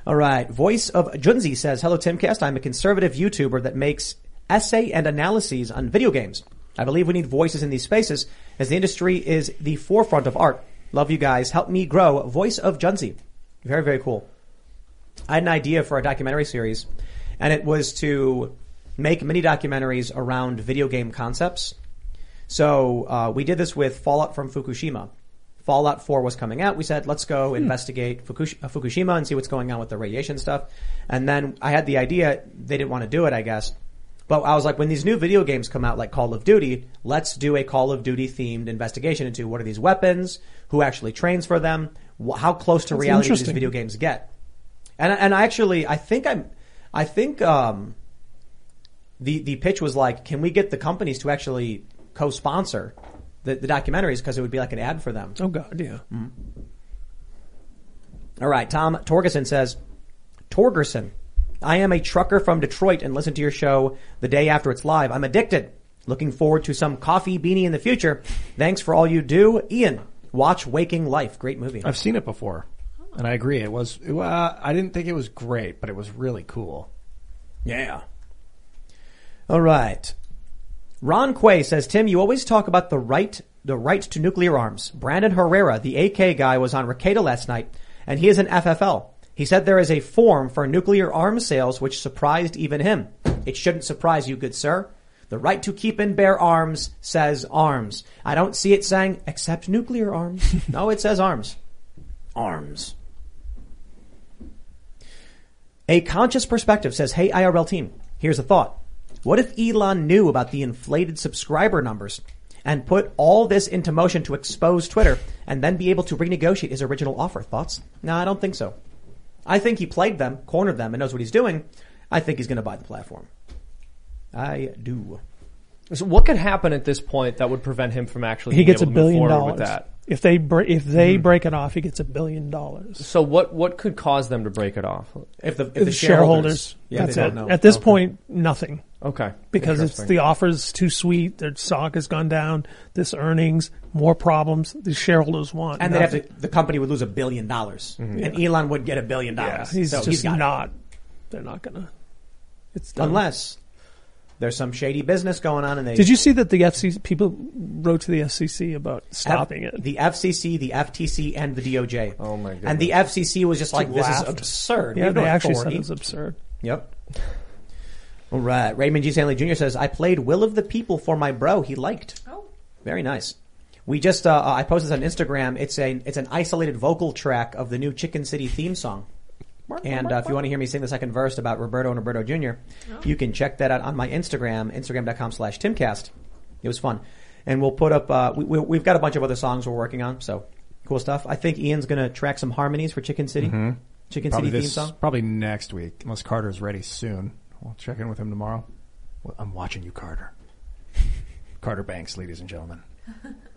All right. Voice of Junzi says, "Hello, Timcast. I'm a conservative YouTuber that makes essay and analyses on video games. I believe we need voices in these spaces as the industry is the forefront of art. Love you guys. Help me grow. Voice of Junzi. Very, very cool. I had an idea for a documentary series and it was to make mini documentaries around video game concepts. So uh, we did this with Fallout from Fukushima. Fallout 4 was coming out. We said, let's go investigate Fukush- uh, Fukushima and see what's going on with the radiation stuff. And then I had the idea, they didn't want to do it, I guess. But I was like, when these new video games come out like Call of Duty, let's do a Call of Duty themed investigation into what are these weapons, who actually trains for them, wh- how close to That's reality do these video games get. And, and I actually, I think I'm, I think, um, the, the pitch was like, can we get the companies to actually co-sponsor the, the documentaries because it would be like an ad for them. Oh God, yeah. All right, Tom Torgerson says, Torgerson, I am a trucker from Detroit and listen to your show the day after it's live. I'm addicted. Looking forward to some coffee beanie in the future. Thanks for all you do. Ian, watch Waking Life. Great movie. I've seen it before, and I agree. It was. Uh, I didn't think it was great, but it was really cool. Yeah. All right. Ron Quay says, Tim, you always talk about the right, the right to nuclear arms. Brandon Herrera, the AK guy, was on Rekieta last night, and he is an FFL. He said there is a form for nuclear arms sales which surprised even him. It shouldn't surprise you, good sir. The right to keep and bear arms says arms. I don't see it saying except nuclear arms. no, it says arms. Arms. A conscious perspective says, Hey IRL team, here's a thought. What if Elon knew about the inflated subscriber numbers and put all this into motion to expose Twitter and then be able to renegotiate his original offer? Thoughts? No, I don't think so. I think he played them, cornered them, and knows what he's doing. I think he's going to buy the platform. I do. So what could happen at this point that would prevent him from actually He being gets a to billion dollars. with that? If they bre- if they Mm-hmm. break it off, he gets a billion dollars. So what what could cause them to break it off? If the, if The shareholders. yeah, that's they it. don't know. At this Okay. point, nothing. Okay. Because it's Interesting. the offer's too sweet. Their stock has gone down. This earnings, more problems. The shareholders want. and they'd have to, the company would lose a billion dollars, mm-hmm. and Elon would get a billion dollars. He's so just he's got it. not. They're not gonna. It's done. unless there's some shady business going on, and they Did you see that the FCC people wrote to the FCC about stopping F- it? The FCC, the FTC, and the DOJ. Oh my god! And the FCC was just like, "This is absurd." Yeah, have no they actually said it's absurd. Yep. All right. Raymond G. Stanley Jr. says, I played Will of the People for my bro. He liked. Oh. Very nice. We just, uh, I posted this on Instagram. It's a, it's an isolated vocal track of the new Chicken City theme song. And uh, if you want to hear me sing the second verse about Roberto and Roberto Jr., you can check that out on my Instagram, instagram.com slash timcast. It was fun. And we'll put up, uh, we, we, we've got a bunch of other songs we're working on, so cool stuff. I think Ian's going to track some harmonies for Chicken City. Chicken Probably City theme song. probably next week, unless Carter's ready soon. We'll check in with him tomorrow. Well, I'm watching you, Carter. Carter Banks, ladies and gentlemen.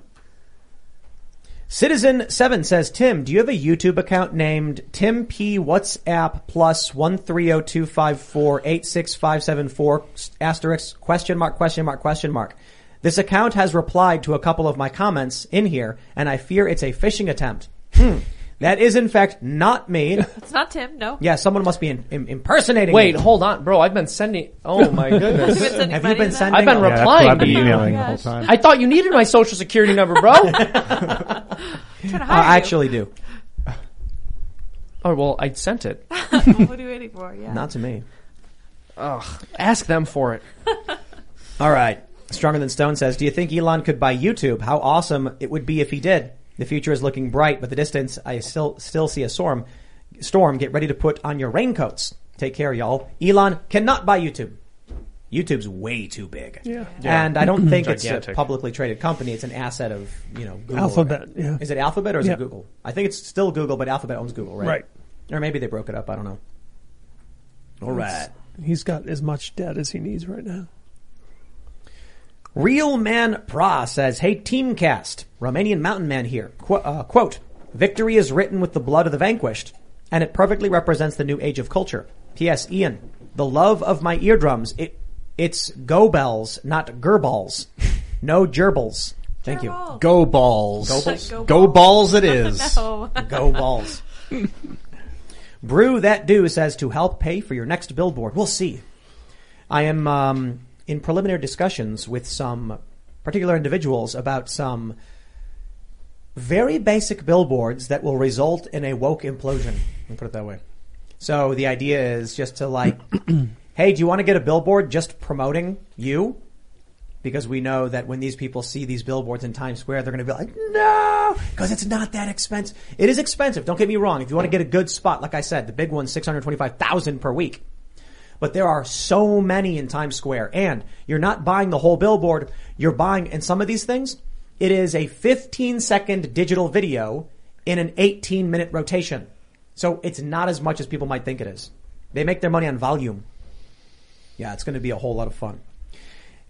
Citizen Seven says, Tim, do you have a YouTube account named Tim P WhatsApp plus one three zero two five four eight six five seven four asterisk question mark question mark question mark? This account has replied to a couple of my comments in here, and I fear it's a phishing attempt. Hmm. That is in fact not me. It's not Tim, no. Yeah, someone must be in, im- impersonating. Wait, me. hold on, bro. I've been sending. Oh my goodness. You've been sending Have you been sending? I've been Yeah, replying I've been to you. emailing Oh the whole time. I thought you needed my social security number, bro. Trying to I hire you. actually do. oh well, I sent it. what are you waiting for? Yeah. Not to me. Ugh. Ask them for it. All right. Stronger Than Stone says, do you think Elon could buy YouTube? How awesome it would be if he did. The future is looking bright, but the distance, I still, still see a storm. Storm, get ready to put on your raincoats. Take care, y'all. Elon cannot buy YouTube. YouTube's way too big. Yeah. And I don't think it's a publicly traded company. It's an asset of, you know, Google. Alphabet, right? yeah. Is it Alphabet or is Yeah. it Google? I think it's still Google, but Alphabet owns Google, right? Right. Or maybe they broke it up. I don't know. All right. He's got as much debt as he needs right now. Real Man Pra says, Hey Teamcast, Romanian Mountain Man here. Qu- uh, quote, Victory is written with the blood of the vanquished, and it perfectly represents the new age of culture. P.S. Ian, the love of my eardrums, it, it's go bells, not gerballs. No gerbils. Thank you. Go balls. Go balls. Go Go balls. balls it is. No. Go balls. Brew that do says to help pay for your next billboard. We'll see. I am um, in preliminary discussions with some particular individuals about some very basic billboards that will result in a woke implosion. Let me put it that way. So the idea is just to like, hey, do you want to get a billboard just promoting you? Because we know that when these people see these billboards in Times Square, they're going to be like, no, because it's not that expensive. It is expensive. Don't get me wrong. If you want to get a good spot, like I said, the big one's 625,000 per week. But there are so many in Times Square and you're not buying the whole billboard. You're buying, and some of these things, it is a 15 second digital video in an 18 minute rotation. So it's not as much as people might think it is. They make their money on volume. Yeah, it's going to be a whole lot of fun.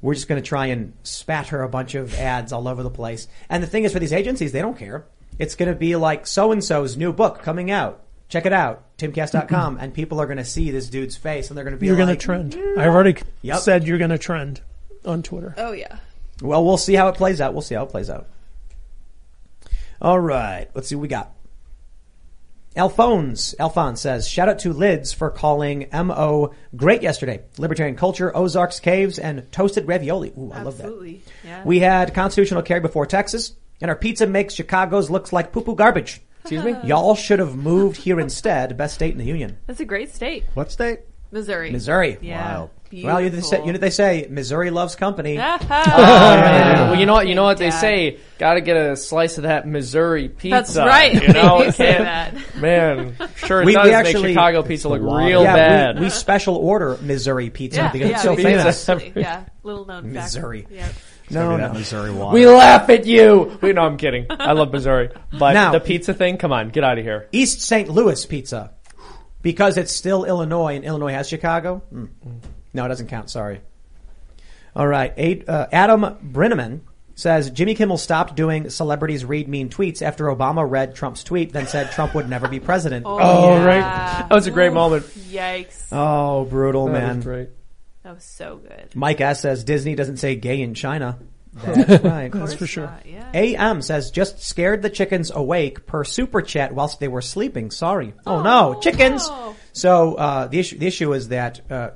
We're just going to try and spatter a bunch of ads all over the place. And the thing is for these agencies, they don't care. It's going to be like so and so's new book coming out. Check it out, timcast.com, and people are going to see this dude's face and they're going to be You're like, going to trend. I've already Yep. said you're going to trend on Twitter. Oh yeah. Well, we'll see how it plays out. We'll see how it plays out. All right. Let's see what we got. Alphonse, Alphonse says, shout out to Lids for calling MO great yesterday. Libertarian culture, Ozarks caves, and toasted ravioli. Ooh, I love that. Yeah. We had constitutional carry before Texas, and our pizza makes Chicago's looks like poo-poo garbage. Excuse me? Y'all should have moved here instead. Best state in the union. That's a great state. What state? Missouri. Missouri. Yeah. Wow. Well, you know, they say, you know they say, Missouri loves company. Uh, well, you know what? You know what they Dad. say. Got to get a slice of that Missouri pizza. That's right. You know, They do it say that. Man, sure it We- does we make Chicago pizza look real yeah, bad. We, we special order Missouri pizza Yeah, because yeah, it's so we famous. actually. Yeah, little known fact. Missouri. Yeah. No, that no. Missouri water. We laugh at you. We, no, I'm kidding. I love Missouri, but Now- the pizza thing. Come on, get out of here. East St. Louis pizza. Because it's still Illinois and Illinois has Chicago? Mm. No, it doesn't count. Sorry. All right. Eight, uh, Adam Brinneman says Jimmy Kimmel stopped doing celebrities read mean tweets after Obama read Trump's tweet, then said Trump would never be president. Oh, yeah. right. That was a great Oof, moment. Yikes. Oh, brutal, That man. was great. That was so good. Mike S says Disney doesn't say gay in China. That's right. That's for sure. Yeah. AM says just scared the chickens awake per super chat whilst they were sleeping. Sorry. Oh, no, chickens. no. So uh, the issue the issue is that uh,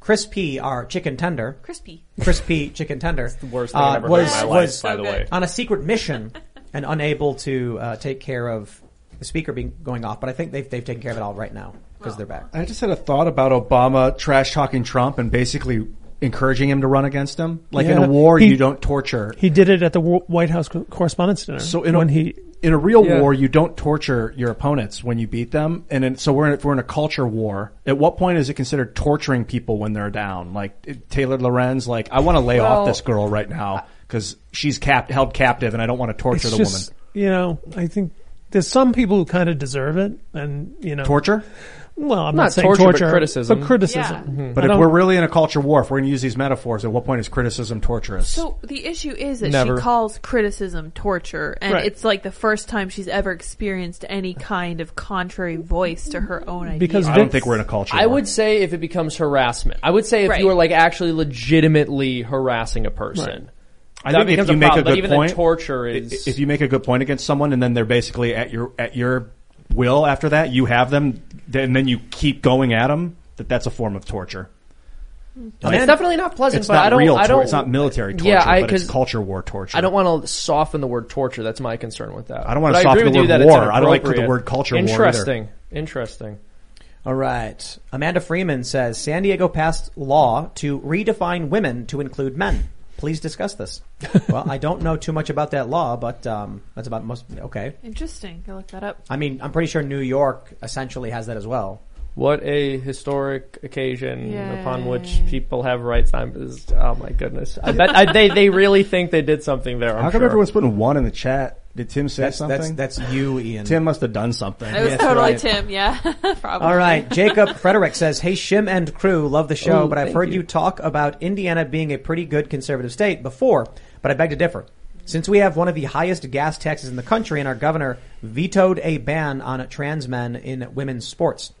Chris P, our chicken tender, Crispy. Crispy chicken tender, The worst thing I've uh, ever was heard in my life, was by the way. on a secret mission and unable to uh, take care of the speaker being going off. But I think they've they've taken care of it all right now because they're back. I just had a thought about Obama trash talking Trump and basically encouraging him to run against him. Like in a war, He- you don't torture. He did it at the White House Co- Correspondents' Dinner. So in when a, he in a real Yeah. war, you don't torture your opponents when you beat them. And in, so we're in, if we're in a culture war. At what point is it considered torturing people when they're down? Like it- Taylor Lorenz, like I want to lay Well, off this girl right now because she's capped, held captive, and I don't want to torture it's the just, woman. you know, I think there's some people who kind of deserve it, and you know, Torture. Well, I'm Not not, saying torture, but criticism. but criticism. Yeah. Mhm. But I if we're really in a culture war, if we're going to use these metaphors, at what point is criticism torturous? So the issue is that Never. she calls criticism torture, and Right. it's like the first time she's ever experienced any kind of contrary voice to her own idea. Because I don't think we're in a culture. I war. would say if it becomes harassment. I would say if Right. you are like actually legitimately harassing a person. I that think if you a make problem, a but good even point, the torture is if you make a good point against someone and then they're basically at your at your will after that, you have them, and then you keep going at them. That that's a form of torture. it's definitely not pleasant, It's but not I don't real. I don't it's not military torture, Yeah, I but it's 'cause culture war torture. I don't want to soften the word torture. That's my concern with that. I don't wanna But soften the word that war. I don't like the word culture war. Interesting. Interesting. All right. Amanda Freeman says San Diego passed law to redefine women to include men. Please discuss this. well, I don't know too much about that law, but um, that's about most. Okay. Interesting. Go look that up. I mean, I'm pretty sure New York essentially has that as well. What a historic occasion upon which people have rights. I'm just, oh my goodness. I bet I, they they really think they did something there. I'm How come sure. everyone's putting one in the chat? Did Tim say That's something? that's that's you, Ian. Tim must have done something. It was That's totally right. Tim. Yeah, probably. All right. Jacob Frederick says, Hey, Shim and crew, love the show, Ooh, but I've heard you. you. talk about Indiana being a pretty good conservative state before, but I beg to differ. Since we have one of the highest gas taxes in the country and our governor vetoed a ban on trans men in women's sports.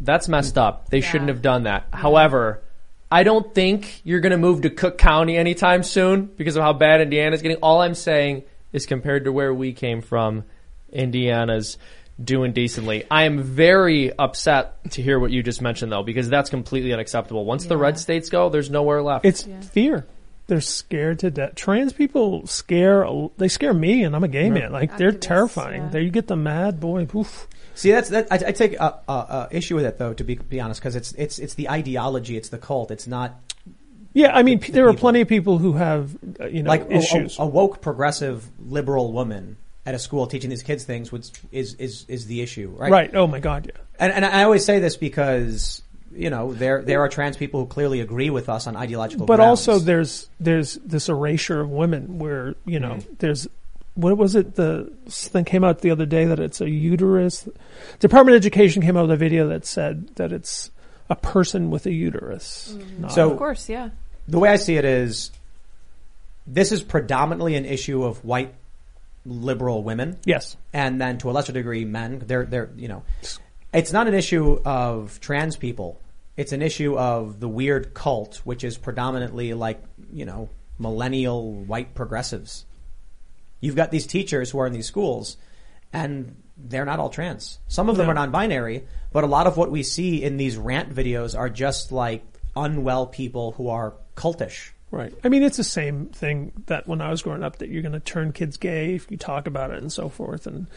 That's messed up. They Yeah. shouldn't have done that. However, I don't think you're going to move to Cook County anytime soon because of how bad Indiana is getting. All I'm saying is compared to where we came from, Indiana's doing decently. I am very upset to hear what you just mentioned though, because that's completely unacceptable. Once the red states go, there's nowhere left. It's fear. They're scared to death. Trans people scare. They scare me, and I'm a gay man. Like they're terrifying. There, you get the mad boy. Oof. See, that's that. I, I take a, a, a issue with it though, to be be honest, because it's it's it's the ideology, it's the cult, it's not Yeah, I mean, p there are plenty of people who have uh, you know like a- a- issues. A, woke, progressive, liberal woman at a school teaching these kids things which is is is the issue, right? Right. Oh my God. Yeah. And and I always say this because you know there there are trans people who clearly agree with us on ideological. but grounds. also there's there's this erasure of women where you know there's what was it the thing came out the other day that it's a uterus department of education came out with a video that said that it's a person with a uterus not So- a- Of course, yeah. The way I see it is, this is predominantly an issue of white liberal women. Yes. and then to a lesser degree, men. They're they're you know, it's not an issue of trans people. It's an issue of the weird cult, which is predominantly like you know millennial white progressives. You've got these teachers who are in these schools, and they're not all trans. Some of them No. are non-binary, but a lot of what we see in these rant videos are just like unwell people who are cultish. Right. I mean, it's the same thing that when I was growing up, that you're going to turn kids gay if you talk about it and so forth. And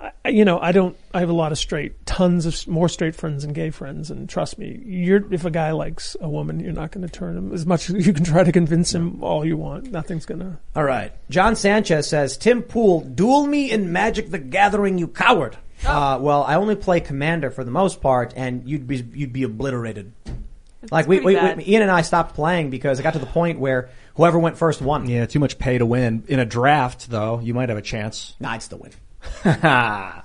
I, you know, I don't. I have a lot of straight, tons of more straight friends than gay friends, and trust me, you're if a guy likes a woman, you're not going to turn him as much as you can try to convince him all you want. Nothing's going to. All right. John Sanchez says, Tim Pool, duel me in Magic the Gathering, you coward. Uh, well, I only play Commander for the most part, and you'd be you'd be obliterated. Like we, we, we, Ian and I stopped playing because it got to the point where whoever went first won. Yeah, too much pay to win. In a draft, though, you might have a chance. Nah, I'd still win.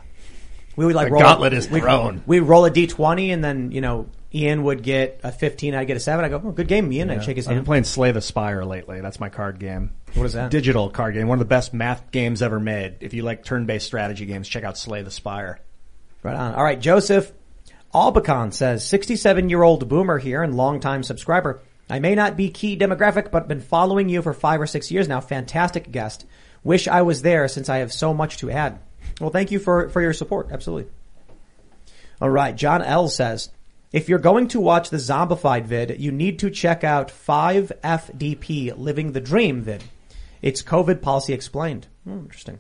We would like The roll gauntlet is we'd- thrown. We'd roll a d20, and then you know Ian would get a 15, I'd get a seven. I go, oh, good game, Ian. I'd shake his I've been playing Slay the Spire lately. That's my card game. What is that? Digital card game. One of the best math games ever made. If you like turn-based strategy games, check out Slay the Spire. Right on. All right, Joseph Albacon says, 67 year old boomer here and longtime subscriber. I may not be key demographic, but been following you for five or six years now. Fantastic guest. Wish I was there since I have so much to add. Well, thank you for, for your support. Absolutely. All right. John L says, if you're going to watch the Zombified vid, you need to check out 5FDP Living the Dream vid. It's COVID policy explained. Hmm, interesting.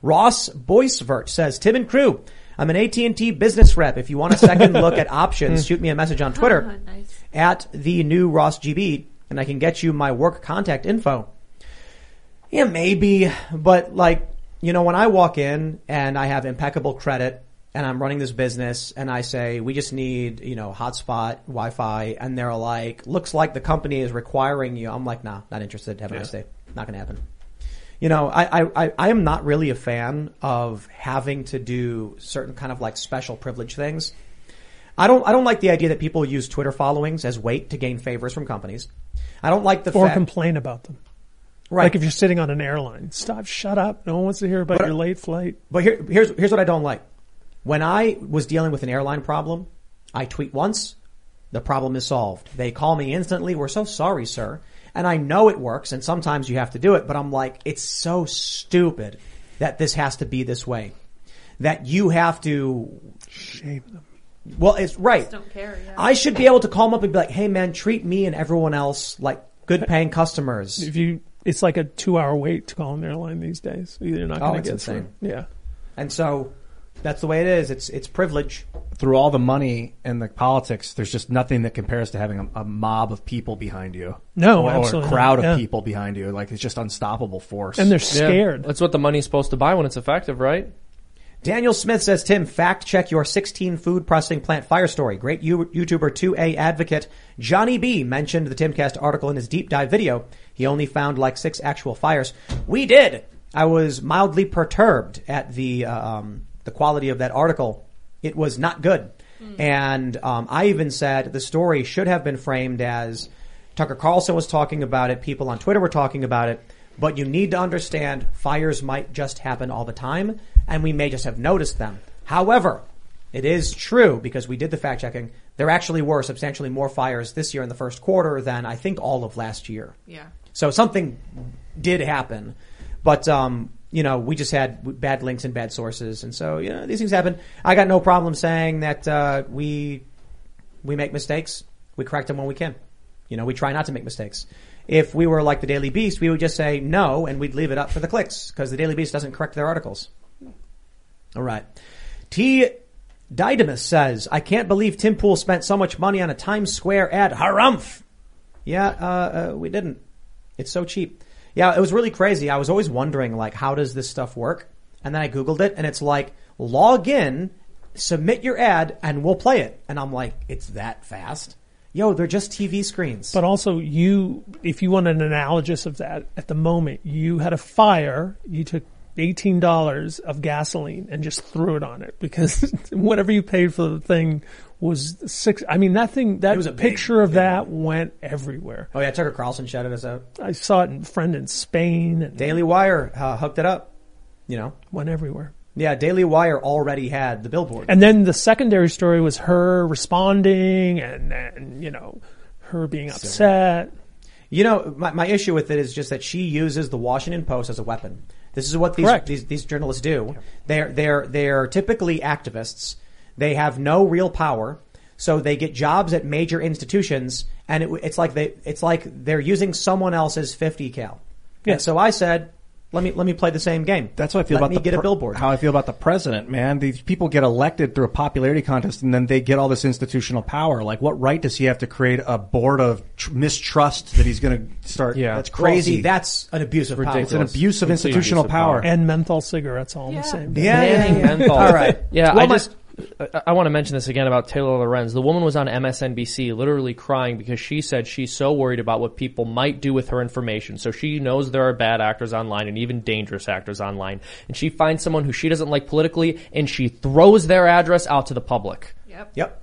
Ross Boycevert says, Tim and crew, I'm an AT&T business rep. If you want a second look at options, shoot me a message on Twitter oh, at the new Ross GB and I can get you my work contact info. Yeah, maybe, but like, you know, when I walk in and I have impeccable credit and I'm running this business and I say, we just need, you know, hotspot, Wi-Fi, and they're like, looks like the company is requiring you. I'm like, nah, not interested. Have a nice day. Not gonna happen. You know, I, I, I, am not really a fan of having to do certain kind of like special privilege things. I don't, I don't like the idea that people use Twitter followings as weight to gain favors from companies. I don't like the or fact, complain about them. Right. Like if you're sitting on an airline, stop, shut up. No one wants to hear about But- your late flight. But here, here's here's what I don't like. When I was dealing with an airline problem, I tweet once, the problem is solved. They call me instantly. We're so sorry, sir. And I know it works, and sometimes you have to do it. But I'm like, it's so stupid that this has to be this way. That you have to shame them. Well, it's right. don't care, yeah. I should be able to call them up and be like, "Hey, man, treat me and everyone else like good paying customers." If you, it's like a two hour wait to call an airline these days. You're not Oh, going to it's get insane. through. Yeah. And so that's the way it is. It's it's privilege. Through all the money and the politics, there's just nothing that compares to having a, a mob of people behind you. No, or, or a crowd not. of Yeah. people behind you. Like it's just unstoppable force. And they're Yeah. scared. That's what the money's supposed to buy when it's effective, right? Daniel Smith says, Tim, fact check your 16 food processing plant fire story. Great U- YouTuber 2A advocate Johnny B mentioned the Timcast article in his deep dive video. He only found like six actual fires. We did. I was mildly perturbed at the uh, um, the quality of that article. It was not good, and um, I even said the story should have been framed as Tucker Carlson was talking about it. People on Twitter were talking about it. But you need to understand fires might just happen all the time and we may just have noticed them. However, it is true because we did the fact checking. There actually were substantially more fires this year in the first quarter than I think all of last year. Yeah. So something did happen. But um, you know, we just had bad links and bad sources, and so you know these things happen. I got no problem saying that uh, we we make mistakes. We correct them when we can. You know, we try not to make mistakes. If we were like the Daily Beast, we would just say no and we'd leave it up for the clicks because the Daily Beast doesn't correct their articles. All right. T. Didymus says, I can't believe Tim Pool spent so much money on a Times Square ad. Harumph! Yeah, uh, uh, we didn't. It's so cheap. Yeah, it was really crazy. I was always wondering, like, how does this stuff work? And then I Googled it and it's like, log in, submit your ad, and we'll play it. And I'm like, it's that fast? Yo, they're just TV screens. But also, you, if you want an analogous of that, at the moment, you had a fire, you took $18 of gasoline and just threw it on it because whatever you paid for the thing was six. I mean, that thing, that was a big picture of that went everywhere. Oh yeah, Tucker Carlson shouted us out. I saw it in friend in Spain and Daily Wire uh, hooked it up. You know, went everywhere. Yeah, Daily Wire already had the billboard. And then the secondary story was her responding and, and you know, her being upset. You know, my, my issue with it is just that she uses the Washington Post as a weapon. This is what these these, these journalists do. They're they're they're typically activists. They have no real power, so they get jobs at major institutions, and it, it's like they it's like they're using someone else's fifty cal. Yeah. And so I said, let me let me play the same game. That's how I feel let about me the get a billboard. How I feel about the president, man. These people get elected through a popularity contest, and then they get all this institutional power. Like, what right does he have to create a board of tr- mistrust that he's going to start? Yeah. that's Well, crazy. see, that's an abuse of power. It's an abuse of institutional power. And menthol cigarettes all in the same. day. Yeah, yeah, yeah. menthol. All right. Yeah, Well, I my- just I, I want to mention this again about Taylor Lorenz. The woman was on MSNBC, literally crying because she said she's so worried about what people might do with her information. So she knows there are bad actors online and even dangerous actors online, and she finds someone who she doesn't like politically, and she throws their address out to the public. Yep. Yep.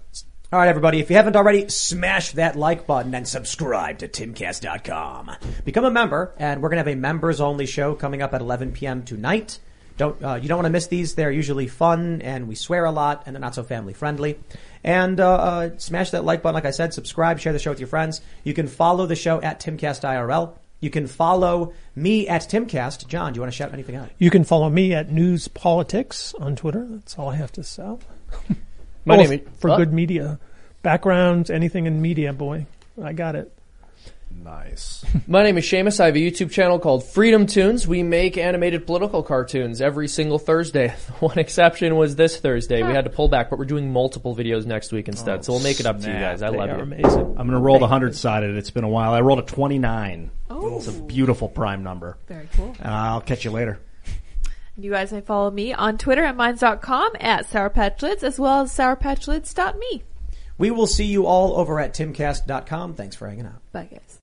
All right, everybody. If you haven't already, smash that like button and subscribe to timcast.com. Become a member, and we're going to have a members only show coming up at 11 p.m. tonight. Don't uh, you don't want to miss these? They're usually fun, and we swear a lot, and they're not so family friendly. And uh, uh, smash that like button, like I said. Subscribe, share the show with your friends. You can follow the show at TimcastIRL. You can follow me at Timcast. John, do you want to shout anything out? You can follow me at News Politics on Twitter. That's all I have to sell. My Oh, name is- for what? good media backgrounds, anything in media, boy, I got it. Nice. My name is Seamus. I have a YouTube channel called Freedom Tunes. We make animated political cartoons every single Thursday. One exception was this Thursday. We had to pull back, but we're doing multiple videos next week instead. so we'll make it up to you guys. I They love are you. amazing. I'm going to roll the hundred sided. It's been a while. I rolled a 29. Oh. It's a beautiful prime number. Very cool. And I'll catch you later. You guys may follow me on Twitter at minds.com at Sour Patch as well as sourpatchlyds.me. We will see you all over at timcast.com. Thanks for hanging out. Bye guys.